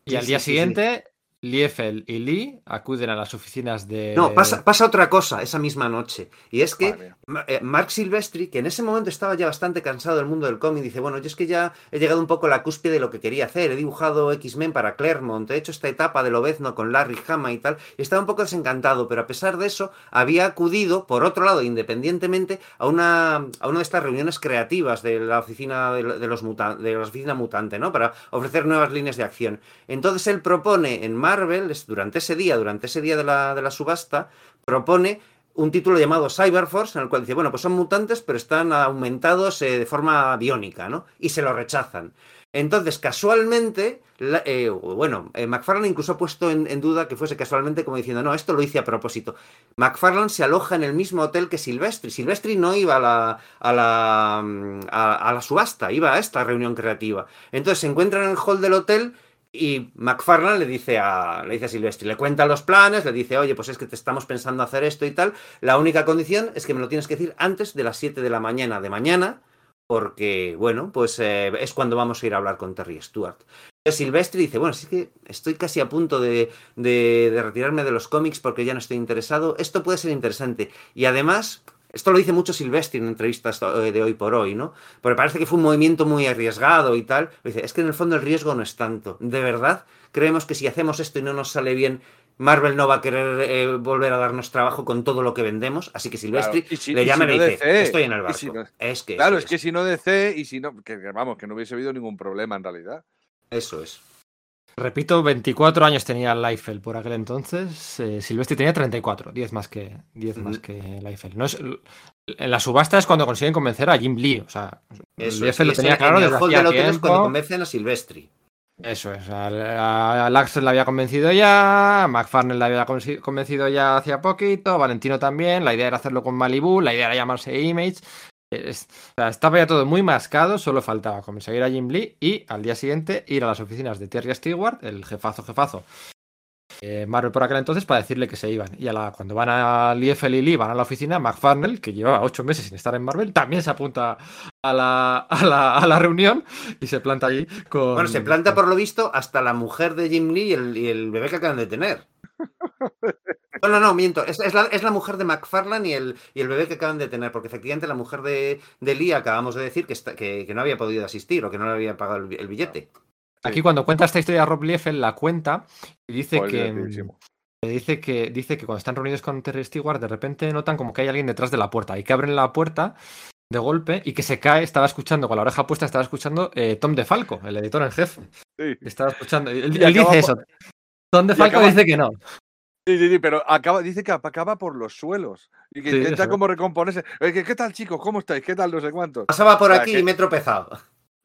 Y Sí, al día sí, sí, sí. siguiente, Liefeld y Lee acuden a las oficinas de... No, pasa, pasa otra cosa esa misma noche. Y es que eh, Mark Silvestri, que en ese momento estaba ya bastante cansado del mundo del cómic, dice, bueno, yo es que ya he llegado un poco a la cúspide de lo que quería hacer. He dibujado X-Men para Claremont, he hecho esta etapa del Obezno con Larry Hama y tal, y estaba un poco desencantado, pero a pesar de eso, había acudido, por otro lado, independientemente, a una, a una de estas reuniones creativas de la oficina de, de los muta- de la oficina mutante, ¿no? Para ofrecer nuevas líneas de acción. Entonces él propone en Marvel, durante ese día, durante ese día de la, de la subasta, propone un título llamado Cyberforce, en el cual dice, bueno, pues son mutantes, pero están aumentados eh, de forma biónica, ¿no? Y se lo rechazan. Entonces, casualmente, eh, bueno, eh, McFarlane incluso ha puesto en, duda que fuese casualmente como diciendo, no, esto lo hice a propósito. McFarlane se aloja en el mismo hotel que Silvestri. Silvestri no iba a la, a la, mm, a, a la subasta, iba a esta reunión creativa. Entonces se encuentran en el hall del hotel y McFarlane le dice a, le dice a Silvestri, le cuenta los planes, le dice, oye, pues es que te estamos pensando hacer esto y tal. La única condición es que me lo tienes que decir antes de las 7 de la mañana de mañana, porque, bueno, pues eh, es cuando vamos a ir a hablar con Terry Stewart. Silvestri dice, bueno, sí que estoy casi a punto de, de- de retirarme de los cómics porque ya no estoy interesado. Esto puede ser interesante. Y además, esto lo dice mucho Silvestri en entrevistas eh, de hoy por hoy, ¿no? Porque parece que fue un movimiento muy arriesgado y tal. Dice, es que en el fondo el riesgo no es tanto. ¿De verdad? Creemos que si hacemos esto y no nos sale bien, Marvel no va a querer eh, volver a darnos trabajo con todo lo que vendemos. Así que Silvestri Claro, y si- le y llama si y no le dice, DC, estoy en el barco. si no- es que Claro, es que si no DC y si no, que vamos, que no hubiese habido ningún problema en realidad. Eso es. Repito, 24 años tenía Liefeld por aquel entonces. eh, Silvestri tenía 34, 10 más que, 10 más que Liefeld. No es, en la subasta es cuando consiguen convencer a Jim Lee. O sea, Eso Y lo tenía en claro desde hacía hotel es cuando tiempo. convencen a Silvestri. Eso es. A, Laxton le había convencido ya, a McFarlane le había convencido ya hacía poquito, a Valentino también. La idea era hacerlo con Malibu, la idea era llamarse Image. Estaba ya todo muy mascado, solo faltaba conseguir a Jim Lee y al día siguiente ir a las oficinas de Terry Stewart, el jefazo jefazo eh, Marvel por aquel entonces para decirle que se iban. Y a la, cuando van a Liefeld y Lee, van a la oficina, McFarnell, que llevaba ocho meses sin estar en Marvel, también se apunta a la, a la, a la reunión y se planta allí con... Bueno, se planta por lo visto hasta la mujer de Jim Lee y el, y el bebé que acaban de tener. No, no, no, miento. Es, es la, es la mujer de McFarlane y el, y el bebé que acaban de tener, porque efectivamente la mujer de, de Lee acabamos de decir que, está- que, que no había podido asistir o que no le había pagado el, el billete. Aquí cuando cuenta esta historia Rob Liefeld la cuenta y dice Joder, que... Dice que, dice que cuando están reunidos con Terry Stewart, de repente notan como que hay alguien detrás de la puerta y que abren la puerta de golpe y que se cae. Estaba escuchando, con la oreja puesta, estaba escuchando eh, Tom DeFalco, el editor en jefe. Sí. Estaba escuchando. Él, Y él acaba dice eso. Tom DeFalco acaba- dice que no. Sí, sí, sí, pero acaba, dice que acaba por los suelos. Y que Sí, intenta como recomponerse. ¿Qué, qué tal, chicos? ¿Cómo estáis? ¿Qué tal? No sé cuántos. Pasaba por O sea, aquí que- y me he tropezado.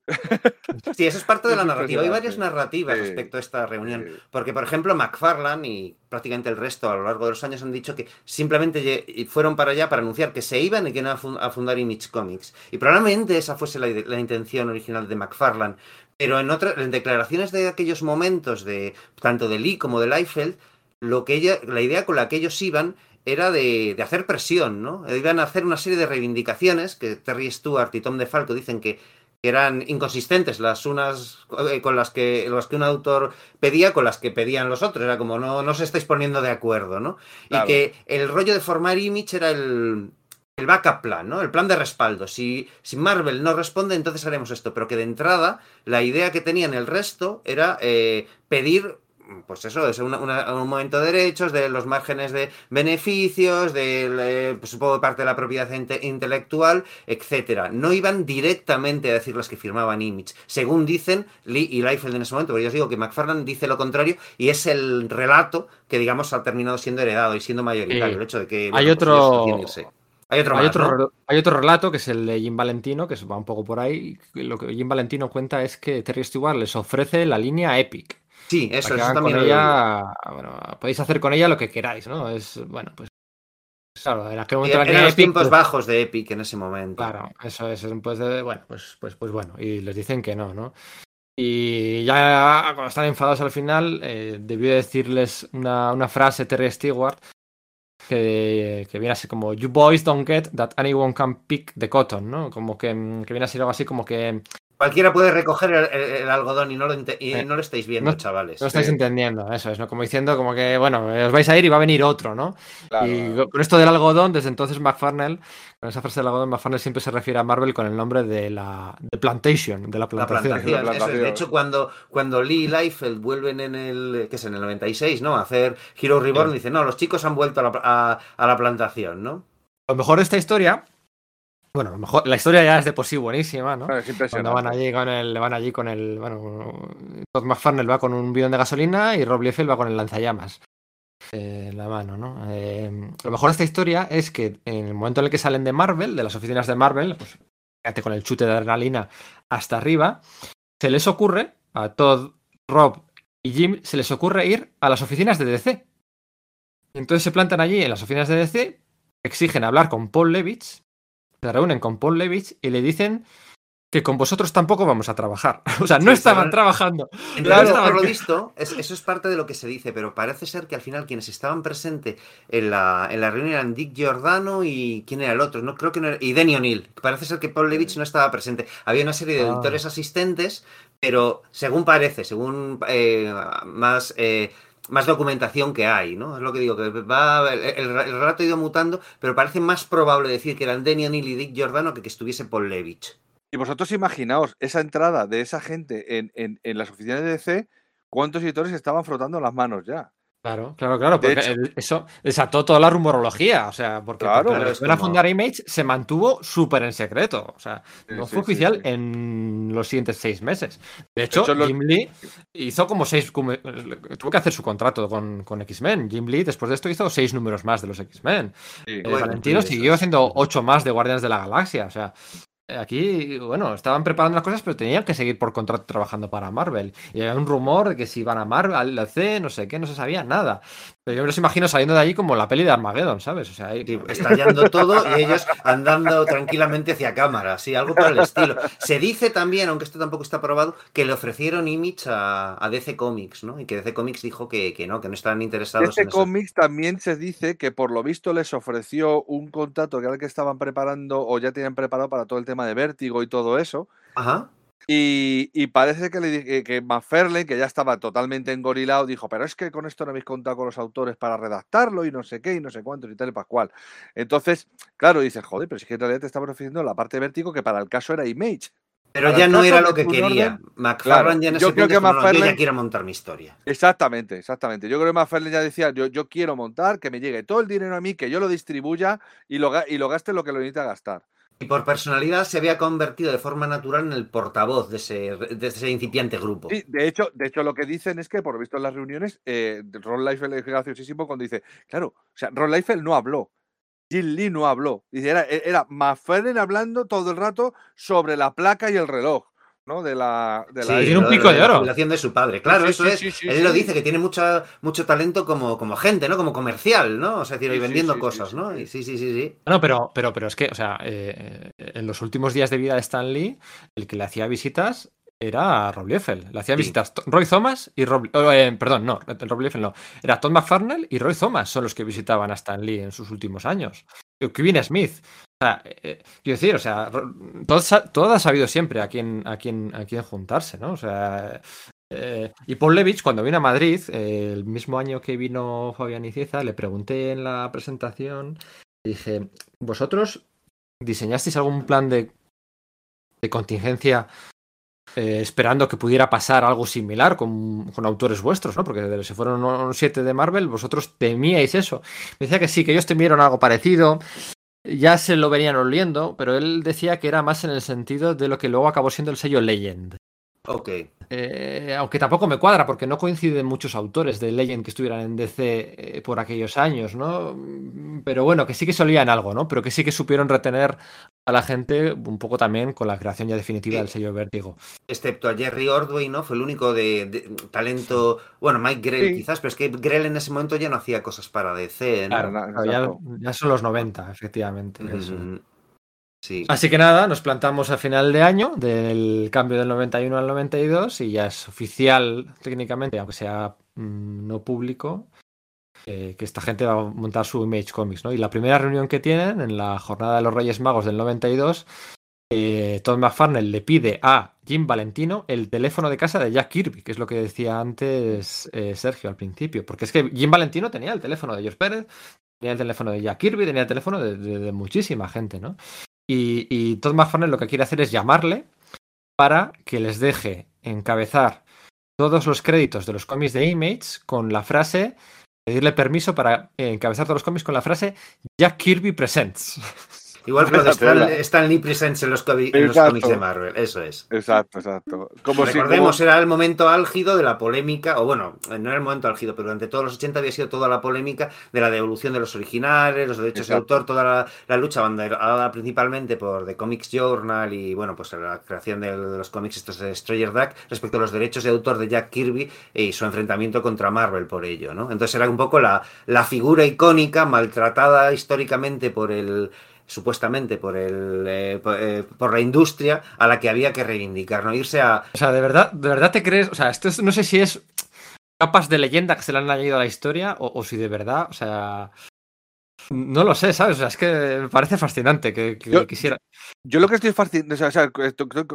Sí, eso es parte de la narrativa. Hay varias narrativas Sí. respecto a esta reunión. Sí. Porque, por ejemplo, McFarlane y prácticamente el resto a lo largo de los años han dicho que simplemente fueron para allá para anunciar que se iban y que iban a fun- a fundar Image Comics. Y probablemente esa fuese la intención original de McFarlane. Pero en otras, en declaraciones de aquellos momentos, de tanto de Lee como de Liefeld, lo que ella, la idea con la que ellos iban era de, de hacer presión, ¿no? Iban a hacer una serie de reivindicaciones que Terry Stewart y Tom DeFalco dicen que, que eran inconsistentes las unas eh, con las que las que un autor pedía con las que pedían los otros. Era como no, no os estáis poniendo de acuerdo, ¿no? Claro. Y que el rollo de formar Image era el, el backup plan, ¿no? El plan de respaldo. Si, si Marvel no responde, entonces haremos esto. Pero que de entrada, la idea que tenían el resto era eh, pedir. Pues eso, es una- una- un momento de derechos, de los márgenes de beneficios, de, pues, supongo parte de la propiedad inte- intelectual, etcétera. No iban directamente a decirles que firmaban Image. Según dicen Lee y Liefeld en ese momento, porque yo os digo que McFarlane dice lo contrario y es el relato que, digamos, ha terminado siendo heredado y siendo mayoritario. El hecho de que. Hay bueno, pues otro-. Hay otro, Hay más, otro, hay otro relato que es el de Jim Valentino, que va un poco por ahí. Lo que Jim Valentino cuenta es que Terry Stewart les ofrece la línea Epic. Sí, eso, eso también con ella, bueno, podéis hacer con ella lo que queráis, ¿no? Es, bueno, pues. Claro, en aquel momento la Eran línea los Epic, tiempos pues, bajos de Epic en ese momento. Claro, eso es. Pues, de- bueno, pues, pues, pues bueno. Y les dicen que no, ¿no? Y ya cuando están enfadados al final, eh, debió decirles una, una frase Terry Stewart que, que viene así como You boys don't get that anyone can pick the cotton, ¿no? Como que, mm, que viene a ser algo así como que Cualquiera puede recoger el, el- el algodón y no lo, y no lo estáis viendo, no- chavales. no estáis Sí. entendiendo, eso es, ¿no? Como diciendo como que, bueno, os vais a ir y va a venir otro, ¿no? Claro, y con esto del algodón, desde entonces McFarnell, con esa frase del algodón, McFarnell siempre se refiere a Marvel con el nombre de la de plantation, de la La plantación. plantación, La eso es. De hecho, cuando, cuando Lee y Liefeld vuelven en el, que es en el 96, ¿no? A hacer Hero Reborn, Sí. dicen, no, los chicos han vuelto a la, a- a la plantación, ¿no? Lo mejor esta historia, bueno, lo mejor, la historia ya es de por sí buenísima, ¿no? Es Cuando van allí con el, van allí con el, bueno, Todd McFarlane va con un bidón de gasolina y Rob Liefeld va con el lanzallamas eh, en la mano, ¿no? Eh, lo mejor de esta historia es que en el momento en el que salen de Marvel, de las oficinas de Marvel, pues fíjate con el chute de adrenalina hasta arriba, se les ocurre a Todd, Rob y Jim, se les ocurre ir a las oficinas de DC. Entonces se plantan allí en las oficinas de DC, exigen hablar con Paul Levitz, se reúnen con Paul Levitz y le dicen que con vosotros tampoco vamos a trabajar. O sea, no Sí, estaban trabajando. Entonces, Claro, por lo visto, es- eso es parte de lo que se dice, pero parece ser que al final quienes estaban presentes en la, en la reunión eran Dick Giordano y quién era el otro, no creo que no era, y Denny O'Neill. Parece ser que Paul Levitch no estaba presente. Había una serie de Ah. editores asistentes, pero según parece, según eh, más eh, más documentación que hay, ¿no? Es lo que digo, que va el, el, relato ha ido mutando, pero parece más probable decir que eran Denny O'Neill y Dick Giordano que que estuviese Paul Levitch. Y vosotros imaginaos esa entrada de esa gente en, en- en las oficinas de DC, ¿cuántos editores estaban frotando las manos ya? Claro, claro, claro, porque hecho- eso desató toda la rumorología, o sea, porque, Claro, fundar Image se mantuvo súper en secreto, o sea, no sí, fue sí, oficial sí. en los siguientes seis meses. De hecho, hecho, los- Jim Lee hizo como seis, tuvo que hacer su contrato con, con X-Men. Jim Lee después de esto hizo seis números más de los X-Men. Sí. Eh, Bueno, Valentino sí, siguió haciendo ocho más de Guardianes de la Galaxia. O sea, aquí, bueno, estaban preparando las cosas, pero tenían que seguir por contrato trabajando para Marvel. Y había un rumor de que si iban a Marvel, al C, no sé qué, no se sabía nada. Pero yo me los imagino saliendo de ahí como la peli de Armageddon, ¿sabes? O sea, ahí... Sí, estallando todo y ellos andando tranquilamente hacia cámara, sí, algo por el estilo. Se dice también, aunque esto tampoco está probado, que le ofrecieron Image a, a DC Comics, ¿no? Y que DC Comics dijo que, que no, que no estaban interesados Este en eso. cómics también se dice que por lo visto les ofreció un contrato que era el que estaban preparando o ya tenían preparado para todo el tema de vértigo y todo eso. Ajá. Y, y parece que, le, que- McFarlane, que ya estaba totalmente engorilado, dijo, pero es que con esto no habéis contado con los autores para redactarlo y no sé qué y no sé cuánto y tal y pascual. Entonces, claro, dices, joder, pero es que en realidad te estaban ofreciendo la parte de vértigo que para el caso era Image. Pero Para ya no era lo que quería. McFarlane ya ese yo creo que "No, no, yo ya McFarlane- quiero montar mi historia. Exactamente, exactamente. Yo creo que McFarlane ya decía, yo, yo quiero montar, que me llegue todo el dinero a mí, que yo lo distribuya y lo, y lo gaste lo que lo necesita gastar. Y por personalidad se había convertido de forma natural en el portavoz de ese, de ese incipiente grupo. Sí, de hecho, de hecho, lo que dicen es que, por visto en las reuniones, eh, Ron Liefeld es graciosísimo cuando dice, claro, o sea, Ron Liefeld no habló, Jim Lee no habló. Dice, era, era McFarlane hablando todo el rato sobre la placa y el reloj, ¿no? De la... De la Sí, tiene un lo pico de oro. su padre. Claro, Sí, eso sí, es. sí, sí, Él lo dice, que tiene mucha, mucho talento como, como gente, ¿no? Como comercial, ¿no? O sea, decir, vendiendo sí, sí, cosas, sí, ¿no? sí. Y sí, sí, sí, sí. No, pero, pero, pero es que, o sea, eh, en los últimos días de vida de Stan Lee, el que le hacía visitas era Rob Liefeld. Le hacían Sí. visitas Roy Thomas y Rob... oh, eh, perdón, no, Rob Liefeld no. Era Todd McFarlane y Roy Thomas son los que visitaban a Stan Lee en sus últimos años. Y Kevin Smith. O sea, eh, eh, quiero decir, o sea, sa- Todd ha sabido siempre a quién, a quién, a quién juntarse, ¿no? O sea... eh, y Paul Levitch, cuando vino a Madrid, el mismo año que vino Fabián Icieza, le pregunté en la presentación Dije, ¿vosotros diseñasteis algún plan de, de contingencia esperando que pudiera pasar algo similar con, con autores vuestros, ¿no? Porque se fueron un 7 de Marvel, vosotros temíais eso. Me decía que sí, que ellos temieron algo parecido, ya se lo venían oliendo, pero él decía que era más en el sentido de lo que luego acabó siendo el sello Legend. Ok. Eh, aunque tampoco me cuadra, porque no coinciden muchos autores de Legend que estuvieran en DC eh, por aquellos años, ¿no? Mm, Pero bueno, que sí que solían algo, ¿no? Pero que sí que supieron retener a la gente un poco también con la creación ya definitiva Sí. del sello Vértigo. Excepto a Jerry Ordway, ¿no? Fue el único de, de talento. Bueno, Mike Grell Sí. quizás, pero es que Grell en ese momento ya no hacía cosas para DC, ¿no? Claro, claro, ya, ya son los 90, efectivamente. eso. Mm, Sí. Así que nada, nos plantamos a final de año, del cambio del 91 al 92, y ya es oficial técnicamente, aunque sea mm, no público, eh, que esta gente va a montar su Image Comics, ¿no? Y la primera reunión que tienen en la jornada de los Reyes Magos del 92, eh, Todd McFarlane le pide a Jim Valentino el teléfono de casa de Jack Kirby, que es lo que decía antes eh, Sergio al principio, porque es que Jim Valentino tenía el teléfono de George Pérez, tenía el teléfono de Jack Kirby, tenía el teléfono de muchísima gente, ¿no? Y, y Todd McFarlane lo que quiere hacer es llamarle para que les deje encabezar todos los créditos de los cómics de Image con la frase, pedirle permiso para encabezar todos los cómics con la frase Jack Kirby Presents. Igual que lo de. Stan, Stan Lee Presents en los, en los cómics de Marvel, eso es. Exacto, exacto. Como si, Recordemos, como- era el momento álgido de la polémica, o bueno, no era el momento álgido, pero durante todos los 80 había sido toda la polémica de la devolución de los originales, los derechos de autor, toda la, la lucha banderada principalmente por The Comics Journal y bueno, pues la creación de, de los cómics estos de Stranger Duck respecto a los derechos de autor de Jack Kirby y su enfrentamiento contra Marvel por ello, ¿no? Entonces era un poco la, la figura icónica, maltratada históricamente por el supuestamente por el eh, por, eh, por la industria a la que había que reivindicar, ¿no? Irse a, O sea, ¿de verdad, ¿de verdad te crees? O sea, esto es- no sé si es capas de leyenda que se le han añadido a la historia o, o si de verdad, o sea... No lo sé, ¿sabes? O sea, es que me parece fascinante que, que Yo- quisiera... Yo lo que estoy fascin- o sea,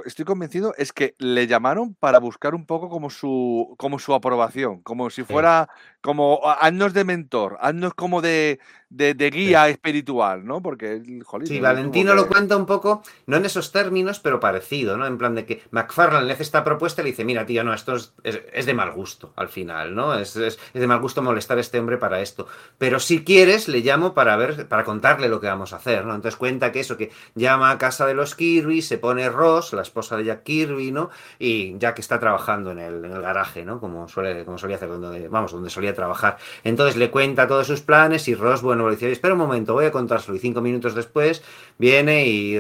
estoy convencido es que le llamaron para buscar un poco como su, como su aprobación, como si fuera, como "Ah, haznos de mentor, haznos como de, de, de guía espiritual, ¿no? Porque, jolín, Sí, Valentino que- lo cuenta un poco, no en esos términos, pero parecido, ¿no? En plan de que McFarlane le hace esta propuesta y le dice, mira, tío, no, esto es, es- es de mal gusto al final, ¿no? Es de mal gusto molestar a este hombre para esto. Pero si quieres, le llamo para ver, para contarle lo que vamos a hacer, ¿no? Entonces cuenta que eso, que llama a casa de los Kirby, se pone Ross, la esposa de Jack Kirby, ¿no? Y Jack está trabajando en el, en el garaje, ¿no? Como suele, como solía hacer, donde, vamos, donde solía trabajar. Entonces le cuenta todos sus planes y Ross, bueno, nuevo, le dice, "Oye, espera un momento, voy a contárselo. Y cinco minutos después viene y,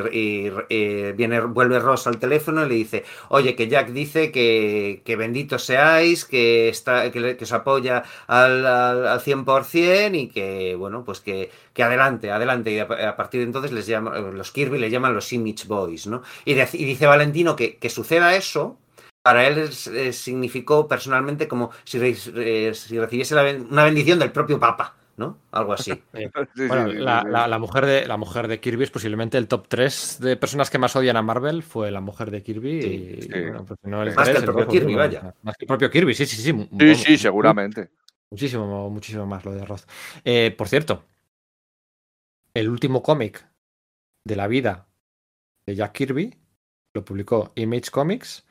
viene, vuelve Ross al teléfono y le dice, oye, que Jack dice que, que benditos seáis, que, está, que, que os apoya al, al, al 100% y que, bueno, pues que, que adelante, adelante. Y a, partir de entonces les llama, los Kirby le llaman los Image Boys, ¿no? Y, dice Valentino que, que suceda eso para él significó personalmente como si, eh, si recibiese una bendición del propio Papa, ¿no? Algo así. Sí, Bueno, sí, sí, la, sí. la- la mujer de, la mujer de Kirby es posiblemente el top 3 de personas que más odian a Marvel. Fue la mujer de Kirby. Sí, y, sí. bueno, pues, no el Más que el propio Kirby, sí, vaya. Más que el propio Kirby, sí, sí, sí. Sí, sí, seguramente. Muchísimo, muchísimo más lo de Roth. Eh, por cierto, el último cómic de la vida de Jack Kirby lo publicó Image Comics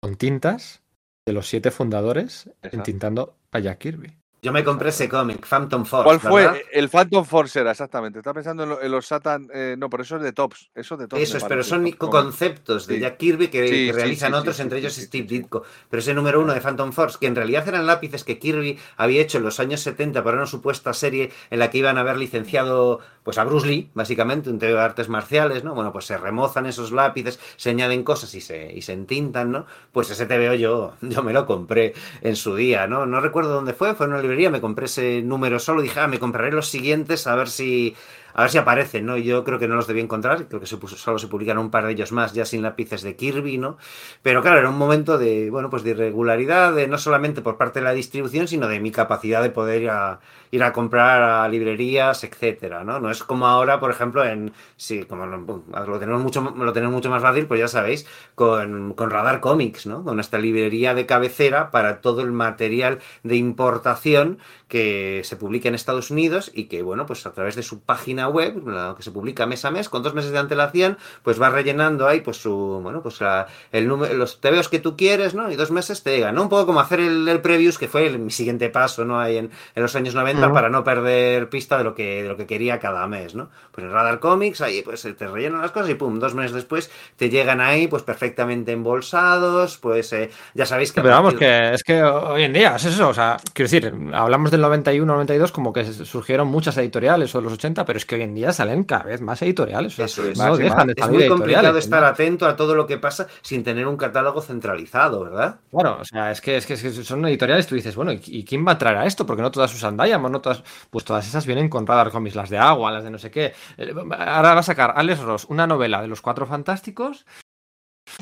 con tintas de los siete fundadores Exacto. entintando a Jack Kirby. Yo me compré ese cómic, Phantom Force. ¿Cuál fue? ¿verdad? El Phantom Force era, exactamente. Estaba pensando en, lo- en los Satan. eh, no, pero eso es de Tops. Eso es de Tops. Eso es, pero son Tops conceptos de Sí. Jack Kirby que, Sí, que sí, realizan otros, entre ellos Steve. Ditko. Pero ese número uno de Phantom Force, que en realidad eran lápices que Kirby había hecho en los años 70 para una supuesta serie en la que iban a haber licenciado pues a Bruce Lee, básicamente, un tío de artes marciales, ¿no? Bueno, pues se remozan esos lápices, se añaden cosas y se, y se entintan, ¿no? Pues ese TVO yo, yo me lo compré en su día, ¿no? No recuerdo dónde fue, fue en una me compré ese número solo, dije, ah, me compraré los siguientes a ver si a ver si aparecen, ¿no? Yo creo que no los debí encontrar, creo que solo se publicaron un par de ellos más ya sin lápices de Kirby, ¿no? Pero claro, era un momento de, bueno, pues de irregularidad, no solamente por parte de la distribución, sino de mi capacidad de poder ir a, ir a comprar a librerías, etcétera, ¿no? No es como ahora, por ejemplo, en, sí, como lo, lo tenemos mucho, lo tenemos mucho más fácil, pues ya sabéis, con, con Radar Comics, ¿no? Con esta librería de cabecera para todo el material de importación que se publica en Estados Unidos y que, bueno, pues a través de su página web, la que se publica mes a mes, con dos meses de antelación, pues va rellenando ahí, pues su, bueno, pues la- el número, los tebeos que tú quieres, ¿no? Y dos meses te llegan, ¿no? Un poco como hacer el, el previews, que fue el- mi siguiente paso, ¿no? Ahí en, en los años 90 Ujú. para no perder pista de lo que, de lo que quería cada mes, ¿no? Pues en Radar Comics, ahí pues te rellenan las cosas y pum, dos meses después te llegan ahí, pues perfectamente embolsados, pues eh, ya sabéis que... Pero vamos, que es que hoy en día es eso. O sea, quiero decir, hablamos del 91, 92 como que surgieron muchas editoriales o de los 80, pero es que hoy en día salen cada vez más editoriales. o sea, Eso es. no Más y dejan de Es muy complicado estar ¿no? atento a todo lo que pasa sin tener un catálogo centralizado, ¿verdad? Claro, o sea, es que, es que, es que son editoriales, tú dices, bueno, ¿y, y quién va a traer a esto? Porque no todas usan Diamond, no todas, pues todas esas vienen con Radar Comics, las de agua, las de no sé qué. Eh, Ahora va a sacar Alex Ross una novela de los Cuatro Fantásticos,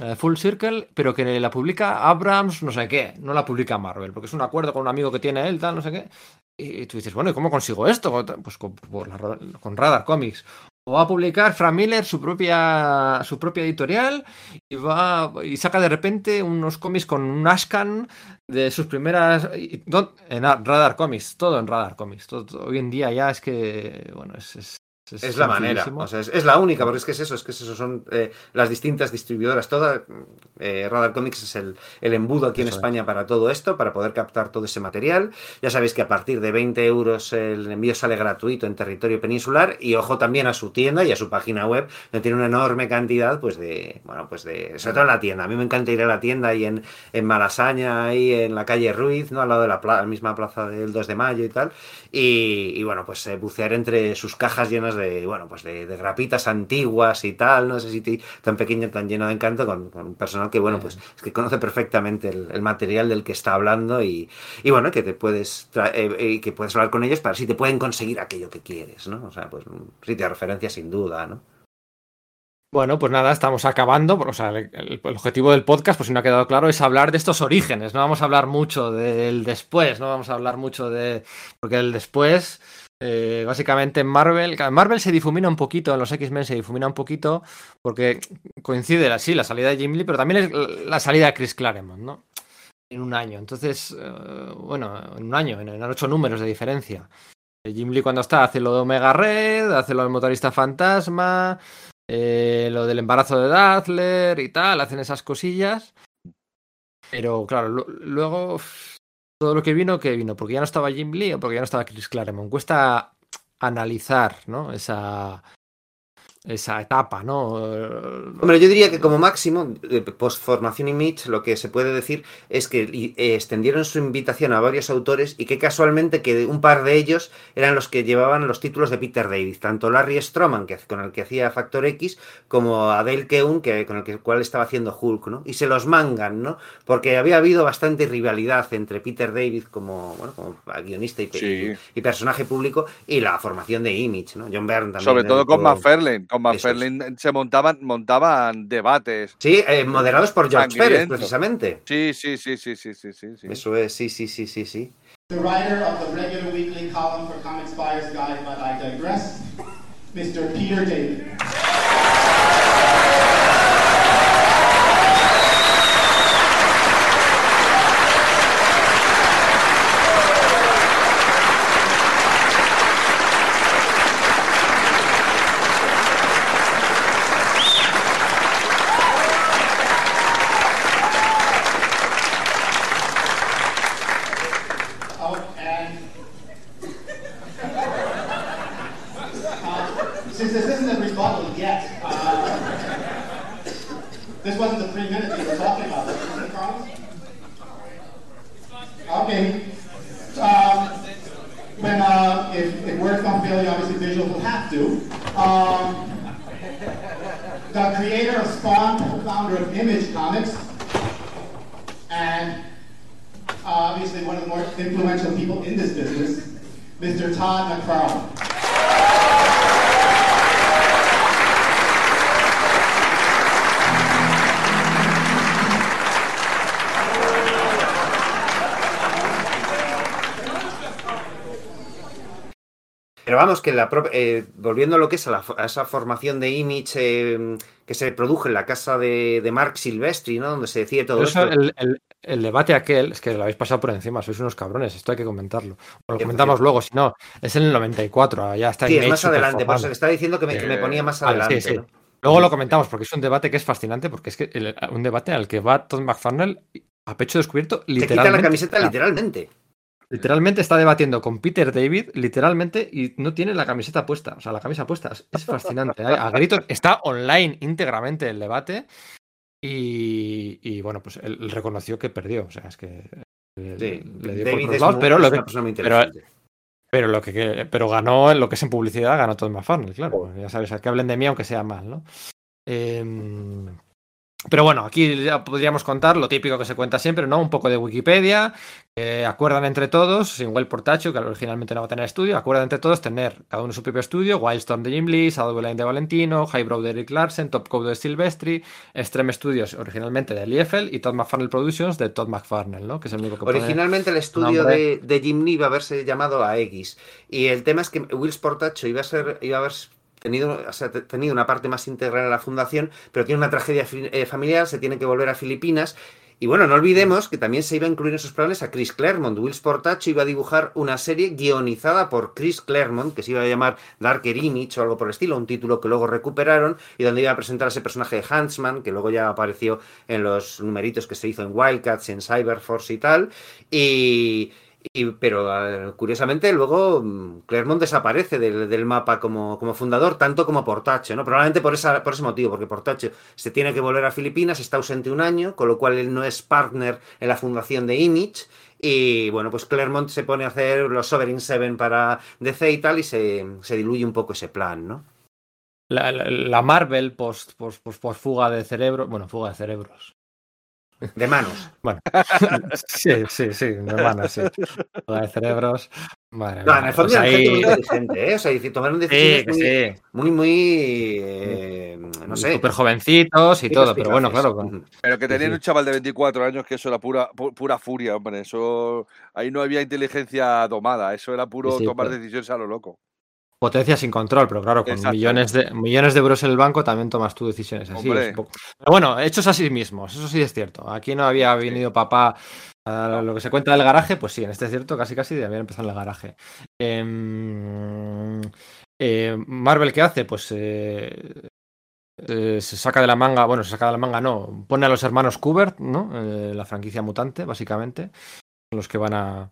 eh, Full Circle, pero que la publica Abrams, no sé qué, no la publica Marvel, porque es un acuerdo con un amigo que tiene él, tal, no sé qué. Y tú dices, bueno, ¿y cómo consigo esto? Pues con, por la con Radar Comics. O va a publicar Frank Miller su propia, su propia editorial y va y saca de repente unos cómics con un Ashcan de sus primeras en Radar Comics, todo en Radar Comics. todo- hoy en día ya es que bueno, es, Es la manera, o sea, es, es la única, porque es que es eso, es que es eso, son eh, las distintas distribuidoras, toda eh, Radar Comics es el, el embudo aquí en Eso es. España para todo esto, para poder captar todo ese material. Ya sabéis que a partir de 20 euros el envío sale gratuito en territorio peninsular y ojo también a su tienda y a su página web, donde tiene una enorme cantidad, pues de, bueno, pues de, sobre todo en la tienda. A mí me encanta ir a la tienda ahí en, en Malasaña, ahí en la calle Ruiz, ¿no? Al lado de la, pla- misma plaza del 2 de mayo y tal. Y, y, bueno, pues eh, bucear entre sus cajas llenas de, bueno, pues de, de grapitas antiguas y tal, ¿no? Ese sitio tan pequeño, tan lleno de encanto, con, con un personal que, bueno, pues es que conoce perfectamente el, el material del que está hablando y, y bueno, que te puedes, eh, eh, que puedes hablar con ellos para si te pueden conseguir aquello que quieres, ¿no? O sea, pues un sitio de referencia sin duda, ¿no? Bueno, pues nada, estamos acabando. O sea, el, el- el objetivo del podcast, pues si no ha quedado claro, es hablar de estos orígenes. No vamos a hablar mucho del después, no vamos a hablar mucho de. Porque el después, eh, básicamente en Marvel. Marvel se difumina un poquito, en los X-Men se difumina un poquito, porque coincide así la salida de Jim Lee, pero también es la salida de Chris Claremont, ¿no? En un año. Entonces, eh, bueno, en un año, en, en ocho números de diferencia. Eh, Jim Lee cuando está hace lo de Omega Red, hace lo del motorista fantasma, lo del embarazo de Dazzler y tal, hacen esas cosillas. Pero claro, luego todo lo que vino, que vino, porque ya no estaba Jim Lee o porque ya no estaba Chris Claremont. Cuesta analizar, ¿no? Esa, esa etapa, ¿no? Hombre, yo diría que como máximo, eh, post-formación Image, lo que se puede decir es que eh, extendieron su invitación a varios autores y que casualmente que un par de ellos eran los que llevaban los títulos de Peter David, tanto Larry Stroman, que, con el que hacía Factor X, como Adele Keun, que, con el que, cual estaba haciendo Hulk, ¿no? Y se los mangan, ¿no? Porque había habido bastante rivalidad entre Peter David como, bueno, como guionista y, Sí. y personaje público y la formación de Image, ¿no? John Byrne también. Sobre todo con McFarlane. Con Eso es. McFarlane se montaban, montaban debates. Sí, eh, moderados por George Pérez, precisamente. Sí, sí, sí, sí, sí, sí, sí. sí. Eso es, sí, sí, sí, sí, sí. The writer of the regular weekly column for Comics Buyer's Guide, but I digress, Mr. Peter David. Oh, and uh, since this isn't a rebuttal yet, uh, this wasn't the three minutes you were talking about, was it, Carlos? Okay. Um, when uh, if, if words don't fail you, obviously visuals will have to. Um, the creator of Spawn, co-founder of Image Comics, and uh, obviously one of the more influential people in this business, Mr. Todd McFarlane. Pero vamos, que la eh, volviendo a lo que es a, la a esa formación de Image eh, que se produjo en la casa de, de Mark Silvestri, ¿no? Donde se decide todo eso, esto. el, el- el debate aquel, es que lo habéis pasado por encima, sois unos cabrones, esto hay que comentarlo. O lo comentamos luego, si no, es en el 94, ya está Sí, es más adelante, por eso le estaba diciendo que me, que me Eh, ponía más adelante. sí, sí. ¿no? Luego lo comentamos porque es un debate que es fascinante, porque es que el- un debate al que va Todd McFarlane a pecho descubierto, Se literalmente. quita la camiseta literalmente. Literalmente está debatiendo con Peter David, literalmente, y no tiene la camiseta puesta. O sea, la camisa puesta. Es, fascinante. ¿eh? A gritos, está online íntegramente el debate. Y, y, bueno, pues él, él reconoció que perdió. O sea, es que eh, Sí. le dio por David todos es, lados, muy- pero lo que, pero- pero lo que, pero ganó en lo que es en publicidad, ganó Todd McFarlane, claro. Ya sabes, que hablen de mí aunque sea mal, ¿no? Em, pero bueno, aquí ya podríamos contar lo típico que se cuenta siempre, ¿no? Un poco de Wikipedia, acuerdan entre todos, sin Will Portacho, que originalmente no va a tener estudio, acuerdan entre todos tener cada uno su propio estudio, Wildstorm de Jim Lee, Shadowline de Valentino, Highbrow de Eric Larsen, Top Code de Silvestri, Extreme Studios originalmente de Liefeld y Todd McFarlane Productions de Todd McFarlane, ¿no? Que es el único que Originalmente el estudio de, de Jim Lee iba a haberse llamado Aegis. Y el tema es que Will Sportacho iba a ser, iba a haber tenido, o sea, tenido una parte más integral en la fundación, pero tiene una tragedia eh, familiar, se tiene que volver a Filipinas. Y bueno, no olvidemos que también se iba a incluir en sus planes a Chris Claremont. Will Sportacho iba a dibujar una serie guionizada por Chris Claremont, que se iba a llamar Darker Image o algo por el estilo, un título que luego recuperaron y donde iba a presentar a ese personaje de Huntsman, que luego ya apareció en los numeritos que se hizo en Wildcats, en Cyberforce y tal. Y, y- pero eh, curiosamente luego mm, Claremont desaparece del, del mapa como, como fundador, tanto como Portacho, ¿no? Probablemente por, esa, por ese motivo, porque Portacho se tiene que volver a Filipinas, está ausente un año, con lo cual él no es partner en la fundación de Image. Y bueno, pues Claremont se pone a hacer los Sovereign Seven para DC y tal, y se, se diluye un poco ese plan, ¿no? La, la- Marvel post, post, post fuga de cerebros. Bueno, fuga de cerebros. De manos. Bueno, sí, sí, sí, de manos, sí. Fuga de cerebros. Madre No, en el fondo pues muy ahí- inteligente, ¿eh? O sea, y tomaron Sí, decisiones que muy, sí. muy, muy, eh, no sé. Súper jovencitos y todo, pero bueno, claro. con-. Pero que tenían sí. un chaval de 24 años que eso era pura, pu- pura furia, hombre. Eso ahí no había inteligencia domada, eso era puro Sí, sí, tomar pero- decisiones a lo loco. Potencia sin control, pero claro, con Exacto. millones de, millones de euros en el banco también tomas tú decisiones así. Pero bueno, hechos a sí mismos, eso sí es cierto. Aquí no había venido papá a lo que se cuenta del garaje, pues sí, en este es cierto, casi casi de haber empezado en el garaje. Em, eh, Marvel, ¿qué hace? Pues eh, eh, se saca de la manga, bueno, se saca de la manga, no, pone a los hermanos Kubert, ¿no? Eh, la franquicia mutante, básicamente, los que van a,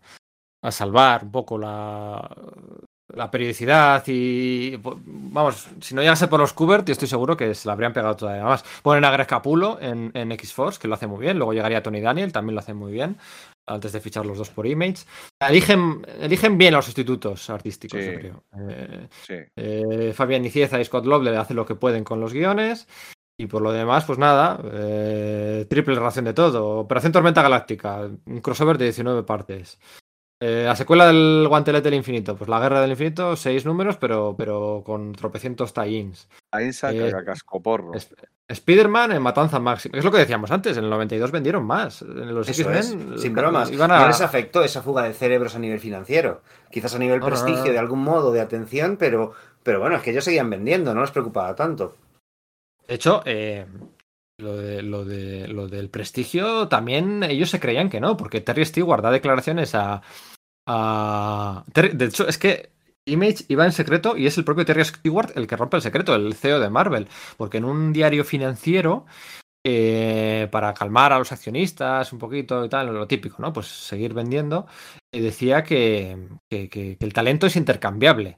a salvar un poco la, la periodicidad y. Vamos, si no llegase por los Kubert, yo estoy seguro que se la habrían pegado todavía más. Ponen a Greg Capulo en, en X-Force, que lo hace muy bien. Luego llegaría Tony Daniel, también lo hace muy bien. Antes de fichar los dos por Image. Eligen, eligen bien los sustitutos artísticos, Sí. yo creo. Eh, Sí. eh, Fabián Nicieza y Scott Loble hacen lo que pueden con los guiones. Y por lo demás, pues nada, eh, triple ración de todo. Operación Tormenta Galáctica, un crossover de 19 partes. Eh, la secuela del Guantelete del Infinito, pues la Guerra del Infinito, seis números, pero, pero con tropecientos tie-ins. Ahí saca Eh, cascoporro. Spider-Man en Matanza Máxima. Es lo que decíamos antes, en el 92 vendieron más. En los Eso X-Men es, sin bromas. iban No les afectó esa fuga de cerebros a nivel financiero. Quizás a nivel No, no, no, prestigio no. de algún modo, de atención, pero, pero bueno, es que ellos seguían vendiendo, no les preocupaba tanto. De hecho, eh, lo, de, lo, de, lo del prestigio también ellos se creían que no, porque Terry Stewart da declaraciones a. de hecho, es que Image iba en secreto y es el propio Terry Stewart el que rompe el secreto, el CEO de Marvel, porque en un diario financiero. eh, para calmar a los accionistas un poquito y tal, lo típico, ¿no? Pues seguir vendiendo. eh, decía que- que el talento es intercambiable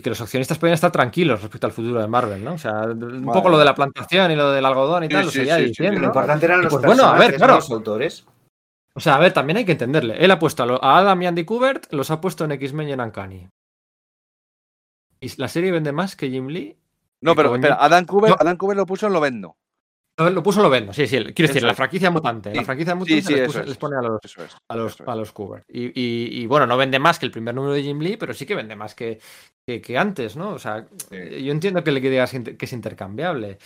y que los accionistas pueden estar tranquilos respecto al futuro de Marvel, ¿no? O sea, un poco lo de la plantación y lo del algodón y Sí, tal, lo sí, seguía sí, sí, diciendo. Lo importante eran los pues bueno, a ver, claro. los autores. O sea, a ver, también hay que entenderle. Él ha puesto a, lo- a Adam y Andy Kubert, los ha puesto en X-Men y en Uncanny. Y la serie vende más que Jim Lee. No, pero espera, Adam Cooper, No. Adam Cooper lo puso en Lovendo. Lo puso lo vendo, sí, sí. Quiero decir, la franquicia mutante. La franquicia mutante sí, les, eso puso- es. les pone a los, es. a los, a los. Y, y- y, bueno, no vende más que el primer número de Jim Lee, pero sí que vende más que, que, que antes, ¿no? O sea, Sí. yo entiendo que le digas que es intercambiable.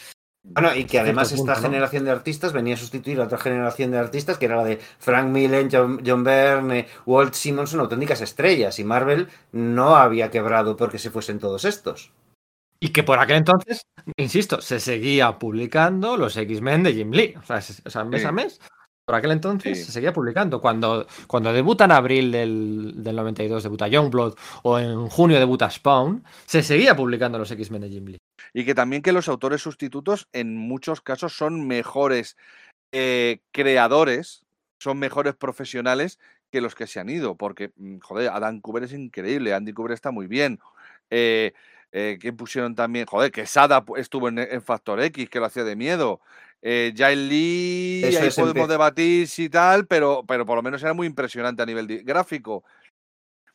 Bueno, y que además esta generación de artistas venía a sustituir a otra generación de artistas que era la de Frank Millen, John, John Byrne, Walt Simonson, auténticas estrellas. Y Marvel no había quebrado porque se fuesen todos estos. Y que por aquel entonces, insisto, se seguía publicando los X-Men de Jim Lee. O sea, se- o sea, mes Sí. a mes. Por aquel entonces Sí. se seguía publicando. Cuando, cuando debuta en abril del, del 92, debuta Youngblood, o en junio debuta Spawn, se seguía publicando los X-Men de Jim Lee. Y que también que los autores sustitutos en muchos casos son mejores eh, creadores, son mejores profesionales que los que se han ido. Porque, mm, joder, Adam Cooper es increíble, Andy Cooper está muy bien. Eh, eh, que pusieron también, joder, que Sada estuvo en, en Factor X, que lo hacía de miedo. Eh, Jail Lee, Eso ahí podemos debatir si tal, pero, pero por lo menos era muy impresionante a nivel gráfico.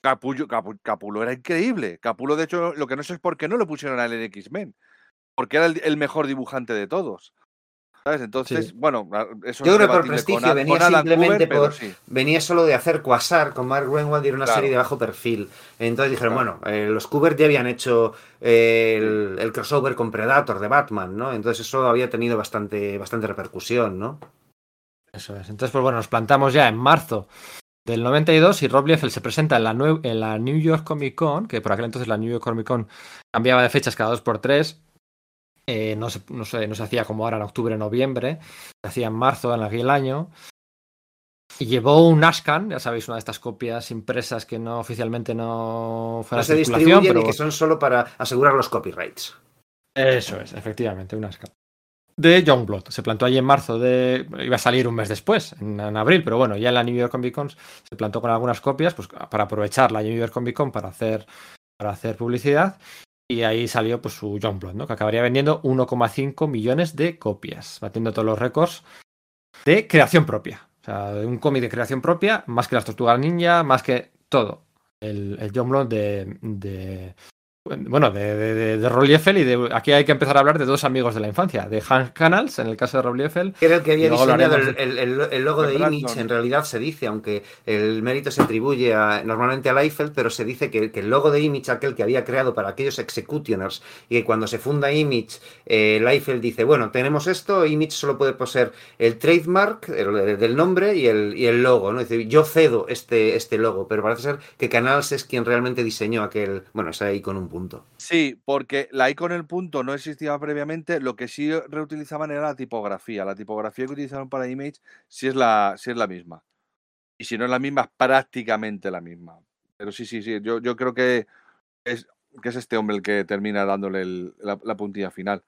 Capullo, Capu- Capulo era increíble. Capulo, de hecho, lo que no sé es por qué no lo pusieron al X-Men. Porque era el, el mejor dibujante de todos. ¿Sabes? Entonces, bueno, eso Yo creo que por prestigio con, venía con simplemente Cooper, pero por- sí. Venía solo de hacer Quasar con Mark Greenwald y era una Claro. serie de bajo perfil. Entonces dijeron, Claro. bueno, eh, los Kubert ya habían hecho eh, el, el crossover con Predator de Batman, ¿no? Entonces eso había tenido bastante, bastante repercusión, ¿no? Eso es. Entonces, pues bueno, nos plantamos ya en marzo del 92 y Rob Liefeld se presenta en la, en la New York Comic Con, que por aquel entonces la New York Comic Con cambiaba de fechas cada dos por tres. Eh, no, se, no, se, no se hacía como ahora en octubre, noviembre, se hacía en marzo en aquel año. Y llevó un Ashcan, ya sabéis, una de estas copias impresas que no oficialmente no No se distribuyen pero y que son solo para asegurar los copyrights. eso es, efectivamente, un Ascap. De Youngblood. Se plantó allí en marzo de. Iba a salir un mes después, en, en abril, pero bueno, ya en la New York Comic Con se plantó con algunas copias, pues para aprovechar la New York Comic Con para hacer, para hacer publicidad. Y ahí salió pues su Youngblood, ¿no? Que acabaría vendiendo 1,5 millones de copias, batiendo todos los récords de creación propia. O sea, un cómic de creación propia, más que las tortugas ninja, más que todo. El, Youngblood de, de, bueno, de, de, de, Rob Liefeld y de, aquí hay que empezar a hablar de dos amigos de la infancia, de Hank Canals, en el caso de Rob Liefeld. Que era el que había diseñado el, el- el- el logo de Image, en realidad se dice, aunque el mérito se atribuye a- normalmente a Liefeld, pero se dice que, que el logo de Image, aquel que había creado para aquellos executioners, y que cuando se funda Image, eh, Liefeld dice, bueno, tenemos esto, Image solo puede poseer el trademark el- el- del nombre y el, y el logo, ¿no? Dice, yo cedo este, este logo, pero parece ser que Canals es quien realmente diseñó aquel, bueno, ahí con un punto. Sí, porque la I con el punto no existía previamente, lo que sí reutilizaban era la tipografía. La tipografía que utilizaron para Image sí es la, sí es la misma. Y si no es la misma, es prácticamente la misma. Pero sí, sí, sí, yo, yo creo que es, que es este hombre el que termina dándole el- la, la puntilla final.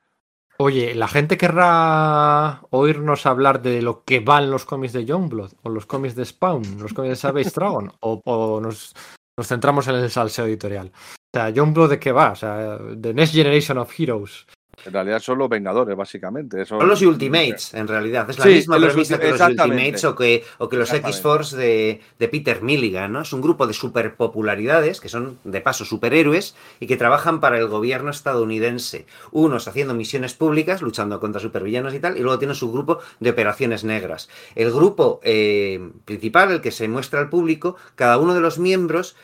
Oye, ¿la gente querrá oírnos hablar de lo que van los cómics de Youngblood? ¿O los cómics de Spawn? ¿Los cómics de Savage Dragon? ¿O, o nos, nos centramos en el salseo editorial? O sea, Youngblood de qué va? O sea, The Next Generation of Heroes. En realidad son los Vengadores, básicamente. Son, Son los Ultimates, en realidad. Es la Sí, misma premisa que los. Ultimates o que, o que los. X-Force de, de Peter Milligan, ¿no? Es un grupo de superpopularidades que son, de paso, superhéroes y que trabajan para el gobierno estadounidense. Unos haciendo misiones públicas, luchando contra supervillanos y tal, y luego tienen su grupo de operaciones negras. El grupo eh, principal, el que se muestra al público, cada uno de los miembros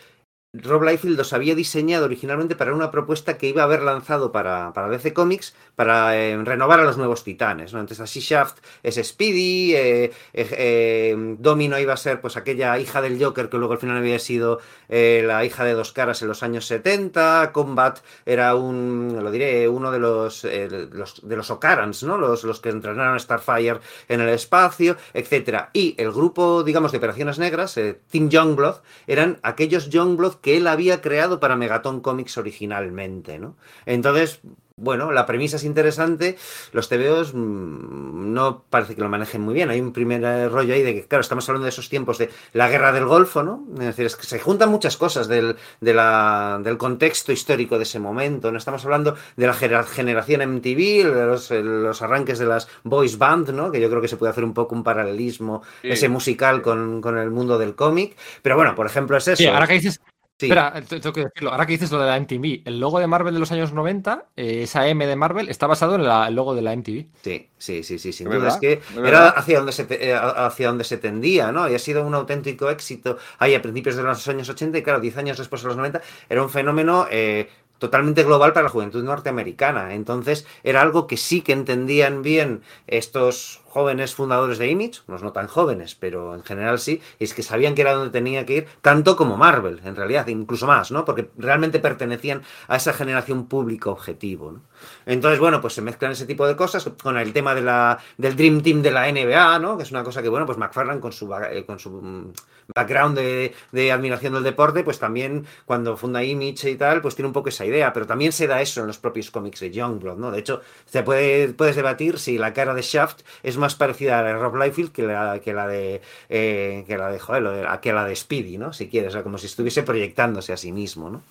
Rob Liefeld los había diseñado originalmente para una propuesta que iba a haber lanzado para, para DC Comics para eh, renovar a los nuevos titanes. ¿no? Entonces así Shaft es Speedy, eh, eh, Domino iba a ser pues aquella hija del Joker que luego al final había sido la hija de dos caras en los años 70, Combat era un, lo diré, uno de los, de los, Ocarans, ¿no? los, los que entrenaron a Starfire en el espacio, etcétera. Y el grupo, digamos, de operaciones negras, Team Youngblood, eran aquellos Youngblood que él había creado para Megaton Comics originalmente, ¿no? Entonces, bueno, la premisa es interesante, los TVOs mmm, no parece que lo manejen muy bien, hay un primer eh, rollo ahí de que, claro, estamos hablando de esos tiempos de la guerra del Golfo, ¿no? Es decir, es que se juntan muchas cosas del, de la, del contexto histórico de ese momento, ¿no? Estamos hablando de la generación MTV, de los, eh, los arranques de las boys band, ¿no? Que yo creo que se puede hacer un poco un paralelismo, Sí, ese musical con, con el mundo del cómic, pero bueno, por ejemplo, es eso. Sí, ahora que dices. Sí. Espera, te- tengo que decirlo. Ahora que dices lo de la MTV, el logo de Marvel de los años 90, eh, esa M de Marvel, está basado en la- el logo de la MTV. Sí, sí, sí, sí, sin ¿Es duda. verdad? Es que ¿Es era hacia donde, se te- eh, hacia donde se tendía, ¿no? Y ha sido un auténtico éxito ahí a principios de los años 80 y claro, 10 años después de los 90 era un fenómeno eh, totalmente global para la juventud norteamericana. Entonces era algo que sí que entendían bien estos jóvenes fundadores de Image, unos no tan jóvenes, pero en general sí, es que sabían que era donde tenía que ir, tanto como Marvel, en realidad, incluso más, ¿no? Porque realmente pertenecían a esa generación público objetivo. Entonces, bueno, pues se mezclan ese tipo de cosas con el tema de la, del Dream Team de la NBA, ¿no? Que es una cosa que, bueno, pues McFarlane con su, eh, con su mm, background de, de admiración del deporte, pues también cuando funda Image y tal, pues tiene un poco esa idea, pero también se da eso en los propios cómics de Youngblood, ¿no? De hecho, se puede, puedes debatir si la cara de Shaft es más parecida a la de Rob Liefeld que la, que la de, eh, que la de, joder, lo de- que la de Speedy, ¿no? Si quieres, o sea, como si estuviese proyectándose a sí mismo, ¿no?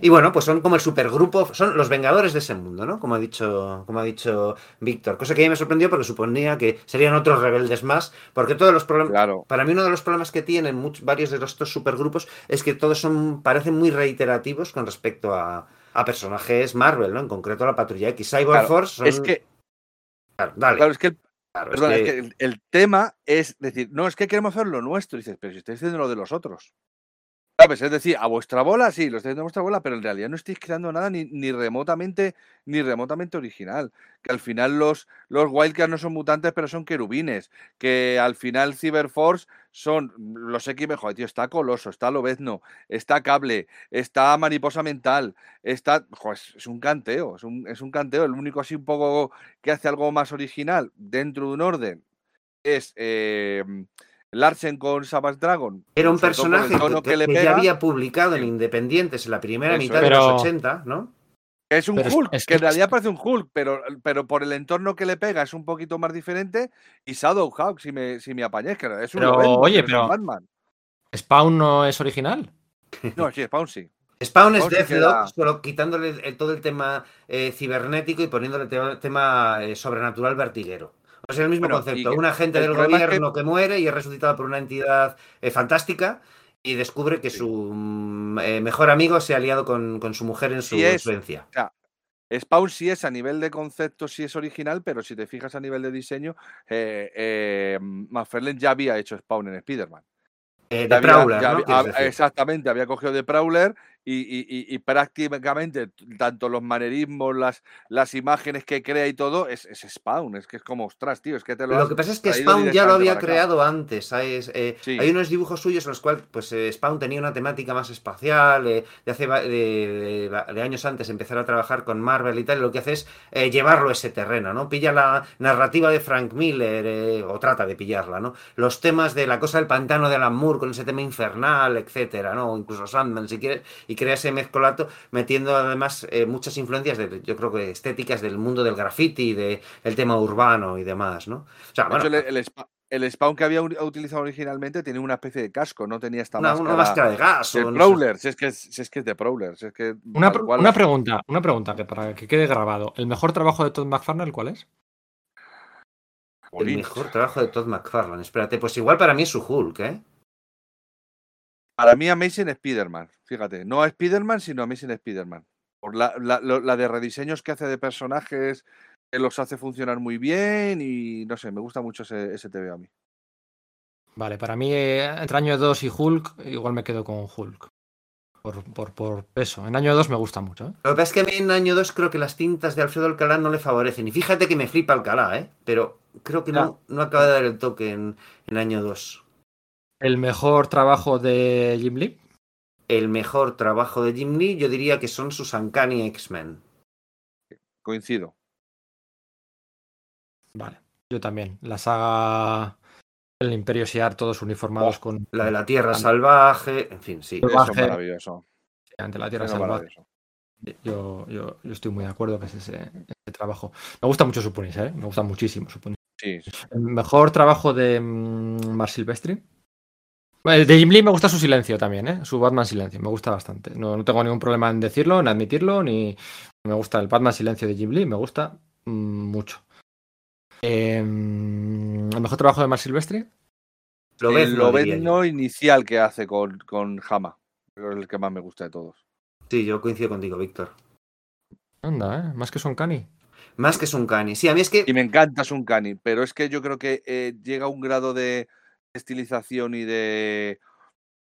Y bueno, pues son como el supergrupo, son los vengadores de ese mundo, ¿no? Como ha dicho, como ha dicho Víctor. Cosa que a mí me sorprendió porque suponía que serían otros rebeldes más, porque todos los problemas. Claro. Para mí, uno de los problemas que tienen muchos, varios de estos supergrupos es que todos son, parecen muy reiterativos con respecto a, a personajes Marvel, ¿no? En concreto la Patrulla X. Cyber Claro, Force son. Es que, Claro, dale. claro, es que el claro, es que- el tema es decir, no, es que queremos hacer lo nuestro. Dices, pero si estáis haciendo lo de los otros. ¿Sabes? Es decir, a vuestra bola, sí, lo estáis haciendo a vuestra bola, pero en realidad no estáis creando nada ni, ni remotamente ni remotamente original. Que al final los, los Wildcats no son mutantes, pero son querubines. Que al final Cyberforce son los X mejor, tío. Está Coloso, está Lobezno, está Cable, está Mariposa Mental, está. es, un canteo, es un, es un canteo. El único así un poco que hace algo más original dentro de un orden es eh, Larsen con Savage Dragon. Era un personaje que, que le que ya había publicado en. Independientes en la primera Eso mitad es. de los 80, ¿no? Es un Pero Hulk, es que en realidad parece un Hulk, pero, pero por el entorno que le pega es un poquito más diferente. Y Shadowhawk, si me, si me apañáis, que es un Pero, Lobezno, oye, pero es un pero- Batman. ¿Spawn no es original? No, sí, Spawn sí. Spawn es sí Deathlock, queda- solo quitándole el- todo el tema eh, cibernético y poniéndole tema, tema eh, sobrenatural vertiguero. O sea, el mismo Bueno, concepto. Un agente el del que- gobierno que... muere y es resucitado por una entidad eh, fantástica y descubre que Sí. su mm, eh, mejor amigo se ha aliado con, con su mujer en su Sí influencia. Spawn sí es a nivel de concepto, sí es original, pero si te fijas a nivel de diseño, eh, eh, ya había hecho Spawn en Spider-Man. Eh, de había- Prowler, exactamente, había cogido de Prowler y, y- y- y prácticamente tanto los manerismos, las, las imágenes que crea y todo, es, es Spawn. Es que es como, ostras, tío, es que te lo Lo que pasa es que Spawn ya lo había creado antes, ¿sabes? Eh, Sí. Hay unos dibujos suyos en los cuales pues, eh, Spawn tenía una temática más espacial, eh, de hace de, de- de años antes empezar a trabajar con Marvel y tal, y lo que hace es llevarlo a ese terreno, ¿no? Pilla la narrativa de Frank Miller, o trata de pillarla, ¿no? Los temas de la cosa del pantano de Alan Moore con ese tema infernal, etcétera, ¿no? Incluso Sandman, si quieres, y crea ese mezcolato metiendo además eh, muchas influencias, de, yo creo que estéticas del mundo del graffiti, de, del tema urbano y demás, ¿no? O sea, De bueno, el, el Spa- el Spawn que había utilizado originalmente tenía una especie de casco, no tenía esta Una, máscara. una máscara de gas. del o no sé. Prowler, si es que si es que es de Prowler, si es que Una, cual. una pregunta, una pregunta que para que quede grabado. ¿El mejor trabajo de Todd McFarlane cuál es? El mejor trabajo de Todd McFarlane. Espérate, pues igual para mí es su Hulk, ¿eh? Para mí Amazing Spider-Man, fíjate, no a Spider-Man, sino Amazing Spider-Man. Por la, la- de rediseños que hace de personajes, que los hace funcionar muy bien y no sé, me gusta mucho ese, ese TVO a mí. Vale, para mí eh, entre año 2 y Hulk, igual me quedo con Hulk. Por, por, por peso. En año 2 me gusta mucho. ¿eh? Lo que pasa es que a mí en año 2 creo que las tintas de Alfredo Alcalá no le favorecen. Y fíjate que me flipa Alcalá, ¿eh? Pero creo que no, no acaba de dar el toque en, en año 2. El mejor trabajo de Jim Lee. El mejor trabajo de Jim Lee, yo diría que son sus Uncanny X-Men. Coincido. Vale, yo también. La saga El Imperio Shiar, todos uniformados Oh, con La de la Tierra Salvaje, en fin, sí. Eso es Salvaje. maravilloso. ante la Tierra eso Salvaje. Yo, yo, yo estoy muy de acuerdo es ese, ese trabajo. Me gusta mucho su Punisher, ¿eh? me gusta muchísimo su Punisher. Sí, sí. El mejor trabajo de mm, Mar Silvestri. De Jim Lee me gusta su silencio también, ¿eh? su Batman Silencio, me gusta bastante. No, no tengo ningún problema en decirlo, en admitirlo, ni me gusta el Batman Silencio de Jim Lee, me gusta mm, mucho. Em, el mejor trabajo de Mar Silvestri. Lo ves, el yo. Lobezno inicial que hace con, con Hama. Que es el que más me gusta de todos. Sí, yo coincido contigo, Víctor. Anda, ¿eh? más que son cani. Más que es un Cani. Sí, a mí es que Y me encanta Sunkani, pero es que yo creo que eh, llega a un grado de estilización y de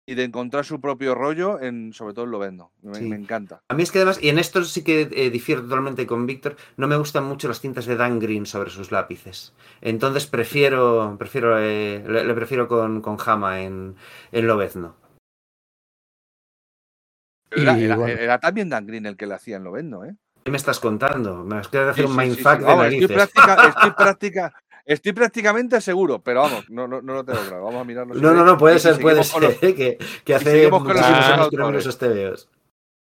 y de encontrar su propio rollo en sobre todo en. Me, Sí. me encanta. A mí es que además, y en esto sí que eh, difiero totalmente con Víctor, no me gustan mucho las tintas de Dan Green sobre sus lápices. Entonces prefiero, prefiero eh, le, le prefiero con, con Hama en, en Lobezno. Era, Y era- bueno. era también Dan Green el que le hacía en Lobezno, ¿eh? ¿Qué me estás contando? Me has querido hacer Sí, un mindfuck sí. de Vamos, estoy, narices. práctica- estoy, práctica- estoy prácticamente seguro, pero vamos, no, no, no lo tengo claro. Vamos a mirarlo. No, no, no, puede Y ser, puede los- ser, eh, que, que hace los esos TVOs.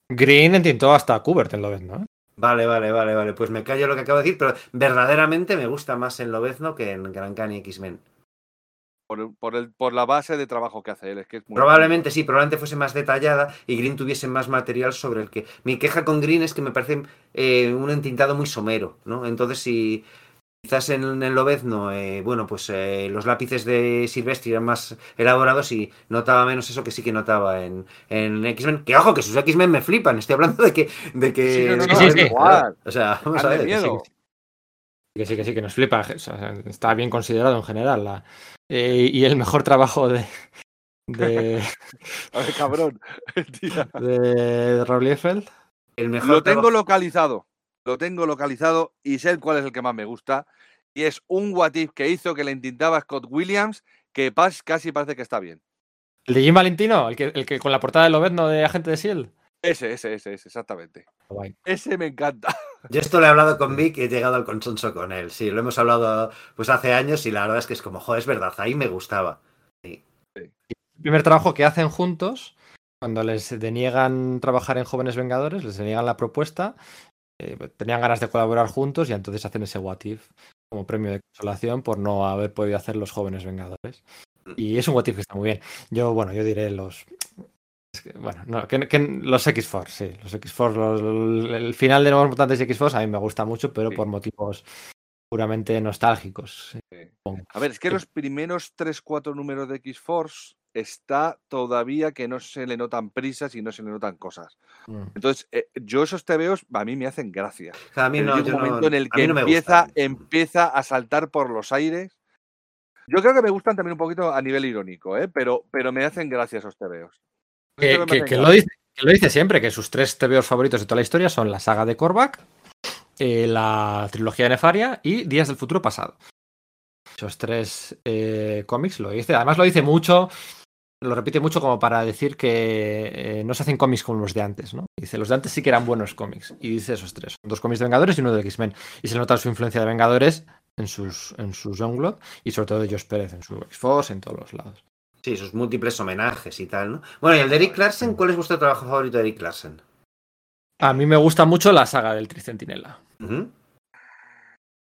Green entintó hasta Kubert en Lobezno, ¿eh? Vale, vale, vale, vale. Pues me callo lo que acabo de decir, pero verdaderamente me gusta más en Lobezno que en Gran Cani X-Men. por, el- por, el, por la base de trabajo que hace él. Es que es muy Probablemente sí, probablemente fuese más detallada y Green tuviese más material sobre el que. Mi queja con Green es que me parece eh, un entintado muy somero, ¿no? Entonces, si quizás en el Lobezno, eh, bueno, pues eh, los lápices de Silvestri eran más elaborados y notaba menos eso que sí que notaba en, en X-Men. Que ojo, que sus X-Men me flipan, estoy hablando de que. De que Sí, no, no, no, Sí, sí, sí. igual. O sea, vamos a ver. miedo. Que sí, que sí, que nos flipa. o sea, está bien considerado en general. la- eh, y el mejor trabajo de, de, A ver, cabrón. Tía. de Rob Liefeld. El mejor Lo tengo trabajo- localizado. Lo tengo localizado y sé cuál es el que más me gusta. Y es un what if que hizo que le intentaba Scott Williams que pas- casi parece que está bien. El de Jim Valentino, el que, el que con la portada de Lobezno de Agente de S.H.I.E.L.D. Ese, ese, ese, ese, exactamente. Guay. Ese me encanta. Yo esto lo he hablado con Vic y he llegado al consenso con él. Sí, lo hemos hablado pues hace años y la verdad es que es como, joder, es verdad, ahí me gustaba. El primer trabajo que hacen juntos, cuando les deniegan trabajar en Jóvenes Vengadores, les deniegan la propuesta, eh, tenían ganas de colaborar juntos y entonces hacen ese What If como premio de consolación por no haber podido hacer los Jóvenes Vengadores. Y es un What If que está muy bien. Yo, bueno, yo diré los... es que, bueno, no, que, que los X-Force, sí. Los X-Force, los- el final de Nuevos Mutantes y X-Force a mí me gusta mucho, pero Sí. por motivos puramente nostálgicos. A ver, es que Sí. los primeros 3-4 números de X-Force está todavía que no se le notan prisas y no se le notan cosas. Mm. Entonces, eh, yo esos tebeos a mí me hacen gracia. O sea, a mí no, un no- momento en el que no empieza, empieza a saltar por los aires. Yo creo que me gustan también un poquito a nivel irónico, ¿eh? pero, pero me hacen gracia esos tebeos. Que, lo dice, que lo dice siempre, que sus tres TVOs favoritos de toda la historia son la saga de Korvac, eh, la trilogía de Nefaria y Días del Futuro Pasado. Esos tres eh, cómics lo dice. Además lo dice mucho, lo repite mucho como para decir que eh, no se hacen cómics como los de antes, ¿no? Dice, los de antes sí que eran buenos cómics. Y dice esos tres. Dos cómics de Vengadores y uno de X-Men. Y se nota su influencia de Vengadores en sus, en sus Youngblood y sobre todo de Josh Pérez en su X-Force, en todos los lados. Sí, sus múltiples homenajes y tal, ¿no? Bueno, y el de Eric Larsen, ¿cuál es vuestro trabajo favorito de Eric Larsen? A mí me gusta mucho la saga del Tricentinela. Ujú.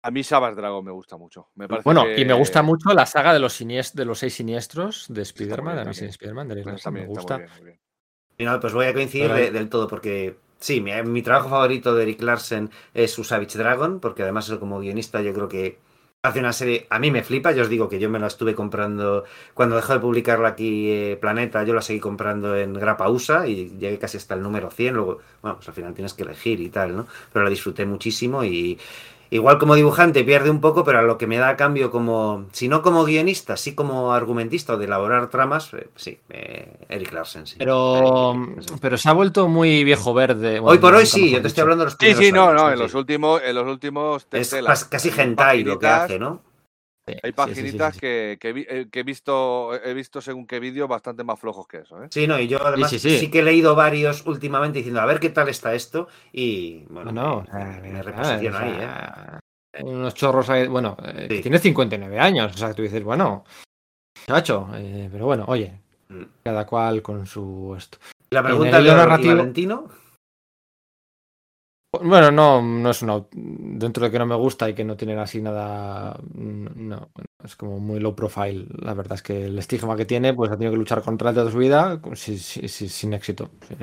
A mí Savage Dragon me gusta mucho. Me parece Bueno, que- y me gusta mucho la saga de los, sinies- de los seis siniestros de Spider-Man, de Spider-Man, de Pues me gusta. muy bien, muy pues voy a coincidir de- del todo, porque sí, mi, mi trabajo favorito de Eric Larsen es su Savage Dragon, porque además él como guionista yo creo que hace una serie, a mí me flipa, yo os digo que yo me la estuve comprando, cuando dejó de publicarla aquí eh, Planeta, yo la seguí comprando en Grapa USA y llegué casi hasta el número 100, luego, bueno, pues al final tienes que elegir y tal, ¿no? Pero la disfruté muchísimo y... Igual como dibujante pierde un poco, pero a lo que me da a cambio como, si no como guionista, sí como argumentista o de elaborar tramas, eh, sí, eh, Eric Larsen, sí. Pero, pero se ha vuelto muy viejo verde. Hoy por hoy sí, yo te estoy hablando de los Sí, primeros sí, no, años, no, sí, en los últimos, en los últimos Es casi hentai lo que hace, ¿no? Sí, Hay sí, sí, sí, paginitas sí. que, eh, que he visto he visto según qué vídeo bastante más flojos que eso, ¿eh? Sí, no, y yo además sí, sí, sí. que he leído varios últimamente diciendo a ver qué tal está esto y bueno, No, no, me, reposiciono ahí, ¿eh? Unos chorros ahí, bueno, eh, que Sí. tiene 59 años, o sea, que tú dices, bueno, chacho, eh, pero bueno, oye, Mm. cada cual con su esto. La pregunta de Valentino, Bueno, no, no es una. Dentro de que no me gusta y que no tienen así nada. mm, No, es como muy low profile. La verdad es que el estigma que tiene, pues ha tenido que luchar contra él toda su vida sin éxito. Sí,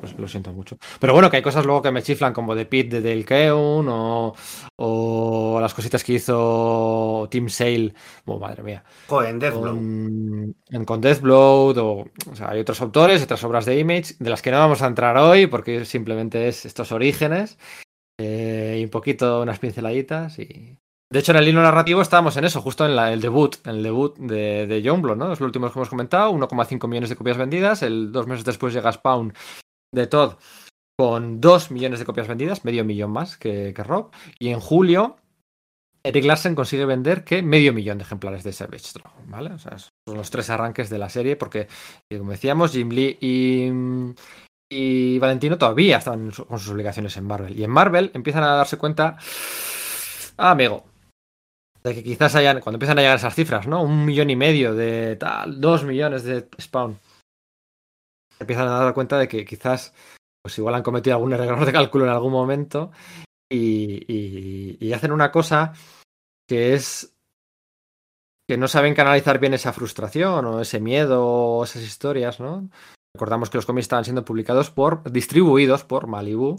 pues lo siento mucho. Pero bueno, que hay cosas luego que me chiflan, como The Pit de Dale Keown o, o las cositas que hizo Team Sale. Oh, madre mía. joder, en Deathblow. Con, con Deathblood, o, o sea, hay otros autores, otras obras de Image, de las que no vamos a entrar hoy, porque simplemente es estos orígenes, eh, y un poquito unas pinceladitas. y De hecho, en el hilo narrativo estábamos en eso, justo en el debut, en el debut de, de Youngblood, ¿no? Es lo que hemos comentado, 1,5 millones de copias vendidas, dos meses después llega Spawn de Todd con 2 millones de copias vendidas, medio millón más que, que Rob, y en julio Eric Larsen consigue vender que medio millón de ejemplares de Savage Dragon, ¿vale? Son los tres arranques de la serie, porque, eh, como decíamos, Jim Lee y, y Valentino todavía están con sus obligaciones en Marvel. Y en Marvel empiezan a darse cuenta, ah, amigo, de que quizás hayan, cuando empiezan a llegar esas cifras, ¿no? Un millón y medio de tal, dos millones de Spawn. Empiezan a dar cuenta de que quizás, pues igual han cometido algún error de cálculo en algún momento y, y- y hacen una cosa que es que no saben canalizar bien esa frustración o ese miedo o esas historias, ¿no? Recordamos que los cómics estaban siendo publicados por, distribuidos por Malibu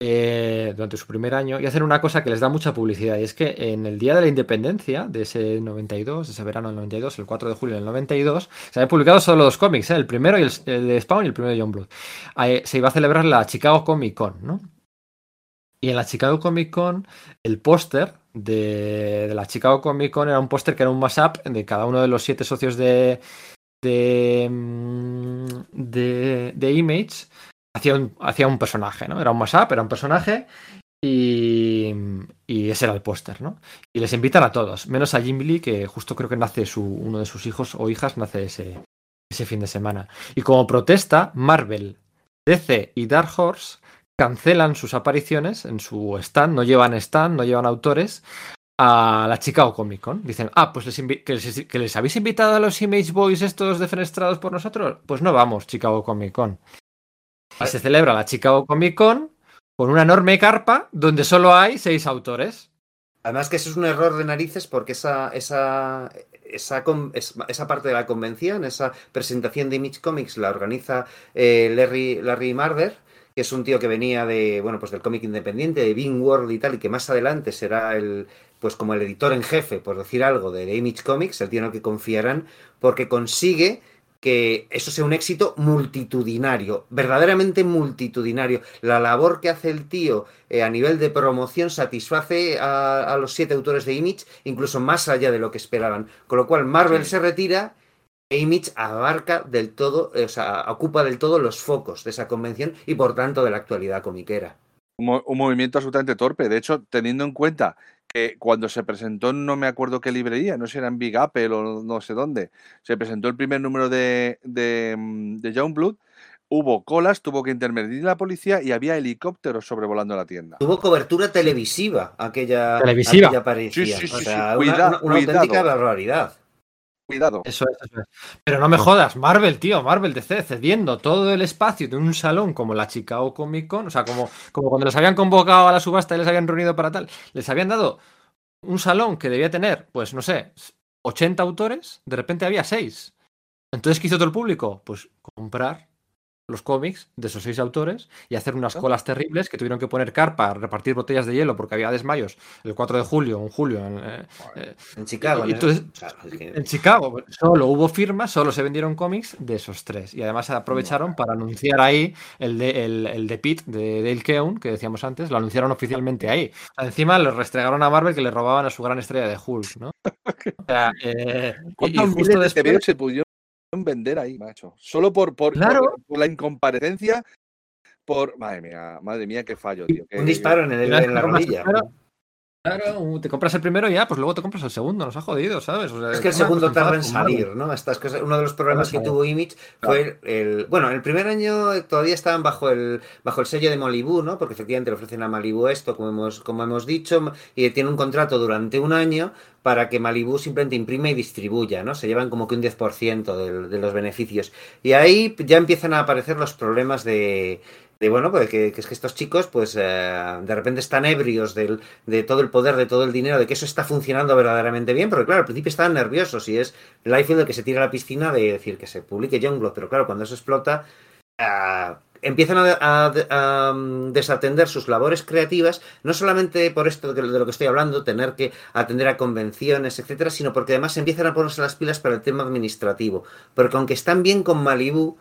eh, durante su primer año y hacen una cosa que les da mucha publicidad y es que en el día de la independencia de ese 92, de ese verano del 92, el 4 de julio del 92, se habían publicado solo dos cómics, ¿eh? el primero y el, de Spawn y el primero de John Blood. Se iba a celebrar la Chicago Comic Con, ¿no? Y en la Chicago Comic Con, el póster de, de la Chicago Comic Con era un póster que era un mashup de cada uno de los siete socios de, de, mm, de, de Image. Hacía un, un personaje, ¿no? Era un mashup, era un personaje y, ese era el póster, ¿no? Y les invitan a todos, menos a Jim Lee, que justo creo que nace su, uno de sus hijos o hijas, nace ese, ese fin de semana. Y como protesta, Marvel, DC y Dark Horse cancelan sus apariciones en su stand, no llevan stand, no llevan autores a la Chicago Comic Con. Dicen, ah, pues les que, les, que les habéis invitado a los Image Boys estos defenestrados por nosotros. Pues no vamos, Chicago Comic Con. Y se celebra la Chicago Comic Con con una enorme carpa donde solo hay seis autores. Además que eso es un error de narices porque esa, esa, esa, esa parte de la convención, esa presentación de Image Comics la organiza eh, Larry, Larry Marder, que es un tío que venía de, bueno, pues del cómic independiente, de Bean World y tal, y que más adelante será el, pues como el editor en jefe, por decir algo, de, de Image Comics, el tío en el que confiarán, porque consigue que eso sea un éxito multitudinario, verdaderamente multitudinario. La labor que hace el tío eh, a nivel de promoción satisface a, a los siete autores de Image, incluso más allá de lo que esperaban. Con lo cual Marvel Sí. se retira e Image abarca del todo, eh, o sea, ocupa del todo los focos de esa convención y por tanto de la actualidad comiquera. Un movimiento absolutamente torpe. De hecho, teniendo en cuenta que cuando se presentó, no me acuerdo qué librería, no sé si era en Big Apple o no sé dónde, se presentó el primer número de, de, mm, de Youngblood, hubo colas, tuvo que intervenir la policía y había helicópteros sobrevolando la tienda. Tuvo cobertura televisiva aquella, Televisiva. aquella aparición. Sí, sí, sí, o sí, sea, una- una, una cuidado. auténtica barbaridad. Cuidado. Eso es, eso es. Pero no me jodas, Marvel, tío, Marvel DC cediendo todo el espacio de un salón como la Chicago Comic Con, o sea, como, como cuando les habían convocado a la subasta y les habían reunido para tal, les habían dado un salón que debía tener, pues no sé, 80 autores, de repente había 6. Entonces, ¿qué hizo todo el público? Pues comprar los cómics de esos seis autores y hacer unas colas terribles que tuvieron que poner carpa, repartir botellas de hielo porque había desmayos el 4 de julio, en julio, en, eh, eh, En Chicago. y ¿no? entonces- O sea, es que- en Chicago. Solo hubo firmas, solo se vendieron cómics de esos tres. Y además aprovecharon para anunciar ahí el de, el, el de Pete, de Dale Keown, que decíamos antes, lo anunciaron oficialmente ahí. Encima le restregaron a Marvel que le robaban a su gran estrella de Hulk, ¿no? O sea, eh, y- y ¿Cuántos justo después- se pudieron vender ahí, macho? Solo por, por, Claro. por- por la incomparecencia, por... Madre mía, madre mía, qué fallo, tío. qué- Un disparo en, el- en la rodilla. Claro, te compras el primero y ya, pues luego te compras el segundo, nos ha jodido, ¿sabes? O sea, Es que el segundo tarda en salir, ¿no? Estas cosas. Uno de los problemas que tuvo Image fue el, Bueno, el primer año todavía estaban bajo el bajo el sello de Malibu, ¿no? Porque efectivamente le ofrecen a Malibu esto, como hemos, como hemos dicho, y tiene un contrato durante un año para que Malibu simplemente imprime y distribuya, ¿no? Se llevan como que un 10% del- de los beneficios. Y ahí ya empiezan a aparecer los problemas de. De, bueno, pues que, que es que estos chicos, pues eh, de repente están ebrios del, de todo el poder, de todo el dinero, de que eso está funcionando verdaderamente bien, porque claro, al principio estaban nerviosos y es Liefeld el que se tira a la piscina de decir que se publique Youngblood, pero claro, cuando eso explota, ah, empiezan a, a- mm, desatender sus labores creativas, no solamente por esto de lo que estoy hablando, tener que atender a convenciones, etcétera, sino porque además empiezan a ponerse las pilas para el tema administrativo, porque aunque están bien con Malibu,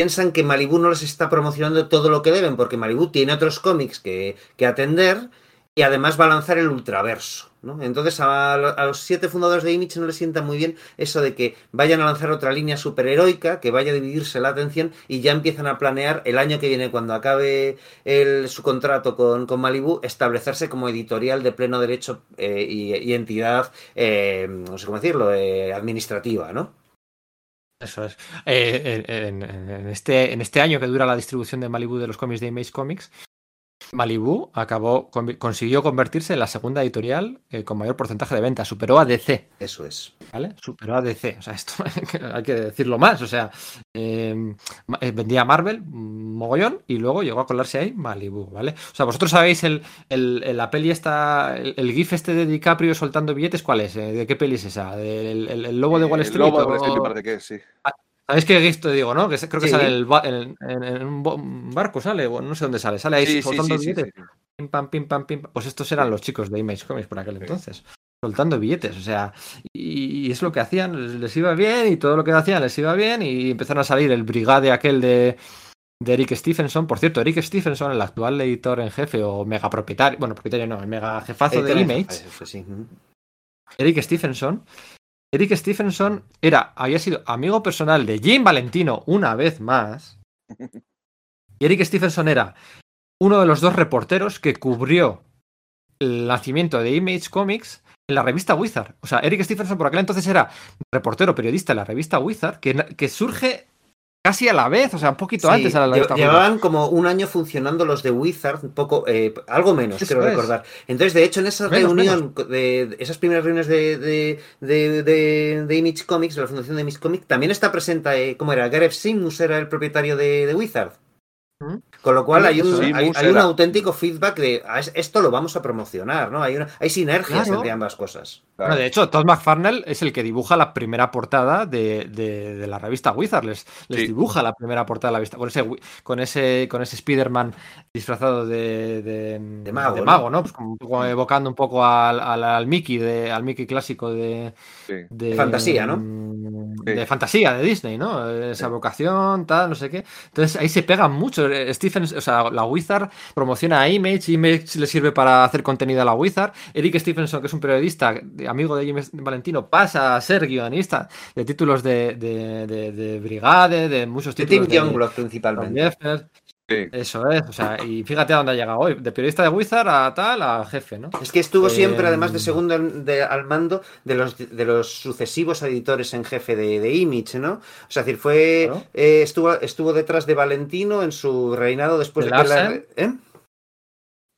piensan que Malibu no les está promocionando todo lo que deben, porque Malibu tiene otros cómics que, atender y además va a lanzar el ultraverso. ¿no? Entonces a los siete fundadores de Image no les sienta muy bien eso de que vayan a lanzar otra línea superheroica, que vaya a dividirse la atención y ya empiezan a planear el año que viene, cuando acabe el- su contrato con, con Malibu, establecerse como editorial de pleno derecho eh, y, y entidad, eh, no sé cómo decirlo, eh, administrativa, ¿no? Eso es. Eh, en, este, en este año que dura la distribución de Malibu de los cómics de Image Comics, Malibu acabó, consiguió convertirse en la segunda editorial eh, con mayor porcentaje de ventas. Superó a DC, Eso es. ¿vale? Superó a DC. O sea, esto hay que decirlo más. O sea, eh, eh, vendía Marvel, mm, mogollón, y luego llegó a colarse ahí Malibu, ¿vale? O sea, vosotros sabéis el, el- el- la peli esta, el, el GIF este de DiCaprio soltando billetes, ¿cuál es? Eh, ¿De qué peli es esa? ¿Del el, el lobo de Wall El Street? lobo de Wall Street, o- parece que sí. ¿Sabéis qué GIF te digo, no? Que creo que Sí. sale en, el ba- en- en- en un barco, sale, no sé dónde sale, sale ahí Sí, soltando sí, billetes. Pim, pam, pim, pam, pim. Pues estos eran los chicos de Image Comics por aquel entonces. Soltando billetes, o sea, y, y es lo que hacían, les, iba bien y todo lo que hacían les iba bien y empezaron a salir el brigade aquel de, de Eric Stephenson. Por cierto, Eric Stephenson, el actual editor en jefe o mega propietario, bueno, propietario no, el mega jefazo de Editorial, Image. Eric Stephenson. Eric Stephenson era, había sido amigo personal de Jim Valentino una vez más. Y Eric Stephenson era uno de los dos reporteros que cubrió el nacimiento de Image Comics en la revista Wizard. O sea, Eric Stephenson por aquel entonces era reportero, periodista en la revista Wizard, que, que surge casi a la vez, o sea, un poquito Sí, antes a la Wizard. llevaban como un año funcionando los de Wizard, un poco, eh, algo menos, quiero recordar. Entonces, de hecho, en esa Menos, reunión, De, de esas primeras reuniones de, de, de- de- de Image Comics, de la fundación de Image Comics, también está presente, eh, ¿cómo era? Gareth Simus era el propietario de, de Wizard. ¿Mm? Con lo cual Sí, hay un, hay, un auténtico feedback de "Ah, es- esto lo vamos a promocionar, ¿no? Hay, una, hay sinergias Claro. entre ambas cosas. Bueno, de hecho, Todd McFarnell es el que dibuja la primera portada de, de- de la revista Wizard. Les, les Sí. dibuja la primera portada de la revista. Con ese, con ese, con ese Spider-Man disfrazado de, de, De mago, ¿no? Pues como un poco evocando un poco al, al, al Mickey, de, al Mickey clásico de, Sí. de, fantasía, ¿no? mm, Sí. De fantasía de Disney, ¿no? Esa vocación, tal, no sé qué. Entonces ahí se pegan mucho. O sea, la Wizard promociona a Image, Image le sirve para hacer contenido a la Wizard. Eric Stephenson, que es un periodista, amigo de Jim Valentino, pasa a ser guionista de títulos de, de, de- de Brigade, de muchos De Tim títulos. Youngblood principalmente. Jeffers. Sí. Eso es, o sea, y fíjate a dónde ha llegado hoy. De periodista de Wizard a tal, a jefe, ¿no? Es que estuvo siempre, Eh, además de segundo al, de- al mando de los, de los sucesivos editores en jefe de, de Image, ¿no? O sea, es decir, fue Claro. eh, estuvo, estuvo detrás de Valentino en su reinado después ¿De de que la-? ¿eh?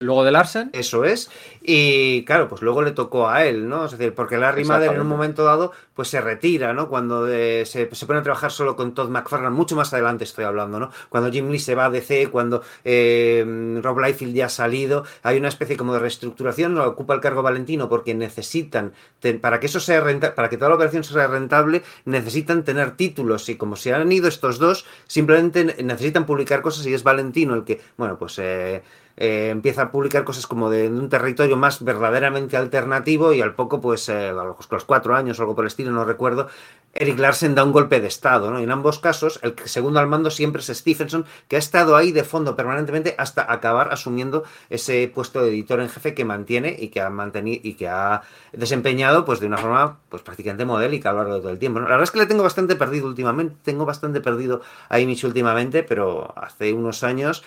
Luego de Larsen. Eso es. Y claro, pues luego le tocó a él, ¿no? Es decir, porque Larry Madden en un momento dado, pues se retira, ¿no? Cuando eh, se, se pone a trabajar solo con Todd McFarlane, mucho más adelante estoy hablando, ¿no? Cuando Jim Lee se va a DC, cuando eh, Rob Liefeld ya ha salido, hay una especie como de reestructuración, lo ocupa el cargo Valentino porque necesitan, para que eso sea rentable, para que toda la operación sea rentable, necesitan tener títulos y como se han ido estos dos, simplemente ne- necesitan publicar cosas y es Valentino el que, bueno, pues... eh, eh, empieza a publicar cosas como de, un territorio más verdaderamente alternativo y al poco, pues eh, a los, los cuatro años o algo por el estilo, no recuerdo, Eric Larsen da un golpe de estado, ¿no? En ambos casos, el segundo al mando siempre es Stephenson, que ha estado ahí de fondo permanentemente hasta acabar asumiendo ese puesto de editor en jefe que mantiene y que ha mantenido y que ha desempeñado pues de una forma pues prácticamente modélica a lo largo de todo el tiempo. ¿no? La verdad es que le tengo bastante perdido últimamente, tengo bastante perdido a Image últimamente, pero hace unos años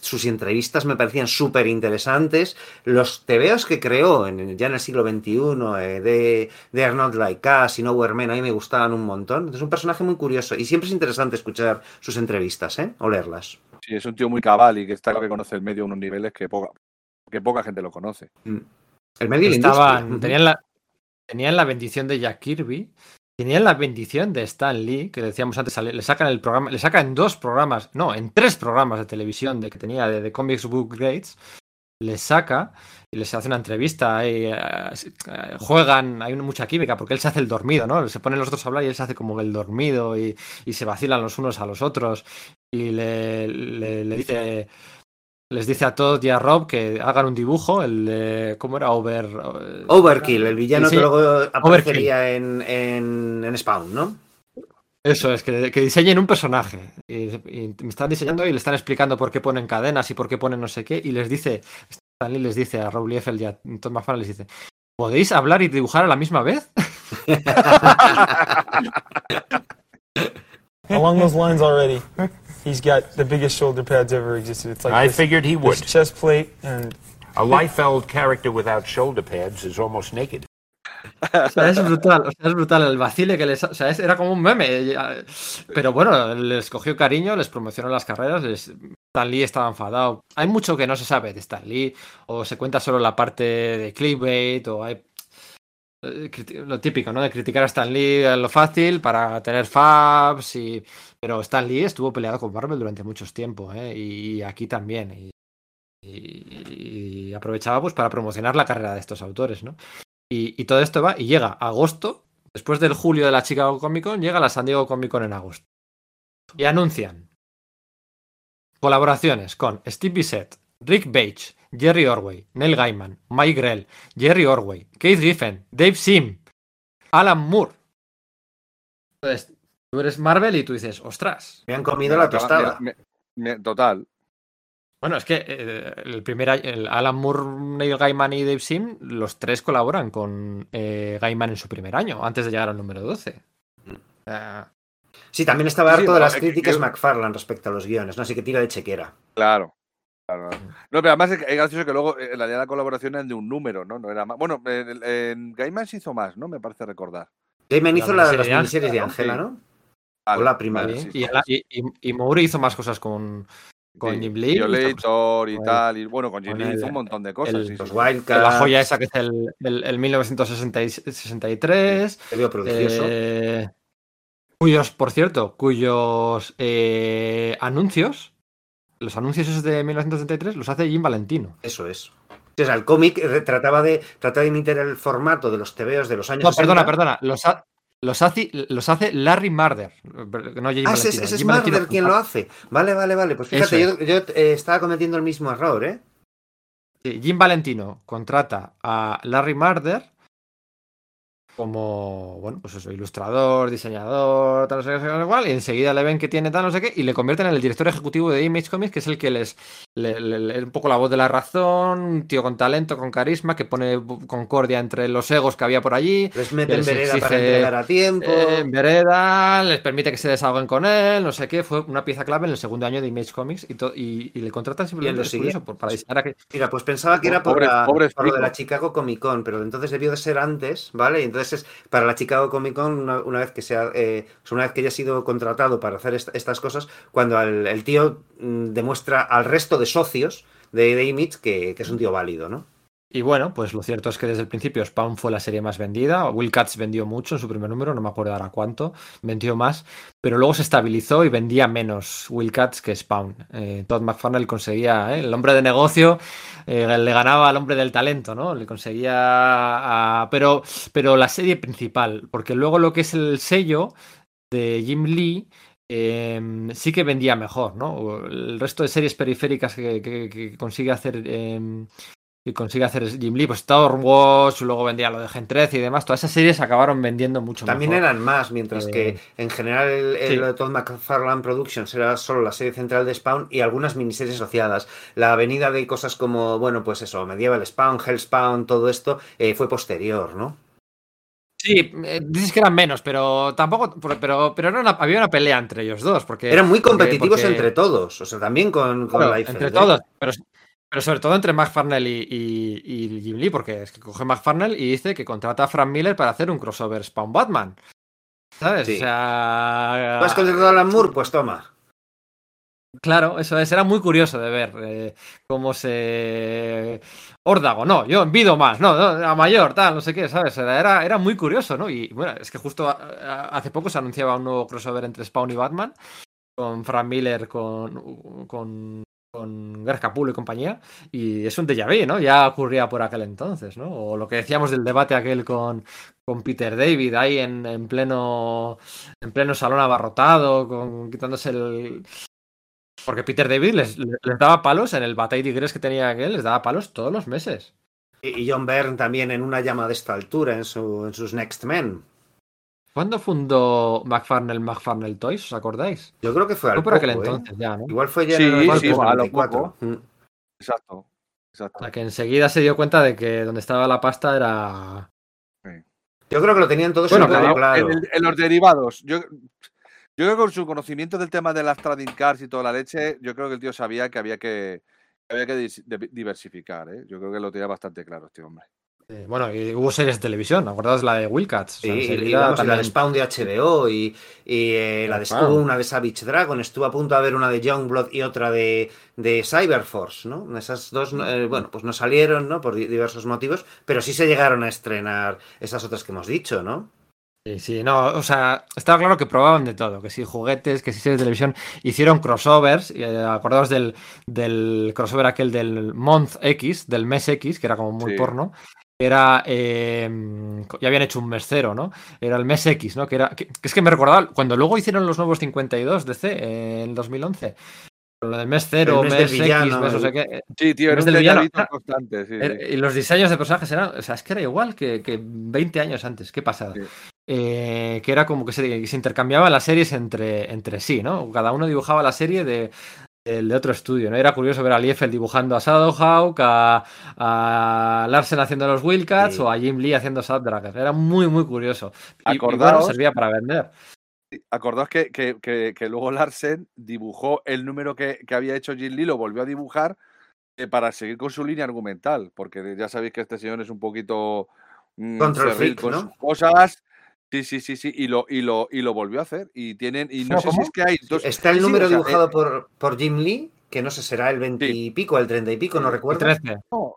sus entrevistas me parecían súper interesantes. Los tebeos que creó en, ya en el siglo XXI eh, de, de Arnold Like Us y Nowhere Man, a mí me gustaban un montón. Es un personaje muy curioso y siempre es interesante escuchar sus entrevistas ¿eh? o leerlas. Sí, es un tío muy cabal y que está claro que conoce el medio a unos niveles que poca, que poca gente lo conoce. El medio Estaban, tenían, la, tenían la bendición de Jack Kirby, tenían la bendición de Stan Lee, que decíamos antes, le sacan el programa, le sacan dos programas, no, en tres programas de televisión de que tenía de, de Comics Book Greats, le saca y les hace una entrevista y eh, eh, juegan, hay mucha química porque él se hace el dormido, ¿no? Se ponen los otros a hablar y él se hace como el dormido y, y se vacilan los unos a los otros y le, le- le dice les dice a Todd y a Rob que hagan un dibujo, el de, ¿cómo era? Over... eh, Overkill, el villano sí. que luego aparecería en, en, en Spawn, ¿no? Eso es, que, que diseñen un personaje. Y, y me están diseñando y le están explicando por qué ponen cadenas y por qué ponen no sé qué. Y les dice, Stanley les dice a Rob Liefeld y a Todd McFarlane les dice, ¿podéis hablar y dibujar a la misma vez? Along those lines already, he's got the biggest shoulder pads ever existed. It's like I this, figured he this would. chest plate and A Liefeld character without shoulder pads is almost naked. O sea, es brutal, es brutal el vacile que les... O sea, era como un meme. ya- Pero bueno, les cogió cariño, les promocionó las carreras. les- Stan Lee estaba enfadado. Hay mucho que no se sabe de Stan Lee, o se cuenta solo la parte de clickbait, o hay... eh, Lo típico, ¿no? De criticar a Stan Lee lo fácil para tener fabs. Pero Stan Lee estuvo peleado con Marvel durante mucho tiempo, ¿eh? Y aquí también. Y- y aprovechaba pues para promocionar la carrera de estos autores, ¿no? Y, y todo esto va y llega agosto, después del julio de la Chicago Comic Con, llega la San Diego Comic Con en agosto. Y anuncian colaboraciones con Steve Bissett, Rick Page, Jerry Orway, Neil Gaiman, Mike Grell, Jerry Orway, Keith Giffen, Dave Sim, Alan Moore. Entonces, tú eres Marvel y tú dices, ostras. Me han comido Me la tostada. me- me- me- total. Bueno, es que eh, el primer año- el Alan Moore, Neil Gaiman y Dave Sim, los tres colaboran con eh, Gaiman en su primer año, antes de llegar al número 12. Eh, Sí, también estaba Sí, harto no, de las críticas que- McFarlane respecto a los guiones, ¿no? Así que tira de chequera. Claro. claro. No, pero además es, es gracioso que luego eh, la idea de la colaboración era de un número, ¿no? No era más. Bueno, en, en Gaiman se hizo más, ¿no? Me parece recordar. Gaiman La hizo la, miniserie las de miniseries de Ángela, ¿no? ¿no? Vale, O la primera, vale, sí, sí, sí. Y- y- y Moore hizo más cosas con, con Jim Lee. cosas Violator y con tal. Y bueno, con Jim Lee hizo un montón de cosas. el- sí, sí, Los. Wildcats. la joya esa que es el, el, el 1963. Te veo prodigioso. eh, cuyos, por cierto, cuyos eh, anuncios, los anuncios esos de 1963 los hace Jim Valentino. Eso es. O sea, el cómic trataba de, trataba de imitar el formato de los TVOs de los años No, 60. perdona, perdona. Los, ha- los, hace, los hace Larry Marder. No Ah, ese, es Marder quien lo hace. Vale, vale, vale. Pues fíjate, yo, yo, eh, estaba cometiendo el mismo error, ¿eh? Jim Valentino contrata a Larry Marder como, bueno, pues eso, ilustrador, diseñador, tal, no sé qué, sé cuál, y enseguida le ven que tiene tal, no sé qué, y le convierten en el director ejecutivo de Image Comics, que es el que les, le, le- le- un poco la voz de la razón, un tío con talento, con carisma, que pone concordia entre los egos que había por allí, Les meten les vereda para entregar a tiempo. eh, en vereda, les permite que se desahoguen con él, no sé qué, fue una pieza clave en el segundo año de Image Comics y, to- y, y le contratan simplemente por eso, por- para Mira, pues pensaba que era por, Pobre- la- pobre por lo de la. Chicago Comic Con, pero entonces debió de ser antes, ¿vale? Y entonces para la Chicago Comic Con, una, una vez que sea, eh, una vez que haya sido contratado para hacer est- estas cosas, cuando el, el tío mm, demuestra al resto de socios de, de Image que es un tío válido, ¿no? Y bueno, pues lo cierto es que desde el principio Spawn fue la serie más vendida. Will Cats vendió mucho en su primer número, no me acuerdo ahora cuánto, vendió más, pero luego se estabilizó y vendía menos Will Cats que Spawn. Eh, Todd McFarlane conseguía, ¿eh? el hombre de negocio, eh, le ganaba al hombre del talento, ¿no? Le conseguía. a- pero, pero la serie principal, porque luego lo que es el sello de Jim Lee. eh, sí que vendía mejor, ¿no? El resto de series periféricas que, consigue hacer eh, y consigue hacer Jim Lee, pues Star Wars, luego vendía lo de Gen 13 y demás, todas esas series acabaron vendiendo mucho También mejor. eran más, mientras Eh, que en general el, el sí. lo de Todd McFarlane Productions era solo la serie central de Spawn y algunas miniseries asociadas. La avenida de cosas como, bueno, pues eso, Medieval Spawn, Hell Spawn, todo esto eh, fue posterior, ¿no? Sí, eh, dices que eran menos, pero tampoco, pero, pero era una- había una pelea entre ellos dos, porque Eran muy competitivos porque- entre todos, o sea, también con, con Claro, Liefeld, entre ¿eh? todos, pero, pero sobre todo entre McFarnell y, y, y Jim Lee, porque es que coge McFarnell y dice que contrata a Frank Miller para hacer un crossover Spawn Batman. ¿Sabes? Sí. O sea. ¿Tú has contratado a Alan Moore? Pues toma. Claro, eso es, era muy curioso de ver eh, cómo se. Órdago, no, yo envido más, no, no, a mayor, tal, no sé qué, ¿sabes? Era, era, era muy curioso, ¿no? Y bueno, es que justo a- a- hace poco se anunciaba un nuevo crossover entre Spawn y Batman, con Frank Miller, con, con, con Greg Capullo y compañía, y es un déjà vu, ¿no? Ya ocurría por aquel entonces, ¿no? O lo que decíamos del debate aquel con, con Peter David ahí en, en pleno en pleno salón abarrotado, con, quitándose el, porque Peter David les, les daba palos en el Battle Digress que tenía aquel, les daba palos todos los meses. Y John Byrne también en una llama de esta altura en, su, en sus Next Men. ¿Cuándo fundó McFarnell McFarnell Toys? ¿Os acordáis? Yo creo que fue al Fue por aquel ¿eh? entonces ya, ¿no? Igual fue ya Sí, en el sí, 93, a lo 94. poco. Mm. Exacto. Exacto. Sea, que enseguida se dio cuenta de que donde estaba la pasta era. Yo creo que lo tenían todos Bueno, claro, claro. En, el- en los derivados. Yo, yo creo que con su conocimiento del tema de las trading cards y toda la leche, yo creo que el tío sabía que había que, que había que diversificar. ¿eh? Yo creo que lo tenía bastante claro este hombre. Eh, Bueno, y hubo series de televisión, ¿acordaos la de Wildcats? O sea, Sí, y, vamos, la de Spawn de HBO y, y, eh, la de Claro. estuvo una de Savage Dragon, estuvo a punto de haber una de Youngblood y otra de, de Cyberforce, ¿no? Esas dos, eh, bueno, pues no salieron, ¿no? Por di- diversos motivos, pero sí se llegaron a estrenar esas otras que hemos dicho, ¿no? Sí, sí, no, o sea, estaba claro que probaban de todo, que si juguetes, que si series de televisión, hicieron crossovers, eh, acordaos del, del crossover aquel del Month X, del mes X, que era como muy Sí. porno, era, eh, ya habían hecho un mes cero, ¿no? Era el mes X, ¿no? Que era, que, que es que me recordaba, cuando luego hicieron los nuevos 52 DC eh, en 2011, con lo del mes cero, El mes X, mes no sé el- qué, eh, Sí, tío, era un del villano. detalladito constante. Sí, sí. Y los diseños de personajes eran, o sea, es que era igual que, que 20 años antes, qué pasada. Sí. Eh, que era como que se, que se intercambiaban las series entre, entre sí, ¿no? Cada uno dibujaba la serie de, del de otro estudio, ¿no? Era curioso ver a Liefeld dibujando a Shadowhawk, a, a Larsen haciendo los Wildcats Sí. o a Jim Lee haciendo Snapdragon. Era muy, muy curioso. Y, y bueno, Acordaos- servía para vender. Acordaos que, que, que, que luego Larsen dibujó el número que, que había hecho Jim Lee, lo volvió a dibujar eh, para seguir con su línea argumental, porque ya sabéis que este señor es un poquito mm, Control freak, con ¿no? sus cosas. Sí, sí, sí, sí, y lo, y lo, y lo volvió a hacer. Y tienen, y no ¿Cómo, sé si cómo? es que hay dos. Está el sí, sí, número o sea, dibujado eh, por, por Jim Lee, que no sé, será el 20 y pico, el 30 y pico, no Sí, el El recuerdo. 13. no,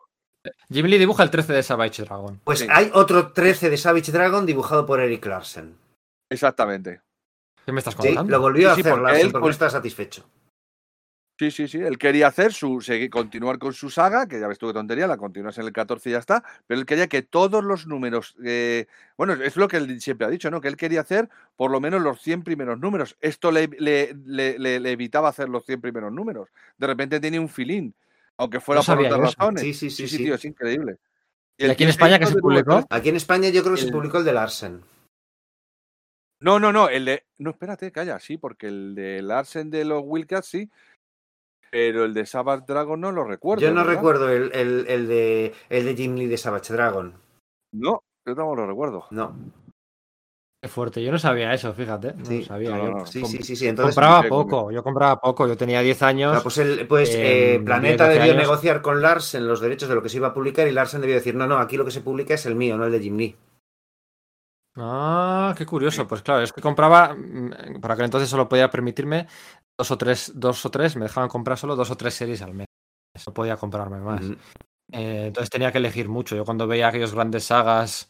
Jim Lee dibuja el 13 de Savage Dragon. Pues Sí. hay otro 13 de Savage Dragon dibujado por Eric Larsen. exactamente. ¿Qué me estás Sí, contando? lo volvió a Sí, sí, hacer porque Larsen él, porque pues- no está satisfecho. Sí, sí, sí. Él quería hacer su, seguir, continuar con su saga, que ya ves tú qué tontería, la continúas en el 14 y ya está, pero él quería que todos los números, eh, bueno, es lo que él siempre ha dicho, ¿no? Que él quería hacer por lo menos los 100 primeros números. Esto le, le- le- le- le evitaba hacer los 100 primeros números. De repente tenía un filín, aunque fuera No por otras eso. razones. Sí, sí, sí, sí. tío, es increíble. ¿Y el aquí en España que se publicó? Aquí en España yo creo que se publicó el de Larsen. No, no, no, el de. No, espérate, calla, sí, porque el de Larsen de los Wildcats sí. Pero el de Savage Dragon no lo recuerdo. Yo no ¿verdad? recuerdo el, el- el de, el de Jim Lee de Savage Dragon. No, yo tampoco lo recuerdo. No. Qué fuerte, yo no sabía eso, fíjate. No Sí. lo sabía. No, no, yo. no. Sí, sí, sí, sí. Entonces, compraba sí, poco, yo compraba poco, yo tenía 10 años. Ah, pues, el- pues, eh, eh, Planeta 10, 12 debió años. negociar con Larsen los derechos de lo que se iba a publicar y Larsen debió decir, no, no, aquí lo que se publica es el mío, no el de Jim Lee. Ah, qué curioso. Pues claro, es que compraba, mm, por aquel entonces solo podía permitirme dos o tres, dos o tres, me dejaban comprar solo dos o tres series al mes. no podía comprarme más. Eh, entonces tenía que elegir mucho. Yo cuando veía aquellos grandes sagas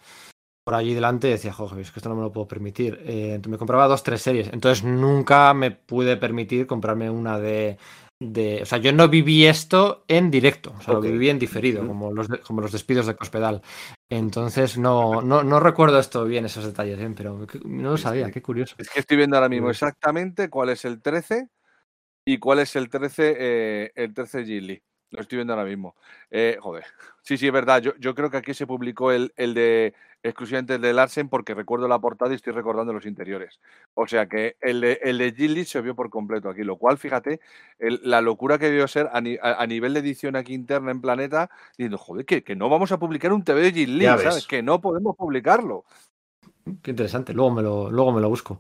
por allí delante decía, joder, es que esto no me lo puedo permitir. Eh, entonces me compraba dos, tres series. Entonces nunca me pude permitir comprarme una de... de- o sea, yo no viví esto en directo, o sea, lo viví en diferido, como, los de- como los despidos de Cospedal. Entonces no, no, no recuerdo esto bien, esos detalles, bien, pero no lo sabía, qué curioso. Es que estoy viendo ahora mismo exactamente cuál es el 13 y cuál es el 13, eh, el 13 Gilly. Lo estoy viendo ahora mismo. Eh, joder. Sí, sí, es verdad. Yo, yo creo que aquí se publicó el, el de exclusivamente el de Larsen porque recuerdo la portada y estoy recordando los interiores. O sea que el de, el de Gilly se vio por completo aquí, lo cual, fíjate, el- la locura que debió ser a, ni- a- a nivel de edición aquí interna en Planeta, diciendo, joder, que, que no vamos a publicar un TV de Gilly, ¿sabes? Que no podemos publicarlo. Qué interesante, luego me lo, luego me lo busco.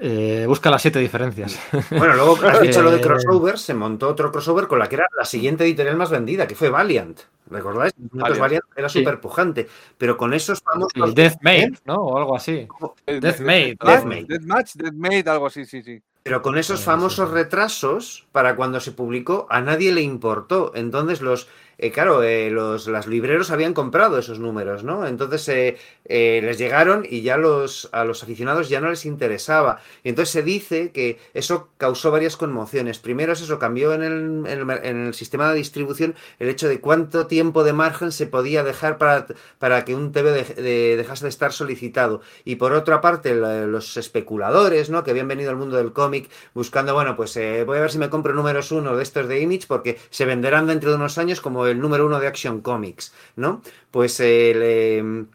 Eh, busca las siete diferencias. Bueno, luego has dicho lo de Eh, crossover, se montó otro crossover con la que era la siguiente editorial más vendida, que fue Valiant. ¿Recordáis? Valiant. Valiant era Sí. súper pujante, pero con esos famosos... El Deathmate, ¿Eh? ¿no? O algo así. Deathmate, Deathmate. Deathmatch, Deathmate, algo así, sí, sí. Pero con esos famosos retrasos, para cuando se publicó, a nadie le importó. Entonces, los, eh, claro, eh, los libreros habían comprado esos números, ¿no? Entonces eh, eh, les llegaron y ya los, a los aficionados ya no les interesaba. Y entonces se dice que eso causó varias conmociones. Primero es eso, cambió en el, en el sistema de distribución el hecho de cuánto tiempo de margen se podía dejar para, para que un TV de- de- dejase de estar solicitado. Y por otra parte, los especuladores, ¿no? Que habían venido al mundo del cómic buscando, bueno, pues eh, voy a ver si me compro números uno de estos de Image porque se venderán dentro de unos años como el número uno de Action Comics, ¿no? Pues eh, le-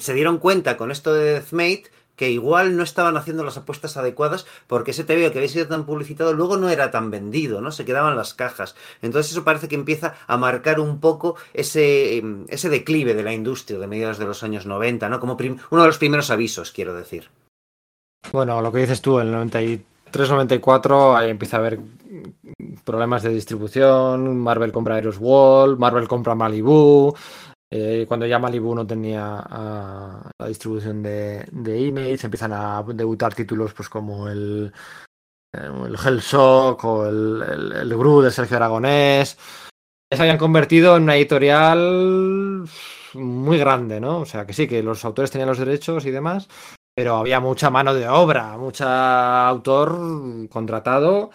se dieron cuenta con esto de Deathmate que igual no estaban haciendo las apuestas adecuadas porque ese TVO que había sido tan publicitado luego no era tan vendido, ¿no? Se quedaban las cajas. Entonces eso parece que empieza a marcar un poco ese, em, ese declive de la industria de mediados de los años 90, ¿no? Como uno de los primeros avisos, quiero decir. Bueno, lo que dices tú, el 93-94 ahí empieza a haber problemas de distribución, Marvel compra Heroes Wall, Marvel compra Malibu, eh, cuando ya Malibu no tenía ah, la distribución de, de Image, empiezan a debutar títulos pues como el, eh, el Hellshock o el, el, el Gru de Sergio Aragonés. Se habían convertido en una editorial muy grande, ¿no? O sea, que sí, que los autores tenían los derechos y demás, pero había mucha mano de obra, mucha autor contratado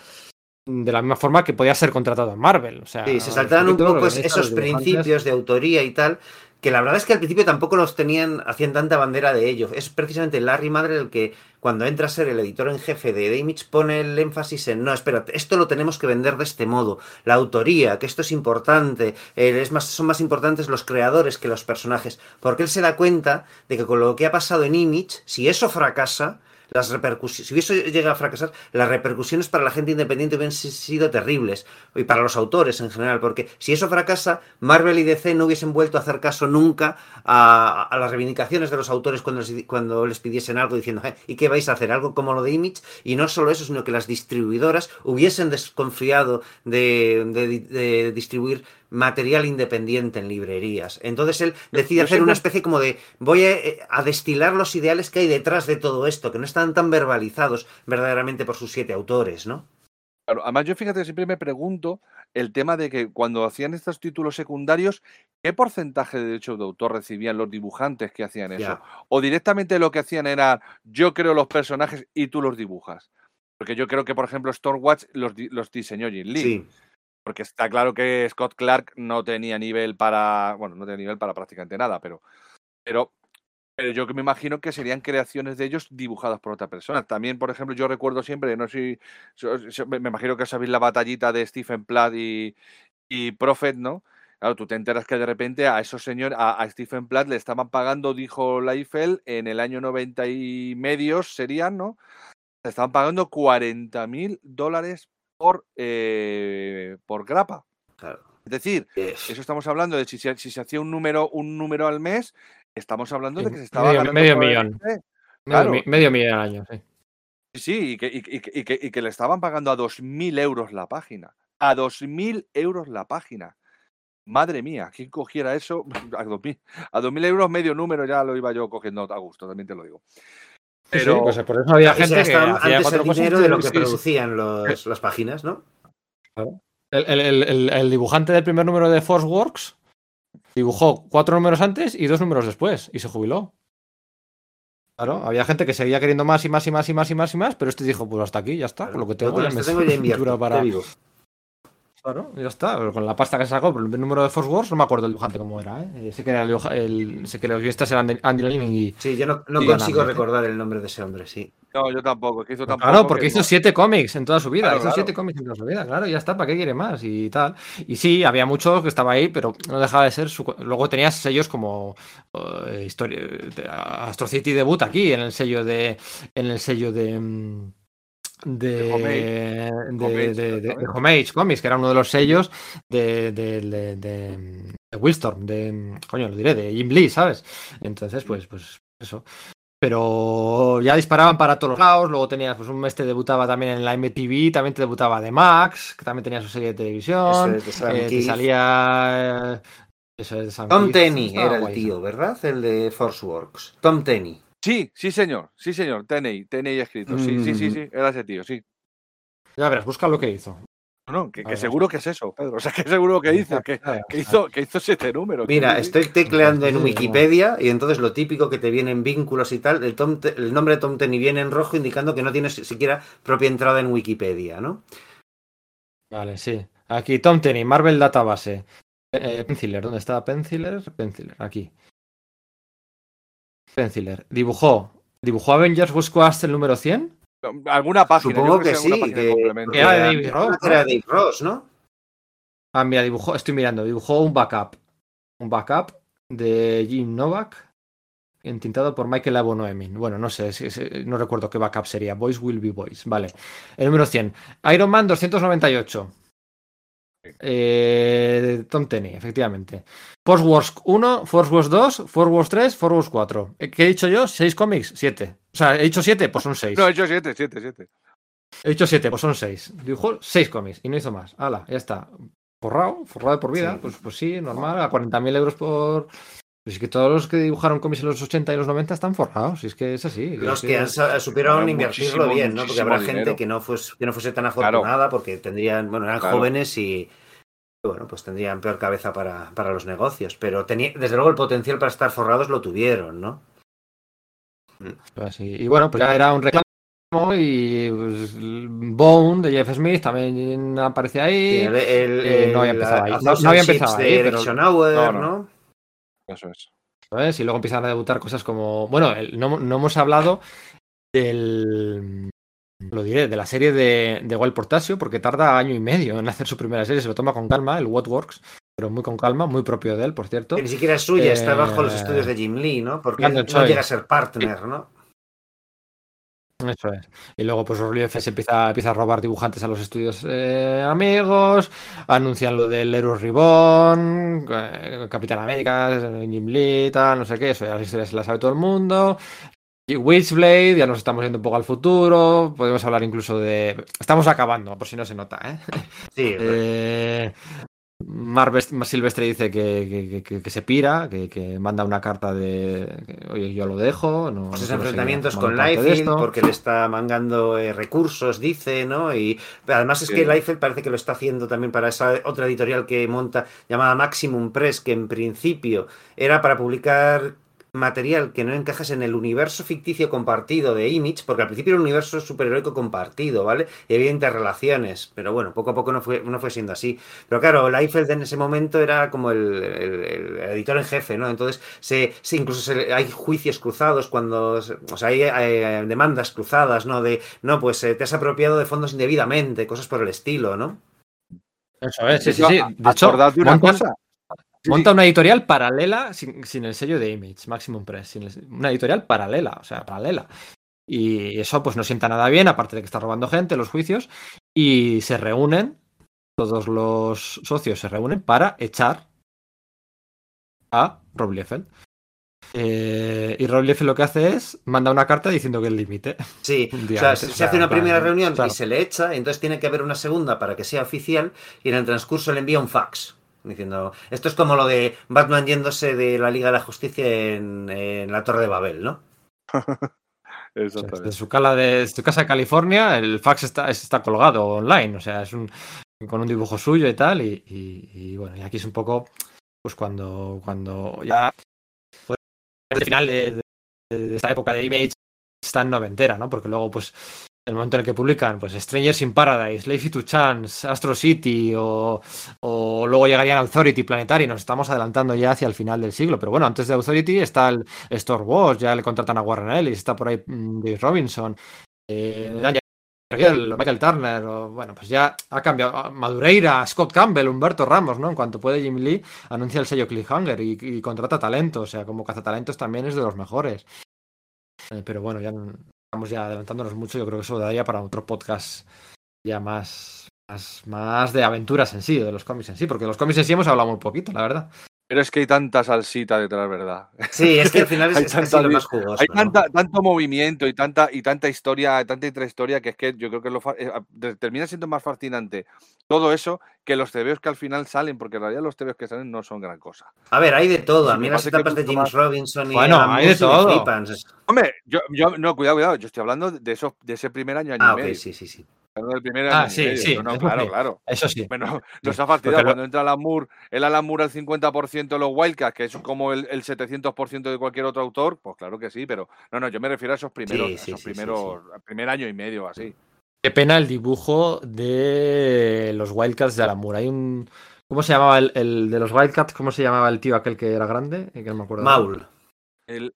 de la misma forma que podía ser contratado en Marvel. O sea, Sí, se saltaban un poco esos principios de autoría y tal, que la verdad es que al principio tampoco los tenían, hacían tanta bandera de ello. Es precisamente Larry Madre el que cuando entra a ser el editor en jefe de The Image pone el énfasis en, no, espera, esto lo tenemos que vender de este modo, la autoría, que esto es importante, eh, es más, son más importantes los creadores que los personajes, porque él se da cuenta de que con lo que ha pasado en Image, si eso fracasa, las repercusiones, si eso llega a fracasar, las repercusiones para la gente independiente hubieran si- sido terribles y para los autores en general, porque si eso fracasa, Marvel y DC no hubiesen vuelto a hacer caso nunca a, a las reivindicaciones de los autores cuando les, cuando les pidiesen algo diciendo, "Eh, ¿y qué vais a hacer? Algo como lo de Image, y no solo eso, sino que las distribuidoras hubiesen desconfiado de, de- de distribuir material independiente en librerías. Entonces él decide hacer una especie como de voy a, eh, a destilar los ideales que hay detrás de todo esto, que no están tan verbalizados verdaderamente por sus siete autores, ¿no? Claro, además yo fíjate, siempre me pregunto el tema de que cuando hacían estos títulos secundarios, ¿qué porcentaje de derechos de autor recibían los dibujantes que hacían eso? O directamente lo que hacían era, yo creo los personajes y tú los dibujas. Porque yo creo que, por ejemplo, Stormwatch los, los diseñó Jim Lee. Sí. Porque está claro que Scott Clark no tenía nivel para. Bueno, no tenía nivel para prácticamente nada, pero. Pero, pero yo me imagino que serían creaciones de ellos dibujadas por otra persona. También, por ejemplo, yo recuerdo siempre, no sé Me imagino que sabéis la batallita de Stephen Platt y, y Prophet, ¿no? Claro, tú te enteras que de repente a esos señores, a, a Stephen Platt le estaban pagando, dijo Leifel, en el año 90 y medios serían, ¿no? Le estaban pagando 40 mil dólares por, eh, por grapa. Claro. Es decir, Es- eso estamos hablando de si se, si se hacía un número, un número al mes, estamos hablando de que se estaba medio- ganando medio probablemente- Medio, Claro. medio millón al año, sí. Sí, sí, y que, y, que- y que, y que le estaban pagando a 2.000 euros la página. A 2.000 euros la página. Madre mía, ¿quién cogiera eso? A 2.000 a 2.000 euros medio número ya lo iba yo cogiendo a gusto, también te lo digo. Sí, Pero, pues por eso había gente que hacía antes cuatro el cosas dinero de lo que producían los- las páginas, ¿no? El, el- el- el- el dibujante del primer número de Force Works dibujó cuatro números antes y dos números después y se jubiló. Claro, había gente que seguía queriendo más y más y más y más y más y más, pero este dijo, pues hasta aquí, ya está, con lo que tengo, ya me tengo ya para... te Claro, ya está, con la pasta que sacó, pero el número de Force Wars no me acuerdo el dibujante cómo era, ¿eh? Sé que, era el, el- sé que los guionistas eran Andy Levin y... Sí, yo no, consigo ¿eh? recordar el nombre de ese hombre, sí. No, yo tampoco. Que hizo tampoco. Claro, porque que hizo siete cómics en toda su vida. Claro, hizo claro. siete cómics en toda su vida, claro, ya está, ¿para qué quiere más? Y tal. Y sí, había muchos que estaba ahí, pero no dejaba de ser su. Luego tenías sellos como eh, historia, de- Astro City debut aquí, en el sello de. En el sello de. mm, De, De Homage. de, Homage, de- de-. Homage Comics, que era uno de los sellos de, de, de, de- coño, lo diré, de Jim Lee, ¿sabes? Entonces, pues, pues eso. Pero ya disparaban para todos los lados. Luego tenías, pues un mes te debutaba también en la MTV, también te debutaba de Max, que también tenía su serie de televisión. Es eh, te salía. eh, Eso es de Sam Tom Keith, Tenney era el guay, tío, ¿verdad? El de Forceworks. Tom Tenney. Sí, sí, señor. Sí, señor. TNI, TNI escrito. Sí, sí, sí, Mm. sí. Era ese tío, sí. Ya verás, busca lo que hizo. No, no, que, que ver. seguro que es eso, Pedro. O sea, que seguro que hizo, que, que hizo, que hizo siete números. Mira, Sí, sí. estoy tecleando en Sí, Wikipedia y entonces lo típico que te vienen vínculos y tal, el, Tom el nombre de Tom Tenney viene en rojo indicando que no tienes siquiera propia entrada en Wikipedia, ¿no? Vale, sí. Aquí, Tom Tenney, Marvel Database. Eh, Penciler, ¿dónde está Penciler? Penciler, aquí. Penciler. Dibujó. ¿Dibujó Avengers West el número 100? Alguna página. Supongo que sí, que. Que era de David Ross, ¿no? era Dave Ross, ¿no? Ah, mira, dibujó, estoy mirando, dibujó un backup. Un backup de Jim Novak, entintado por Michael Abonoemin. Bueno, no sé, no recuerdo qué backup sería. Boys will be boys. Vale. El número 100. Iron Man 298. Eh, Tom Tenney, efectivamente. Force Wars 1, Force Wars 2, Force Wars 3, Force Wars 4. Eh, ¿Qué he dicho yo? ¿Seis cómics? Siete. O sea, he dicho siete, pues son seis. No, he hecho siete, siete, siete. He dicho siete, pues son seis. Dibujó seis cómics y no hizo más. Hala, ya está. Forrado, forrado de por vida. Sí. Pues, pues sí, normal, a 40.000 euros por. Pues es que todos los que dibujaron cómics en los 80 y los 90 están forrados. Y es que es así. Los es que han supieron invertirlo bien, ¿no? Porque habrá gente que no, fuese, que no fuese tan Claro. afortunada porque tendrían, bueno, eran Claro. jóvenes y bueno, pues tendrían peor cabeza para, para los negocios. Pero tenía, desde luego el potencial para estar forrados lo tuvieron, ¿no? así. Y bueno, pues ya era un reclamo. Y pues, Bone de Jeff Smith también aparece ahí. Sí, el, el- eh, no había empezado ahí. A No- no había empezado ahí, Eric pero- ¿no? Eso es. ¿sabes? Y luego empiezan a debutar cosas como. Bueno, el- no, no hemos hablado del. Lo diré, de la serie de, de Wild Portasio, porque tarda año y medio en hacer su primera serie, se lo toma con calma, el What Works, pero muy con calma, muy propio de él, por cierto. Que ni siquiera es suya, está Eh, bajo los estudios de Jim Lee, ¿no? Porque no llega a ser partner, ¿no? Eso es. Y luego, pues Relief se empieza, empieza a robar dibujantes a los estudios eh, amigos, anuncian lo del Héroe Ribón, eh, Capitán América, Jim Lee, tal, no sé qué, eso ya las historias se las sabe todo el mundo. Y Witchblade, ya nos estamos yendo un poco al futuro, podemos hablar incluso de... Estamos acabando, por si no se nota, ¿eh? Sí, Eh, Mar Vest- Mar Silvestre dice que, que- que- que se pira, que, que manda una carta de que, oye, yo lo dejo. No, Pues no enfrentamientos con Liefeld porque le está mangando eh, recursos, dice, ¿no? Y además es Sí. que Liefeld parece que lo está haciendo también para esa otra editorial que monta llamada Maximum Press, que en principio era para publicar material que no encajas en el universo ficticio compartido de Image, porque al principio era un universo superheroico compartido, ¿vale? Y había interrelaciones, pero bueno, poco a poco no fue, no fue siendo así. Pero claro, Liefeld en ese momento era como el, el- el editor en jefe, ¿no? Entonces, se, se- incluso se- hay juicios cruzados cuando, o sea, hay eh, demandas cruzadas, ¿no? De, no, pues eh, te has apropiado de fondos indebidamente, cosas por el estilo, ¿no? Eso es, sí, sí, sí. De hecho, de una montan- cosa. Monta sí. una editorial paralela sin, sin el sello de Image, Maximum Press. sin el- una editorial paralela, o sea, paralela. Y eso pues no sienta nada bien, aparte de que está robando gente, los juicios, y se reúnen, todos los socios se reúnen para echar a Rob Liefeld. Eh, y Rob Liefeld lo que hace es manda una carta diciendo que el límite. Sí, o sea, se, se hace una primera reunión claro. y se le echa, entonces tiene que haber una segunda para que sea oficial y en el transcurso le envía un fax. Diciendo, esto es como lo de Batman yéndose de la Liga de la Justicia en, en la Torre de Babel, ¿no? O sea, Exactamente. Desde su, cala de, su casa de California, el fax está, está colgado online. O sea, es un, con un dibujo suyo y tal. Y, y- y bueno, y aquí es un poco, pues cuando, cuando ya fue el final de, de- de esta época de Image tan noventera, ¿no? Porque luego, pues, el momento en el que publican, pues, Strangers in Paradise, Lazy to Chance, Astro City, o, o luego llegarían Authority, Planetary, nos estamos adelantando ya hacia el final del siglo. Pero bueno, antes de Authority está el Star Wars, ya le contratan a Warren Ellis, está por ahí mm, Dave Robinson, eh, Daniel Michael Turner, o, bueno, pues ya ha cambiado. a Madureira, Scott Campbell, Humberto Ramos, ¿no? En cuanto puede Jim Lee, anuncia el sello Cliffhanger y, contrata talento, o sea, como cazatalentos también es de los mejores. Eh, pero bueno, ya estamos ya adelantándonos mucho, yo creo que eso daría para otro podcast ya más, más, más de aventuras en sí, de los cómics en sí, porque los cómics en sí hemos hablado muy poquito, la verdad. Pero es que hay tanta salsita detrás, ¿verdad? Sí, es que al final es, Hay es tanta lo más jugoso. Hay ¿no? tanta, tanto movimiento y tanta, y tanta historia, tanta intrahistoria que es que yo creo que lo eh, termina siendo más fascinante todo eso que los tebeos que al final salen, porque en realidad los tebeos que salen no son gran cosa. A ver, hay de todo. A mí las etapas de James Robinson y Bueno, Alan hay de todo. Hombre, yo, yo, no, cuidado, cuidado, yo estoy hablando de, esos, de ese primer año, año Ah, y ok, medio. sí, sí, sí. Hablando del primer Ah, año sí, medio. sí, No, claro, claro. Eso sí. Bueno, nos Sí, ha fastidiado cuando entra Alan Moore, el Alan Moore al 50% de los Wildcats, que es como el, el 700% de cualquier otro autor, pues claro que sí, pero no, no, yo me refiero a esos primeros, Sí, a sí, esos sí, sí, primeros, al primer año y medio, así. Qué pena el dibujo de los Wildcats de Alan Moore. Hay un. ¿Cómo se llamaba el, el de los Wildcats? ¿Cómo se llamaba el tío aquel que era grande? Eh, Que no me acuerdo. Maul. El,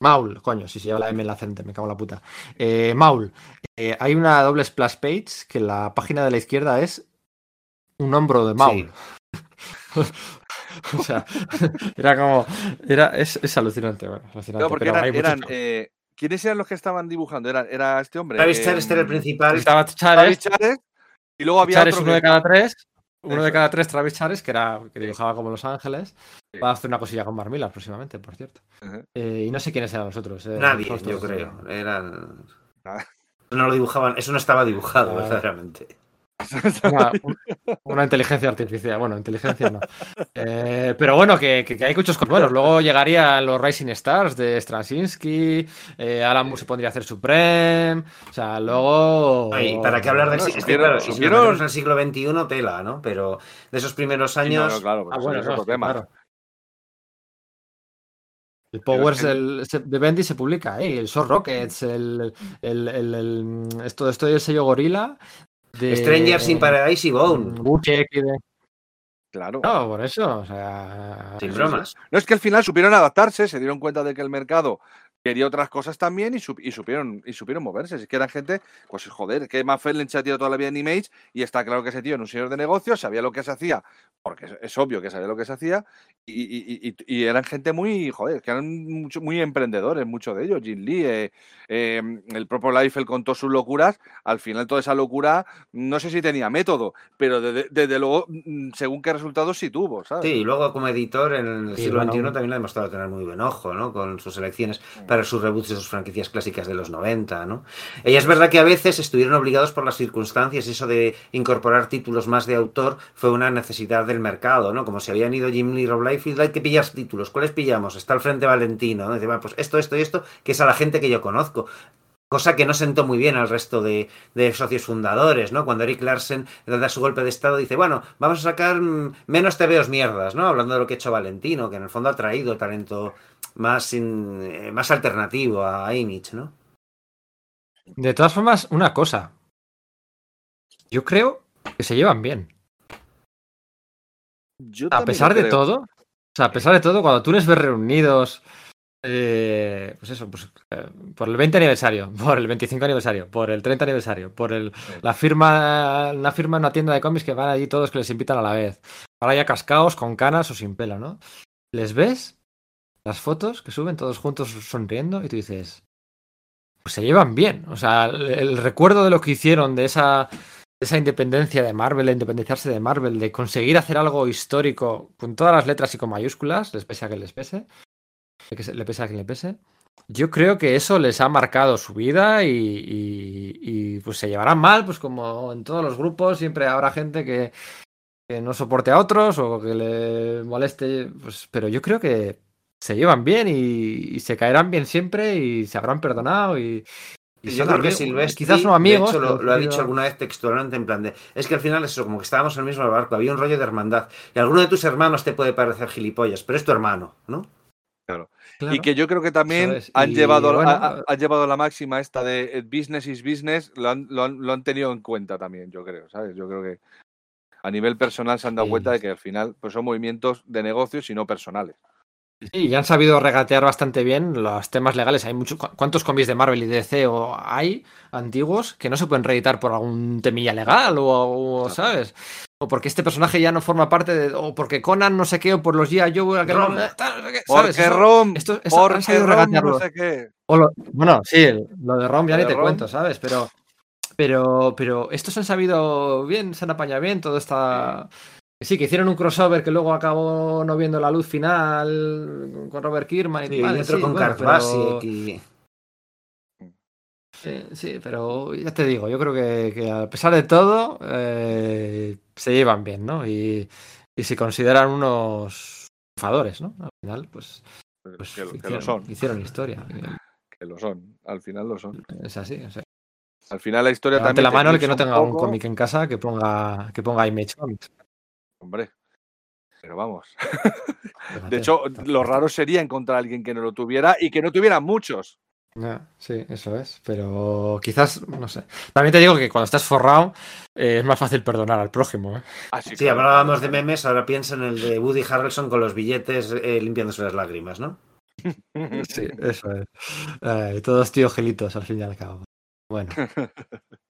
Maul, coño, si se lleva la M en la frente, me cago en la puta. Eh, Maul, eh, hay una doble splash page que la página de la izquierda es un hombro de Maul. o sea, era como. Era, es, es alucinante, bueno, alucinante. no, porque pero eran, eran, eh, ¿quiénes eran los que estaban dibujando? Era, era este hombre. Travis Charest era el principal. Estaba Travis Charest, y luego había otro uno que- de cada tres. Uno de cada tres, Travis Chares, que era que dibujaba como Los Ángeles. Sí. Va a hacer una cosilla con Mark Millar próximamente, por cierto. Eh, y no sé quiénes eran los otros. eh, Nadie, los yo creo. Eran. Nada. No lo dibujaban, eso no estaba dibujado, Ah. verdaderamente. Una, un- una inteligencia artificial. Bueno, inteligencia no. Eh, pero bueno, que, que- que hay muchos buenos. Luego llegarían los Rising Stars de Straczynski. eh, Alan Moore se pondría a hacer Supreme. O sea, luego. Ay, ¿Para qué hablar del Bueno, siglo? si supieron- al siglo XXI, tela, ¿no? Pero de esos primeros Sí, no, años. no, claro, Ah, pero bueno, eso es no, otro tema. claro. El Powers que- el- de Bendy se publica ahí, el Short Rockets, el, el, el- el- esto, esto del sello Gorila. De, Strangers in Paradise y Bone. Y de- Claro. No, por eso. O sea, Sin bromas. No es que al final supieron adaptarse, se dieron cuenta de que el mercado quería otras cosas también y, sup- y supieron y supieron moverse. Es que eran gente, pues joder, que Matt Fellen se ha tirado toda la vida en Image y está claro que ese tío era un señor de negocios, sabía lo que se hacía, porque es, es obvio que sabía lo que se hacía, y, y- y- y eran gente muy, joder, que eran mucho- muy emprendedores, muchos de ellos. Jim Lee, eh, eh, el propio Liefeld con todas sus locuras, al final toda esa locura, no sé si tenía método, pero desde, desde luego, mm, según qué resultados sí tuvo, ¿sabes? Sí, y luego como editor en el Sí, siglo bueno. XXI también ha demostrado tener muy buen ojo, ¿no? Con sus elecciones para sus reboots de sus franquicias clásicas de los 90, ¿no? Y es verdad que a veces estuvieron obligados por las circunstancias, eso de incorporar títulos más de autor fue una necesidad del mercado, ¿no? Como si habían ido Jim Lee Rob Liefeld, hay que pillar títulos. ¿Cuáles pillamos? Está al frente Valentino, ¿no? Dice, "Va, pues esto, esto y esto, que es a la gente que yo conozco. Cosa que no sentó muy bien al resto de, de socios fundadores, ¿no? Cuando Eric Larsen da su golpe de estado, dice, bueno, vamos a sacar mm, menos TVOs mierdas, ¿no? Hablando de lo que ha hecho Valentino, que en el fondo ha traído talento más, eh, más alternativo a Image, ¿no? De todas formas, una cosa. Yo creo que se llevan bien. Yo A pesar de creo. todo, o sea, a pesar de todo, cuando tú les ves reunidos, eh, pues eso, pues eh, por el 20 aniversario, por el 25 aniversario, por el 30 aniversario, por el, la firma, una firma en una tienda de cómics que van allí todos que les invitan a la vez. Ahora ya cascaos, con canas o sin pelo, ¿no? Les ves las fotos que suben todos juntos sonriendo y tú dices, pues se llevan bien. O sea, el, recuerdo de lo que hicieron, de esa, esa independencia de Marvel, de independiarse de Marvel, de conseguir hacer algo histórico con todas las letras y con mayúsculas, les pese a que les pese, le pese a que le pese. Yo creo que eso les ha marcado su vida y, y- y, pues se llevarán mal, pues como en todos los grupos siempre habrá gente que, que no soporte a otros o que le moleste, pues, pero yo creo que se llevan bien y, y se caerán bien siempre y se habrán perdonado y, y Yo son creo que Silvestri, quizás no amigos. de hecho, lo, lo ha dicho alguna vez textualmente en plan de, es que al final es eso, como que estábamos en el mismo barco, había un rollo de hermandad. Y alguno de tus hermanos te puede parecer gilipollas, pero es tu hermano, ¿no? claro. Y que yo creo que también han, Y, llevado, bueno, ha- ha- han llevado la máxima esta de eh, business is business, lo han, lo, han, lo han tenido en cuenta también, yo creo, ¿sabes? Yo creo que a nivel personal se han dado Sí. cuenta de que al final pues son movimientos de negocios y no personales. Sí, y han sabido regatear bastante bien los temas legales. Hay muchos. ¿cu- ¿Cuántos cómics de Marvel y DC o hay antiguos que no se pueden reeditar por algún temilla legal o, o, ¿sabes? O porque este personaje ya no forma parte de. O porque Conan no sé qué, o por los G.I. Joe. que no- ¿sabes? Porque Rom, esto- han porque sabido Rom, no sé qué. O lo- bueno, sí, lo de Rom ya Lo ni te Rom. cuento, ¿sabes? Pero, pero, pero estos han sabido bien, se han apañado bien, todo está. Sí, que hicieron un crossover que luego acabó no viendo la luz final con Robert Kirkman y Sí, vale, y otro sí, con bueno, pero- y- Sí, sí, pero ya te digo, yo creo que, que a pesar de todo eh, se llevan bien, ¿no? Y, y se consideran unos triunfadores, ¿no? Al final, pues, pues que, lo- que hicieron, lo son, hicieron historia. que lo son, al final lo son. Es así, o sea, Al final la historia Levante también la mano el que no tenga un poco, cómic en casa que ponga, que ponga Image Comics. Hombre, pero vamos. De hecho, lo raro sería encontrar a alguien que no lo tuviera y que no tuviera muchos. Sí, eso es. Pero quizás, no sé. También te digo que cuando estás forrado eh, es más fácil perdonar al prójimo. ¿eh? Así Sí, hablábamos de memes, ahora piensa en el de Woody Harrelson con los billetes eh, limpiándose las lágrimas, ¿no? Sí, eso es. Todos tíos gelitos al fin y al cabo. Bueno.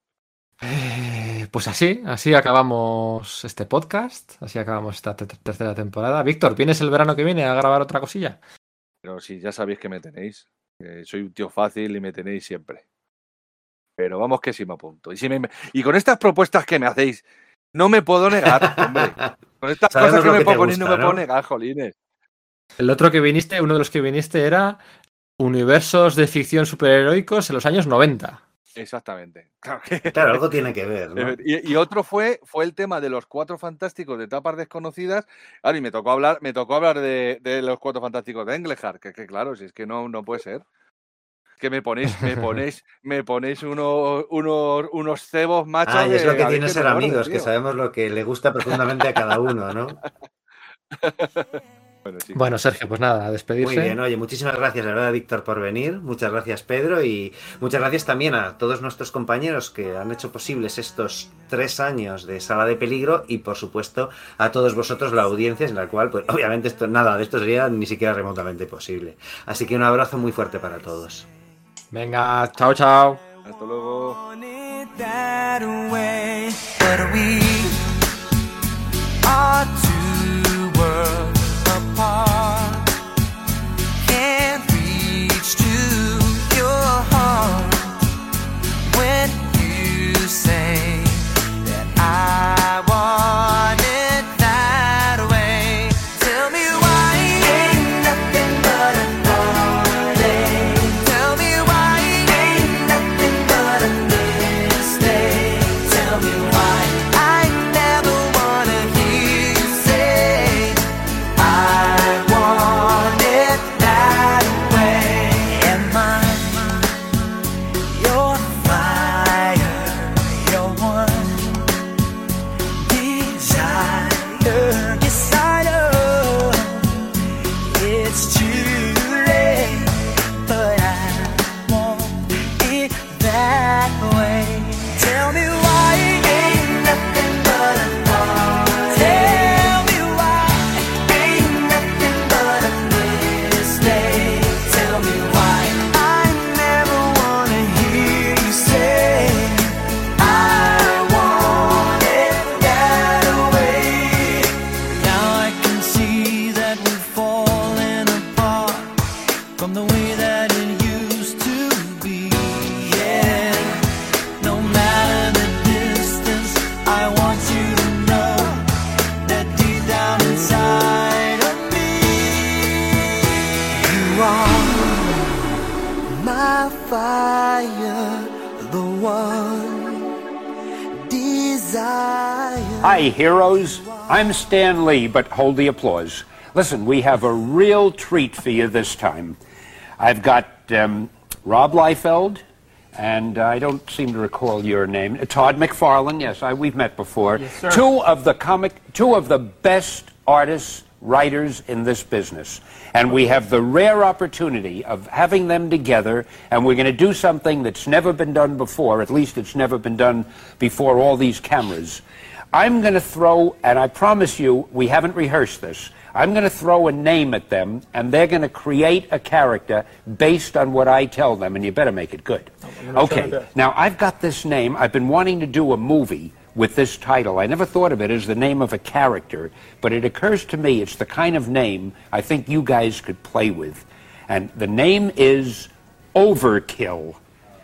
Eh, pues así, así acabamos este podcast, así acabamos esta te- tercera temporada. Víctor, ¿vienes el verano que viene a grabar otra cosilla? Pero sí, ya sabéis que me tenéis. soy un tío fácil y me tenéis siempre. Pero vamos que sí me apunto. Y, si me- y con estas propuestas que me hacéis, no me puedo negar, hombre. Con estas cosas que me te proponéis no me puedo negar, jolines. El otro que viniste, uno de los que viniste era universos de ficción superheroicos en los años 90. Exactamente. Claro que- Claro, algo tiene que ver, ¿no? Y, y otro fue, fue el tema de los cuatro fantásticos de tapas desconocidas. Y me tocó hablar, me tocó hablar de, de los cuatro fantásticos de Englehart, que, que claro, si es que no, no puede ser. Que me ponéis, me ponéis, me ponéis unos, unos, unos cebos machos. Ah, y es lo que tiene ser amigos, que sabemos lo que le gusta profundamente a cada uno, ¿no? Bueno, sí. Bueno, Sergio, pues nada, a despedirse. Muy bien, oye, muchísimas gracias, la verdad, Víctor, por venir. Muchas gracias, Pedro, y muchas gracias también a todos nuestros compañeros que han hecho posibles estos tres años de Sala de Peligro y, por supuesto, a todos vosotros, la audiencia, en la cual, pues, obviamente, esto, nada de esto sería ni siquiera remotamente posible. Así que un abrazo muy fuerte para todos. Venga, chao, chao. Hasta luego. Heroes. I'm Stan Lee, but hold the applause. Listen, we have a real treat for you this time. I've got um, Rob Liefeld and I don't seem to recall your name. Todd McFarlane. Yes, I, we've met before. Yes, sir. Two of the comic, two of the best artists, writers in this business, and we have the rare opportunity of having them together. And we're going to do something that's never been done before. At least it's never been done before all these cameras. I'm going to throw, and I promise you, we haven't rehearsed this. I'm going to throw a name at them, and they're going to create a character based on what I tell them, and you better make it good. my Okay, now I've got this name. I've been wanting to do a movie with this title. I never thought of it as the name of a character, but it occurs to me it's the kind of name I think you guys could play with. And the name is Overkill.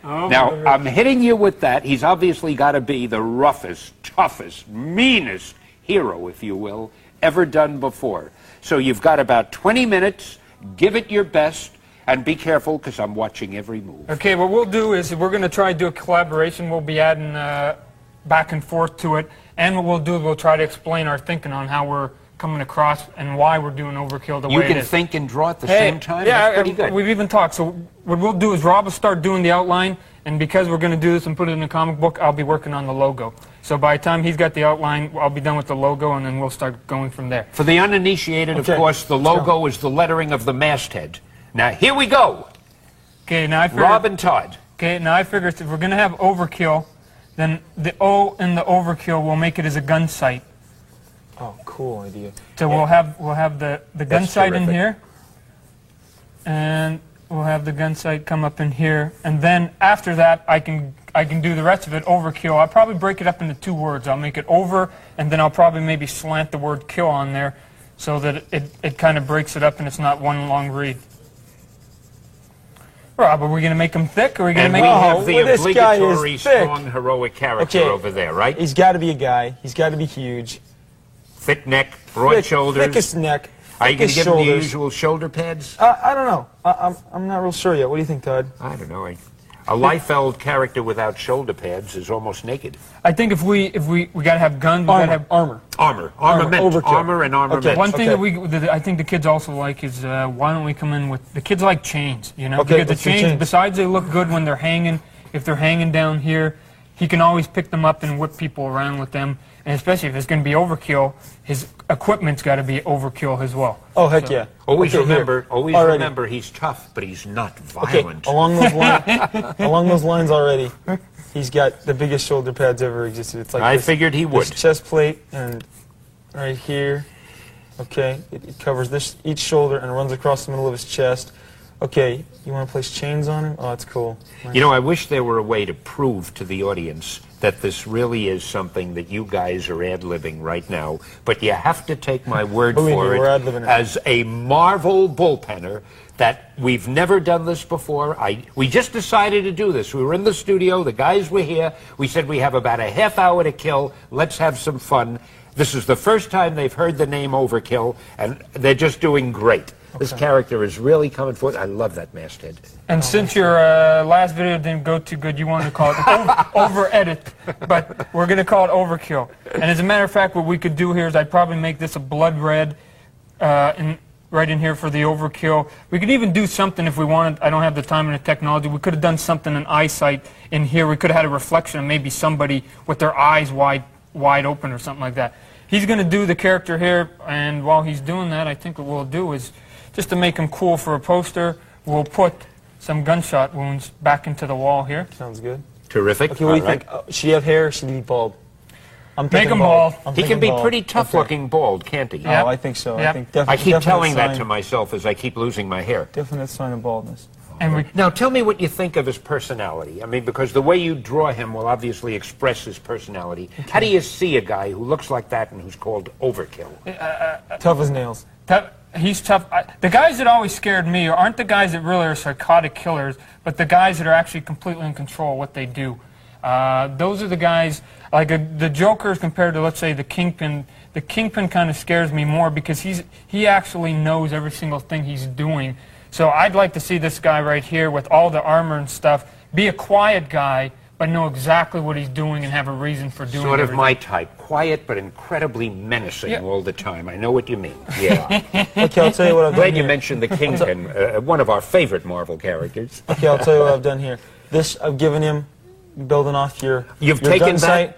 Now, I'm hitting you with that. He's obviously got to be the roughest, toughest, meanest hero, if you will, ever done before. So you've got about 20 minutes. Give it your best. And be careful because I'm watching every move. Okay, what we'll do is we're going to try to do a collaboration. We'll be adding uh, back and forth to it. And what we'll do is we'll try to explain our thinking on how we're coming across and why we're doing Overkill the You way You can think and draw at the Hey, same time? Yeah, That's pretty uh, good. we've even talked. So what we'll do is Rob will start doing the outline, and because we're going to do this and put it in a comic book, I'll be working on the logo. So by the time he's got the outline, I'll be done with the logo, and then we'll start going from there. For the uninitiated, Okay, of course, the logo is the lettering of the masthead. Now, here we go. Okay, now I figure. Rob and Todd. Okay, now I figure if we're going to have overkill, then the O in the overkill will make it as a gun sight. Oh, cool idea. So we'll have we'll have the the gun That's sight in here, and we'll have the gun sight come up in here, and then after that I can I can do the rest of it overkill. I'll probably break it up into two words. I'll make it over, and then I'll probably maybe slant the word kill on there, so that it it, it kind of breaks it up and it's not one long read. Rob, are we going to make him thick? Or are we going And to we make have the well, this guy is obligatory thick. strong, heroic character Okay. over there, right? He's got to be a guy. He's got to be huge. Thick neck, broad Thick- shoulders. Thickest neck. Are you going to thickest give him the usual shoulder pads? Uh, I don't know. I, I'm, I'm not real sure yet. What do you think, Todd? I don't know. I- A Liefeld character without shoulder pads is almost naked. I think if we if we we got to have guns, we got to have armor. Armor. Armor, Armament. overkill. Armor and armament. One thing that we that I think the kids also like is uh, why don't we come in with the kids like chains, you know? Okay, because the let's chains, chains. besides they look good when they're hanging, if they're hanging down here, he can always pick them up and whip people around with them. And especially if it's going to be overkill, his equipment's got to be overkill as well. Oh, heck So- yeah. Always Okay, here. remember, always Alrighty. remember, he's tough, but he's not violent. Okay, violent. along those lines, along those lines already, he's got the biggest shoulder pads ever existed. It's like I this- figured he would. This chest plate and right here. Okay, it, it covers this each shoulder and runs across the middle of his chest. Okay, you want to place chains on him? Oh, that's cool. Nice. You know, I wish there were a way to prove to the audience that this really is something that you guys are ad-libbing right now, but you have to take my word for it it. as a Marvel bullpenner that we've never done this before. I we just decided to do this. We were in the studio, the guys were here. We said we have about a half hour to kill. Let's have some fun. This is the first time they've heard the name Overkill, and they're just doing great. This character is really coming forth. I love that masthead. And since your uh, last video didn't go too good, you wanted to call it over, over edit, but we're going to call it overkill. And as a matter of fact, what we could do here is I'd probably make this a blood red, uh, in, right in here for the overkill. We could even do something if we wanted. I don't have the time and the technology. We could have done something in eyesight in here. We could have had a reflection of maybe somebody with their eyes wide, wide open or something like that. He's going to do the character here, and while he's doing that, I think what we'll do is just to make him cool for a poster, we'll put some gunshot wounds back into the wall here. Sounds good. Terrific. Okay, what do you All right. think? Uh, should he have hair or should he be bald? I'm Make him bald. I'm He can be bald. pretty tough Okay. looking bald, can't he? Oh, I think so. I think defi- I keep definite telling that to myself as I keep losing my hair. Definite sign of baldness. And we, Now, tell me what you think of his personality. I mean, because the way you draw him will obviously express his personality. How do you see a guy who looks like that and who's called overkill? Uh, uh, uh, tough as nails. tough, he's tough. I, the guys that always scared me aren't the guys that really are psychotic killers, but the guys that are actually completely in control of what they do. Uh, those are the guys, like a, the Joker's compared to, let's say, the Kingpin. The Kingpin kind of scares me more because he's he actually knows every single thing he's doing. So I'd like to see this guy right here with all the armor and stuff be a quiet guy, but know exactly what he's doing and have a reason for doing it. Sort of everything. my type. Quiet but incredibly menacing Yeah. all the time. I know what you mean. Yeah. Okay, I'll tell you what I've done Glad you here. mentioned the Kingpin, uh, one of our favorite Marvel characters. Okay, I'll tell you what I've done here. This I've given him, building off your You've your taken gun that? sight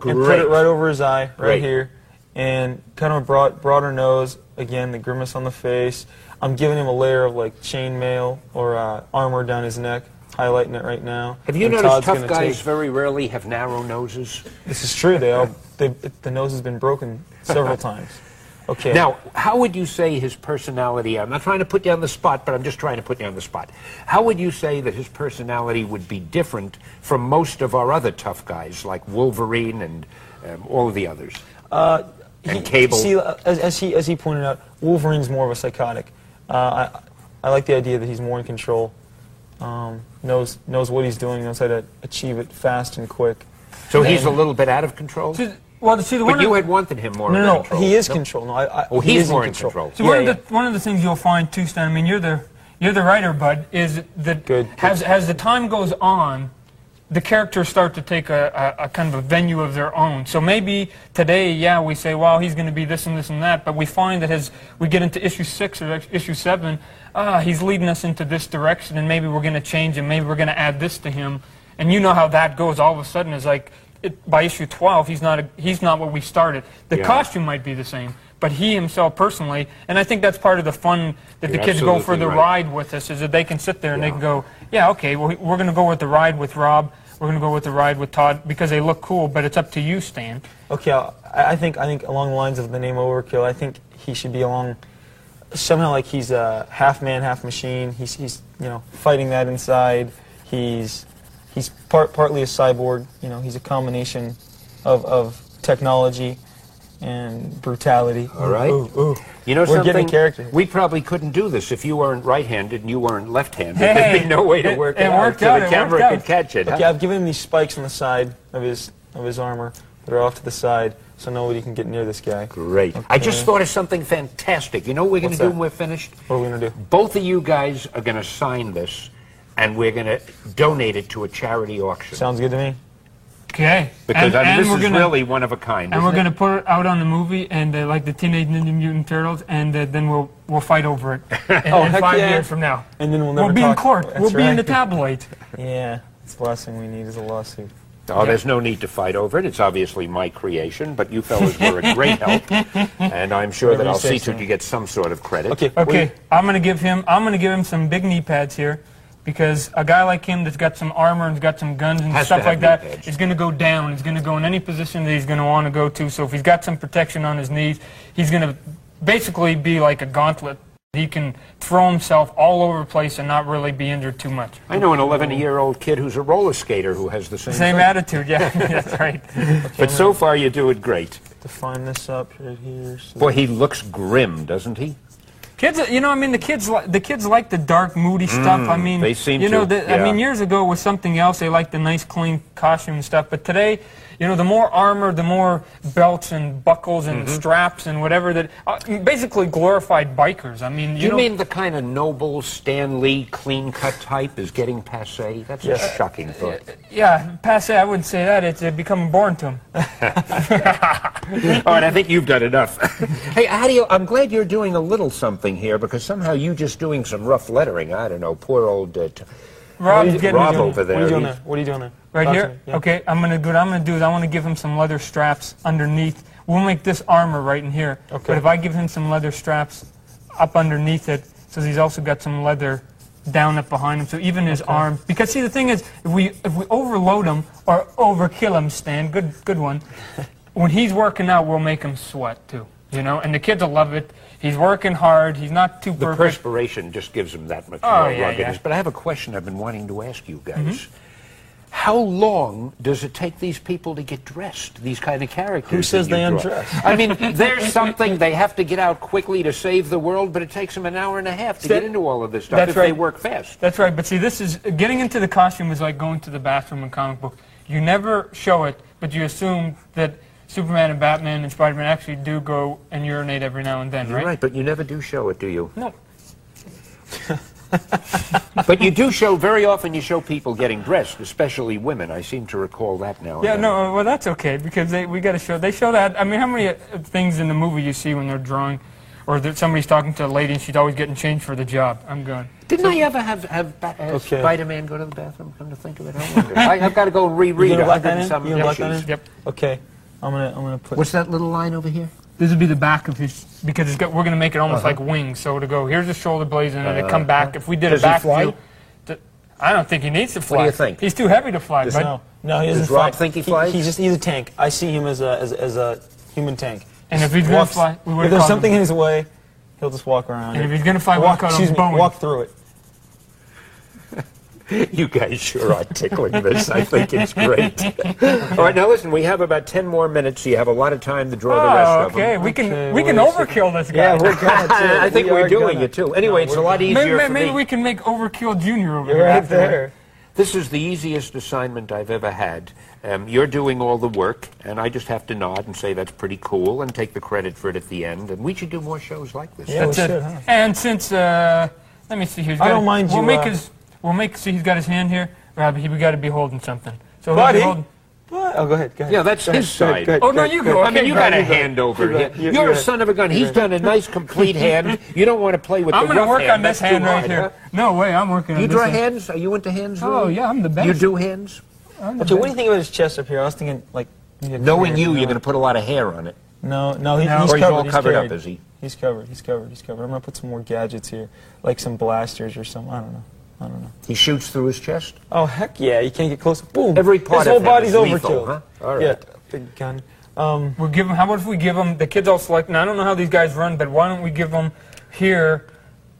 and put it right over his eye, right Great. here, and kind of a broad, broader nose. Again, the grimace on the face. I'm giving him a layer of like chainmail or uh, armor down his neck, highlighting it right now. Have you And noticed Todd's tough guys take- very rarely have narrow noses? This is true. They all the nose has been broken several times. Okay. Now, how would you say his personality? I'm not trying to put you on the spot, but I'm just trying to put you on the spot. How would you say that his personality would be different from most of our other tough guys, like Wolverine and um, all of the others? Uh, And he- Cable. See, uh, as, as he as he pointed out, Wolverine's more of a psychotic. Uh, I I like the idea that he's more in control. Um, knows knows what he's doing. Knows how to achieve it fast and quick. So he's a little bit out of control. See, well, see, the But one you of- had wanted him more No, no, no. control. He is No? control. No, I, I, Oh, he he's is more in control. See, Yeah, one, yeah. of the, one of the things you'll find too, Stan. I mean, you're the you're the writer, bud. Is that Good, as as the time goes on, the characters start to take a, a, a kind of a venue of their own. So maybe today, yeah, we say, well, he's going to be this and this and that, but we find that as we get into issue six or issue seven, ah, he's leading us into this direction, and maybe we're going to change him. Maybe we're going to add this to him, and you know how that goes. All of a sudden, it's like it, by issue 12, he's not a, he's not what we started. The Yeah. costume might be the same. But he himself personally, and I think that's part of the fun that You're the kids go for the right. ride with us, is that they can sit there and they can go, yeah, okay, well, we're going to go with the ride with Rob, we're going to go with the ride with Todd because they look cool, but it's up to you, Stan. Okay, I, I think I think along the lines of the name Overkill, I think he should be along somehow like he's a half man, half machine. He's he's you know fighting that inside. He's he's part partly a cyborg. You know, he's a combination of of technology and brutality. All right. Ooh, ooh. You know We're something? getting character. We probably couldn't do this if you weren't right-handed and you weren't left-handed. Hey, There'd be no way to work it it, out worked so out, the it camera could out. catch it. Okay, huh? I've given him these spikes on the side of his of his armor that are off to the side, so nobody can get near this guy. Great. I just thought of something fantastic. You know what we're going to do that? when we're finished? What are we gonna do? Both of you guys are going to sign this, and we're going to donate it to a charity auction. Sounds good to me. Okay. because and, I mean, this we're is gonna, really one of a kind. And we're going to put it out on the movie, and uh, like the Teenage Ninja Mutant Turtles, and uh, then we'll we'll fight over it in, Oh, in heck five yeah. years from now. And then we'll never We'll be in court. That's We'll be in the tabloid. Yeah, it's the last thing we need is a lawsuit. Oh, there's no need to fight over it. It's obviously my creation, but you fellas were a great help, and I'm sure Whatever that I'll say, see to sir. you get some sort of credit. Okay. Okay, I'm gonna give him. I'm gonna give him some big knee pads here, because a guy like him that's got some armor and's got some guns and Has stuff like knee that pads. is gonna go down. He's gonna go in any position that he's gonna want to go to. So if he's got some protection on his knees, he's gonna basically be like a gauntlet. He can throw himself all over the place and not really be injured too much. I know an 11-year-old kid who's a roller skater who has the same. Same thing. attitude, yeah, that's right. But so far, you do it great. Define this up right here. So Boy, he looks grim, doesn't he? Kids, you know, I mean, the kids, li- the kids like the dark, moody stuff. I mean, Mm, they seem you know, to, the, I mean, years ago was something else. They liked the nice, clean costume and stuff. But today, you know, the more armor, the more belts and buckles and Mm-hmm. straps and whatever that, uh, basically glorified bikers. I mean, you, you know, mean the kind of noble Stan Lee clean-cut type is getting passe? That's a shocking thought. yeah, passe. I wouldn't say that. It's uh, becoming boring to them. All right, I think you've done enough. hey, how do you? I'm glad you're doing a little something here because somehow you just doing some rough lettering. I don't know, poor old uh, t- Rob's you- Rob over there. What are you doing there? What are you doing there? Right here? Yeah. Okay, I'm gonna do what I'm gonna do is I want to give him some leather straps underneath. We'll make this armor right in here. Okay. But if I give him some leather straps up underneath it, so he's also got some leather down up behind him, so even his arm. Because see, the thing is, if we if we overload him or overkill him, Stan, good good one. when he's working out, we'll make him sweat too. You know, and the kids will love it. He's working hard. He's not too The perfect. perspiration just gives him that much Oh, more yeah, ruggedness. yeah. But I have a question I've been wanting to ask you guys. Mm-hmm. How long does it take these people to get dressed? These kind of characters. Who says they draw? undress? I mean, there's something they have to get out quickly to save the world, but it takes them an hour and a half to That- get into all of this stuff that's if they work fast. That's right, but see, this is getting into the costume is like going to the bathroom in comic book. You never show it, but you assume that Superman and Batman and Spider-Man actually do go and urinate every now and then, You're right? right, but you never do show it, do you? No. but you do show very often. You show people getting dressed, especially women. I seem to recall that now. Yeah, then. no, well, that's okay because they, we got to show. They show that. I mean, how many uh, things in the movie you see when they're drawing, or that somebody's talking to a lady and she's always getting changed for the job? I'm going. Didn't I ever have have ba- uh, Okay. Spider-Man go to the bathroom? Come to think of it, I I, I've got to go reread You a gonna block hundred that and in? some You gonna block that issues. in? Yep. Okay, I'm gonna I'm gonna put. What's that little line over here? This would be the back of his because it's got, we're going to make it almost Uh-huh. like wings. So to go here's the shoulder blades and then it come back. If we did Does a he back fly? view, th- I don't think he needs to fly. What do you think? He's too heavy to fly. Does But no, no, he Does doesn't Rob fly. think he flies? he's just he's a tank. I see him as a as, as a human tank. And if he's gonna fly, we if there's something him- in his way, he'll just walk around. And if he's gonna fly, we'll walk, call him excuse me, walk through it. You guys sure are tickling this. I think it's great. All right, now listen. We have about ten more minutes. So you have a lot of time to draw the rest Oh, of them. okay. We can Okay, we can wait a overkill this guy. Yeah, we're gonna. too. I think We we are are doing gonna. it too. Anyway, it's a lot easier maybe, for maybe me. we can make Overkill Junior over You're here. right there. This is the easiest assignment I've ever had. Um, you're doing all the work, and I just have to nod and say that's pretty cool and take the credit for it at the end. And we should do more shows like this. Yeah, we That's it. should, huh? And since uh, let me see, here. I don't mind We'll you, make uh, his. We'll make. See, he's got his hand here. Rob, he, we got to be holding something. So he'll be Buddy. holding- What? Oh, go ahead. Go ahead. Yeah, that's Go his ahead, side. go ahead, Oh, no, you go go. I mean, you Okay, got a you go. hand over You here. go. You- You're you a son of a gun. He's done a nice complete hand. You don't want to play with I'm the going to work hand. on this hand right hard, here. huh? No way, I'm working on You this draw one. hands? Are you into hands? Oh really? yeah, I'm the best. You do hands? I'm the So what do you think about his chest up here? I was thinking like. Knowing you, you're going to put a lot of hair on it. No, no, he, No. he's Or he's covered. all he's covered carried. up, is he? He's covered. He's covered. He's covered. I'm gonna put some more gadgets here, like some blasters or some. I don't know. I don't know. He shoots through his chest? Oh heck yeah! You can't get close. Boom. Every part His whole of body's is lethal, overkill. huh? All right. Yeah, big gun. Um, We'll give him, How about if we give them the kids all select? Now I don't know how these guys run, but why don't we give them here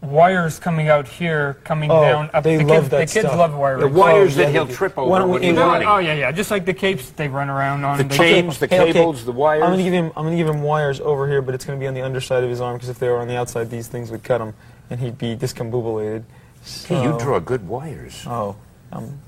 wires coming out here, coming Oh, down up. they the love kids, that the kids stuff. love wiring. The wires Oh, yeah, that he'll trip over Why don't we- when he's running. Oh yeah, yeah, just like the capes they run around on. The They- chains, the Hey, okay. cables, the wires. I'm gonna give him. I'm gonna give him wires over here, but it's gonna be on the underside of his arm because if they were on the outside, these things would cut him, and he'd be discombobulated. Hey, you draw good wires. Oh, um,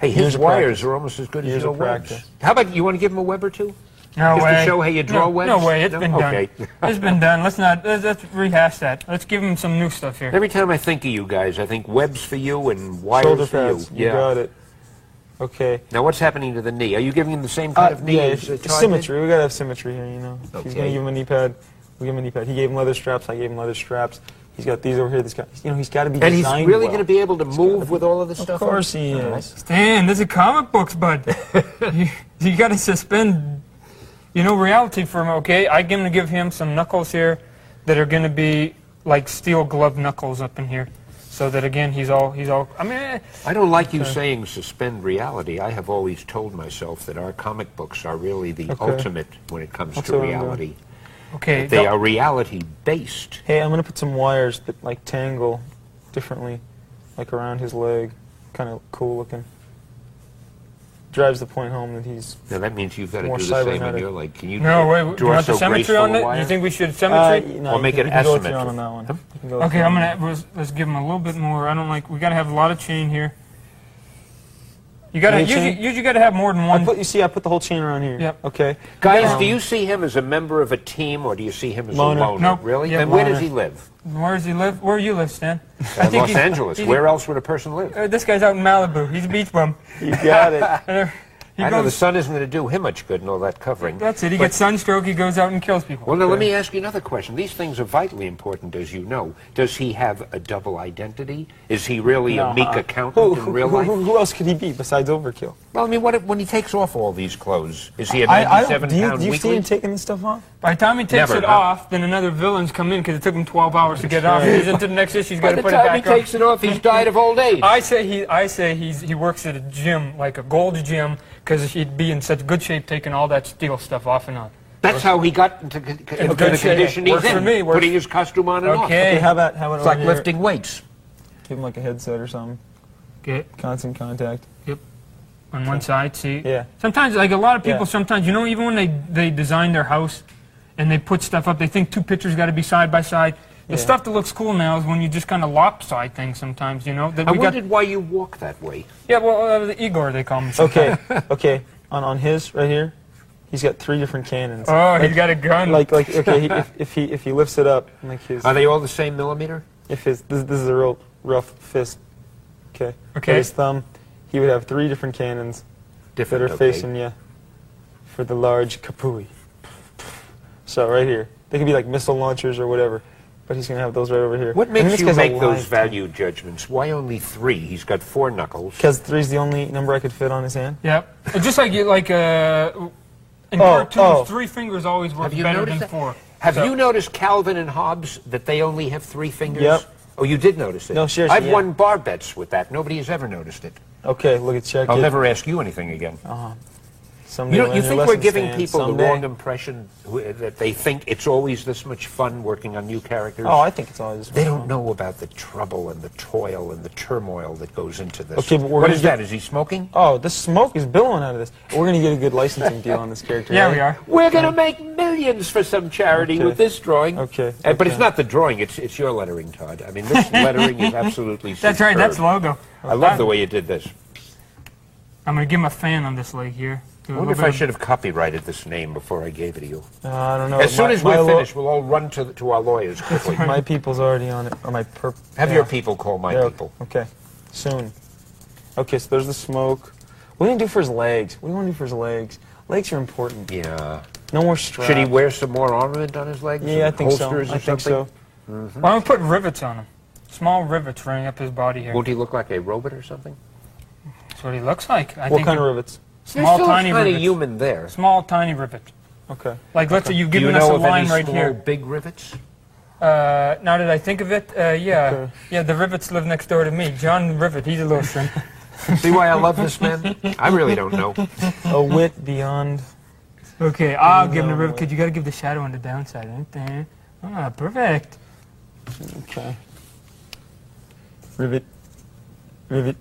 Hey, his wires are almost as good as your practice. How about you want to give him a web or two? No Just to way. show how you draw no, webs? No way. It's No? been done. Okay. it's been done. Let's not. Let's, let's rehash that. Let's give him some new stuff here. Every time I think of you guys, I think webs for you and wires shoulder for pads. you. You got it. Okay. Now, what's happening to the knee? Are you giving him the same kind Uh, of knee yeah, as it's Todd did? symmetry. We gotta have symmetry here, you know. If He's gonna Okay. give him a knee pad. We give him a knee pad. He gave him leather straps. I gave him leather straps. He's got these over here. This guy, you know, he's got to be And he's really well. going to be able to move with all of this Of stuff? Of course he is. right. Stan, this is comic books, bud. you you got to suspend, you know, reality for him. Okay, I'm gonna give him some knuckles here that are gonna be like steel glove knuckles up in here, so that again he's all he's all. I mean, eh, I don't like you saying suspend reality. I have always told myself that our comic books are really the Okay. ultimate when it comes That's to what I'm reality. Okay. They are reality based. Hey, I'm gonna put some wires that like tangle differently, like around his leg. Kind of cool looking. Drives the point home that he's. Now that means you've got to More do the same on cybernetic. your leg. Can you No, wait. Do you draw want the symmetry on it? wire? You think we should Uh, symmetry? no, Or you make can- it you can go with asymmetric. on that one. Huh? You can go with Okay, your I'm gonna let's, let's give him a little bit more. I don't like. We gotta have a lot of chain here. You gotta Any usually, chain? gotta have more than I one. put, you see, I put the whole chain around here. Yep. Okay. Guys, Um, do you see him as a member of a team or do you see him as Loner. a loner? Nope. Really? Yeah, then where loner. does he live? Where does he live? Where do you live, Stan? I Uh, think Los he's- Angeles. he's- Where else would a person live? Uh, this guy's out in Malibu. He's a beach bum. You got it. He I know the sun isn't going to do him much good and all that covering. that's it. He But- gets sunstroke. He goes out and kills people. Well, now let me ask you another question. These things are vitally important, as you know. Does he have a double identity? Is he really No, a meek uh, accountant who, in real life? who, who else could he be besides Overkill? Well, I mean, what if, when he takes off all these clothes, is he a I, I 97 don't, do you, do you see him taking this stuff off? By the time he takes Never, it huh? off, then another villain's come in because it took him 12 hours to get it off. He's into the next issue. He's got to put it back on. By the time he on. takes it off, he's died of old age. I say he. I say he's he works at a gym, like a gold gym, because he'd be in such good shape taking all that steel stuff off and on. That's how he got into, c- c- into good the shape. condition he's Works for me, works- putting his costume on and off. Okay. Okay, how about how about It's like here? lifting weights. Give him like a headset or something. Okay. Constant contact. Yep. On one side, see. Yeah. Sometimes, like a lot of people, Yeah. sometimes you know, even when they they design their house, and they put stuff up, they think two pictures got to be side by side. The Yeah. stuff that looks cool now is when you just kind of lopside things. Sometimes, you know. That I we got- wondered why you walk that way. yeah, well, uh, the Igor they call him. Okay, okay. On on his right here, he's got three different cannons. Oh, like, he's got a gun. like like okay. He, if, if he if he lifts it up, like his Are they all the same millimeter? if his this, this is a real rough fist. Okay. Okay. But his thumb, he would have three different cannons Different, that are okay. facing you for the large kapui. So right here, they could be like missile launchers or whatever, but he's gonna have those right over here. What I mean, makes this you guy's make those value judgments? Why only three? He's got four knuckles. Because three's the only number I could fit on his hand. Yep. Just like you like uh, in Oh, cartoons, oh. three fingers always work Have you better noticed than that? four. Have So- you noticed Calvin and Hobbes that they only have three fingers? Yep. Oh, you did notice it. No, seriously, I've yeah. won bar bets with that. Nobody has ever noticed it. Okay, look at check. I'll it. never ask you anything again. Uh-huh. Someday You, don't, you think we're giving Stan, people the wrong impression who- that they think it's always this much fun working on new characters? Oh, I think it's always. They don't know about the trouble and the toil and the turmoil that goes into this. Okay, but we're what gonna is get- that? Is he smoking? Oh, the smoke is billowing out of this. We're gonna get a good licensing deal on this character. Yeah, right? we are. We're going to make millions for some charity Okay. with this drawing. Okay, Uh, but it's not the drawing, it's, it's your lettering, Todd. I mean, this lettering is absolutely That's right. That's superb. logo. I love the way you did this. I'm gonna give him a fan on this leg here. Do I a wonder if I should have copyrighted this name before I gave it to you. Uh, I don't know. As soon My- as we my lo- finish, we'll all run to, the, to our lawyers quickly. My people's already on it, or my perp. Have yeah. your people call my Yeah, people. Okay, soon. Okay, so there's the smoke. What do you do for his legs? What do you want to do for his legs? Legs are important. Yeah. No more straps. Should he wear some more ornament on his legs? Yeah, I think so. I or think something? so. Why don't we put rivets on him? Small rivets running up his body here. Won't he look like a robot or something? That's what he looks like. I What think kind of rivets? Small, There's still tiny a kind of human there. Small, tiny rivet. Okay. Like, let's say you've Do you given us a of line any right small, here. big rivets? Uh, now that I think of it, uh, yeah, Okay. yeah, the rivets live next door to me. John Rivet, he's a little shrimp. See why I love this man? I really don't know. A wit beyond. Okay, I'll No give him the rivet way. because you got to give the shadow on the downside, right there. Ah, perfect. Okay. Rivet. Rivet.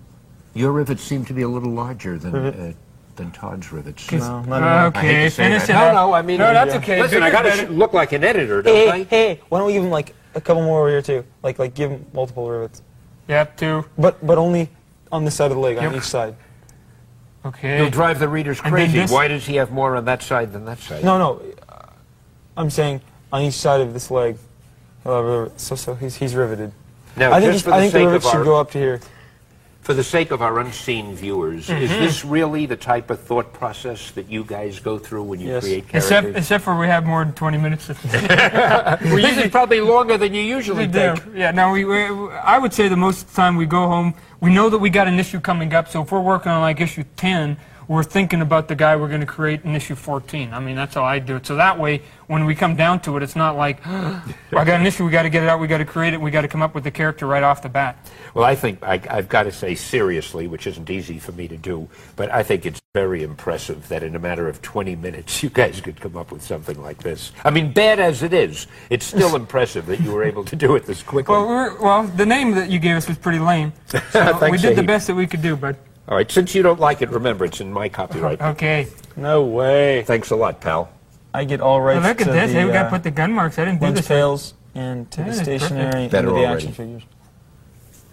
Your rivets seem to be a little larger than Rivet. uh, than Todd's rivets. No, not enough. I hate Okay, to say finish that. it No, no, I mean, No, that's yeah. okay. Listen, I got to better. look like an editor, don't Hey, I? hey, why don't we give him like a couple more over here too? Like, like give him multiple rivets, Yep, two. but but only on this side of the leg, on each side. Okay. You'll drive the readers crazy. this- Why does he have more on that side than that side? No, no. uh, I'm saying on each side of this leg. he'll have a rivet. So, so he's he's riveted. Now, I think just he's- for the I think the sake rivets should go up to here. For the sake of our unseen viewers, is Mm-hmm. this really the type of thought process that you guys go through when you Yes. create Except, characters? except for we have more than 20 minutes. this is probably longer than you usually do. Yeah, no, we, we, I would say the most of the time we go home, we know that we got an issue coming up, so if we're working on like issue 10, we're thinking about the guy we're going to create in issue 14. I mean, that's how I do it. So that way, when we come down to it, it's not like, I got an issue, we got to get it out, we got to create it, we got to come up with the character right off the bat. Well, I think I, I've got to say seriously, which isn't easy for me to do, but I think it's very impressive that in a matter of 20 minutes you guys could come up with something like this. I mean, bad as it is, it's still impressive that you were able to do it this quickly. Well, well, the name that you gave us was pretty lame. So we did the best that we could do, but All right, since you don't like it, remember it's in my copyright. okay. No way. Thanks a lot, pal. I get all Well, rights look at to this. the hey, we got to uh, put the gun marks. I didn't do lunch this. pails and to Yeah, the it's perfect. stationery and the action figures.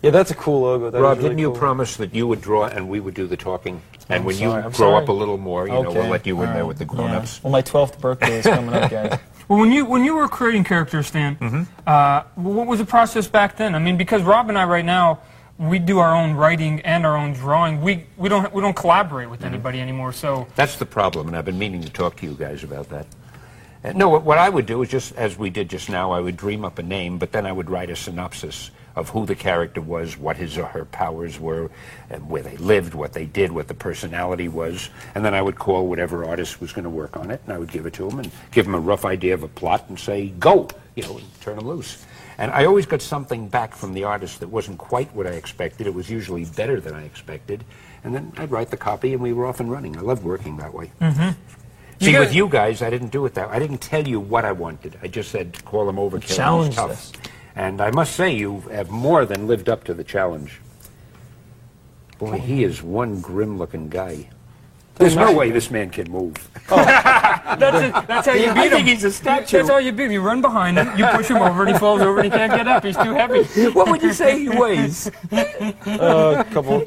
Yeah, that's a cool logo. That is Rob, really didn't you cool. promise that you would draw and we would do the talking? And I'm when sorry, you I'm grow sorry. up a little more, you know, we'll let you in all there with the yeah. grown-ups. Well, my 12th birthday is coming up, guys. Well, when you when you were creating characters, Stan, Mm-hmm. uh, what was the process back then? I mean, because Rob and I right now, we do our own writing and our own drawing. We we don't we don't collaborate Mm-hmm. with anybody anymore. So That's the problem, and I've been meaning to talk to you guys about that. Uh, no, what, what I would do is just, as we did just now, I would dream up a name, but then I would write a synopsis of who the character was, what his or her powers were, and where they lived, what they did, what the personality was, and then I would call whatever artist was going to work on it, and I would give it to him and give him a rough idea of a plot and say, go, you know, and turn him loose. And I always got something back from the artist that wasn't quite what I expected. It was usually better than I expected. And then I'd write the copy, and we were off and running. I loved working that way. Mhm. See, You with you guys, I didn't do it that. Way. I didn't tell you what I wanted. I just said call them overkill. and it was Challenged tough. us. And I must say, you have more than lived up to the challenge. Boy, he is one grim-looking guy. There's no way this man can move. that's it. That's how you I beat him. think he's a statue. That's how you beat him. You run behind him, you push him over, and he falls over, and he can't get up. He's too heavy. What would you say he weighs? Uh, a couple,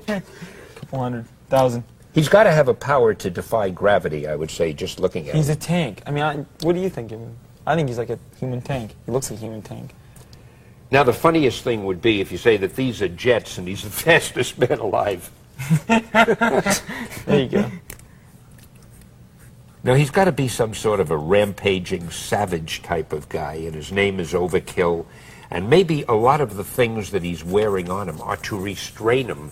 couple hundred thousand. He's got to have a power to defy gravity, I would say, just looking at He's him. He's a tank. I mean, I, what do you think? of him? I think he's like a human tank. He looks like a human tank. Now, the funniest thing would be if you say that these are jets and he's the fastest man alive. There you go. Now, he's got to be some sort of a rampaging savage type of guy, and his name is Overkill. And maybe a lot of the things that he's wearing on him are to restrain him,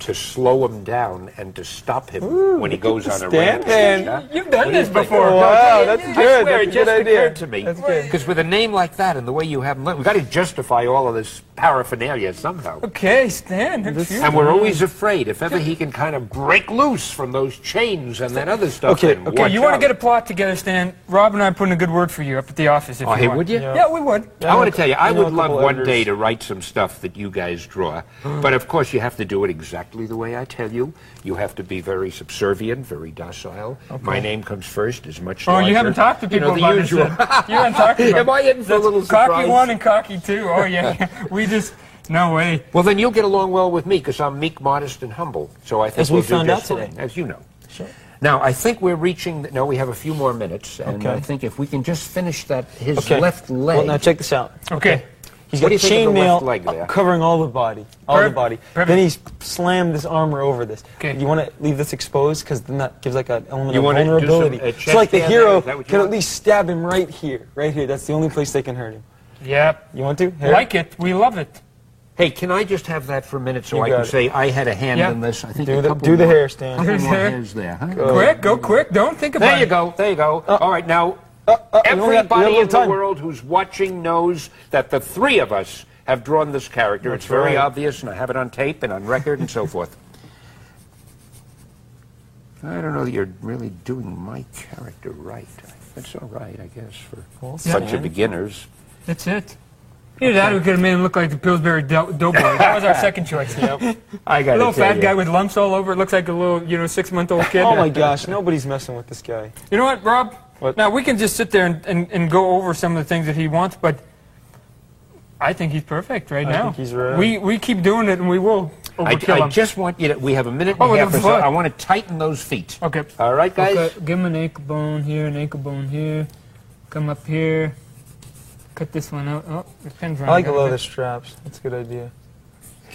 to slow him down, and to stop him when he goes on a Stan, rampage. huh? You've done What this before. Wow, I that's swear, good. That's it a just good idea. occurred to me. Because with a name like that and the way you have him, we've got to justify all of this paraphernalia somehow. Okay, Stan. that's. And we're always afraid if ever he can kind of break loose from those chains and that other stuff. Okay, then okay, you want to get a plot together, Stan? Rob and I are putting a good word for you up at the office. If Oh, you hey, want. would you? Yeah. Yeah, we would. I want to tell you, I I would love one editors. day to write some stuff that you guys draw. but of course, you have to do it exactly the way I tell you. You have to be very subservient, very docile. My name comes first, is much Oh, larger. you haven't talked to You know, people the about usual. this. yet. You haven't talked to them. Am I in for a little Cocky one and cocky two. Oh yeah, we just no way. Well, then you'll get along well with me because I'm meek, modest, and humble. So I think As we we'll do found just out today. fine, as you know. Sure. Now, I think we're reaching. The, no, we have a few more minutes, and Okay. I think if we can just finish that, his Okay. left leg. Well, now check this out. Okay. He's What got do you think of the left chainmail covering all the body, all the body. Perfect. Then he's slammed this armor over this. Okay. You want to leave this exposed because then that gives like an element You of wanna do some, vulnerability. uh, so chest like the hero Is that what you can at least stab him right here, right here. That's the only place they can hurt him. Yep. You want to? Here? Like it. We love it. Hey, can I just have that for a minute so You I can it. say I had a hand Yeah. in this? I think Do a the- couple do the more- hair, Stan. couple Here's hair. hairs there, huh? quick, go quick. Don't think about it. There it. you go. There you go. All right, now Uh, uh, we only got- we got a everybody little in the time. world who's watching knows that the three of us have drawn this character. it's very right. obvious, and I have it on tape and on record and so forth. I don't know that you're really doing my character right. That's all right, I guess, for Well, a bunch Stan. of beginners. That's it. Either that, or we could have made him look like the Pillsbury Do- Doughboy. That was our second choice. I got A little fat guy with lumps all over. It looks like a little, you know, six-month-old kid. Oh my gosh, nobody's messing with this guy. You know what, Rob? What? Now we can just sit there and, and, and go over some of the things that he wants, but I think he's perfect right I now. think he's right. We we keep doing it, and we will I, overkill I him. just want you to. We have a minute and Oh, a with half so. I want to tighten those feet. Okay. All right, guys. Okay, give him an ankle bone here, an ankle bone here. Come up here. Cut this one out. Oh, the pin's I running like the out. leather straps. That's a good idea.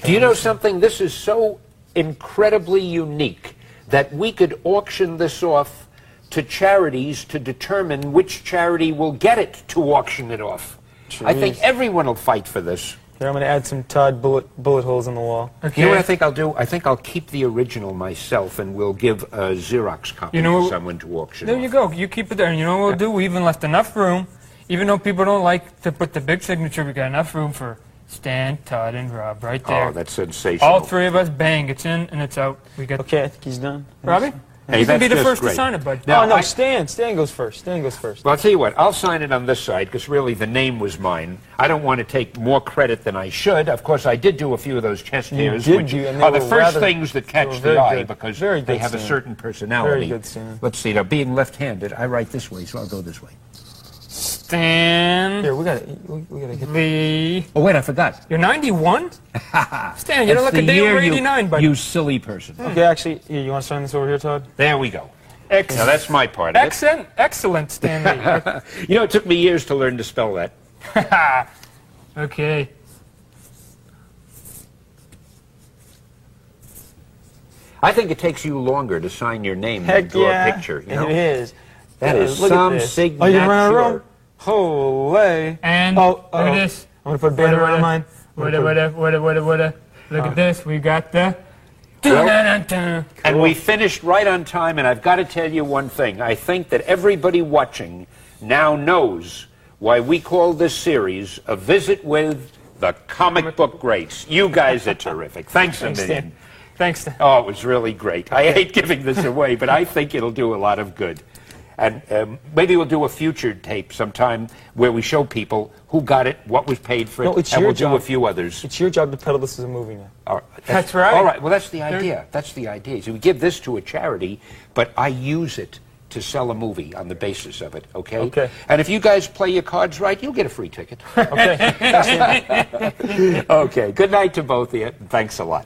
Do you know something? This is so incredibly unique that we could auction this off to charities to determine which charity will get it to auction it off. I think everyone will fight for this. Here, I'm going to add some Todd bullet bullet holes in the wall. Okay. You know what I think I'll do? I think I'll keep the original myself and we'll give a Xerox copy You know to someone to auction There off. you go. You keep it there. And you know what we'll do? We even left enough room. Even though people don't like to put the big signature, we got enough room for Stan, Todd, and Rob right oh, there. Oh, that's sensational. All three of us, bang, it's in and it's out. We got Okay, I think he's done. Robbie. Hey, you can be the first great. to sign it, bud. Now, oh no, I- Stan. Stan goes first. Stan goes first. Well, I'll tell you what, I'll sign it on this side because really the name was mine. I don't want to take more credit than I should. Of course, I did do a few of those chest You hairs, did which do, and are the first rather- things that catch the eye good. because they good, have a certain personality. Very good, Stan. Let's see, now being left-handed, I write this way, so I'll go this way. Stan Here, we got to we, we got to hit. Lee. Oh, wait, I forgot. You're 91? Stan, you don't look That's a day year over 89, but You silly person. Okay, actually, here, you want to sign this over here, Todd? There we go. ex- Now, that's my part of excellent, excellent, Stan Lee. You know, it took me years to learn to spell that. okay. I think it takes you longer to sign your name than Heck draw yeah, a picture. You know? it is. That Yeah, is some signature. Oh, you run out of room. Holy. And Oh, look at oh. this. I'm gonna put a banner around mine. I'm What gonna a, put- what a, what a, what a, what a. Look at uh. this. We got the. Well- Dun-dun-dun-dun. And we finished right on time, and I've got to tell you one thing. I think that everybody watching now knows why we call this series A Visit with the Comic Book Greats. You guys are terrific. Thanks a Thanks, million. Stan. Thanks, Stan. Oh, it was really great. I hate giving this away, but I think it'll do a lot of good. And um, maybe we'll do a future tape sometime where we show people who got it, what was paid for it, No, it's and your we'll do a few others. It's your job to peddle this as a movie now. All right. That's right. All right. Well, that's the idea. That's the idea. So we give this to a charity, but I use it to sell a movie on the basis of it. Okay. Okay. And if you guys play your cards right, you'll get a free ticket. Okay. okay. Good night to both of you. and Thanks a lot.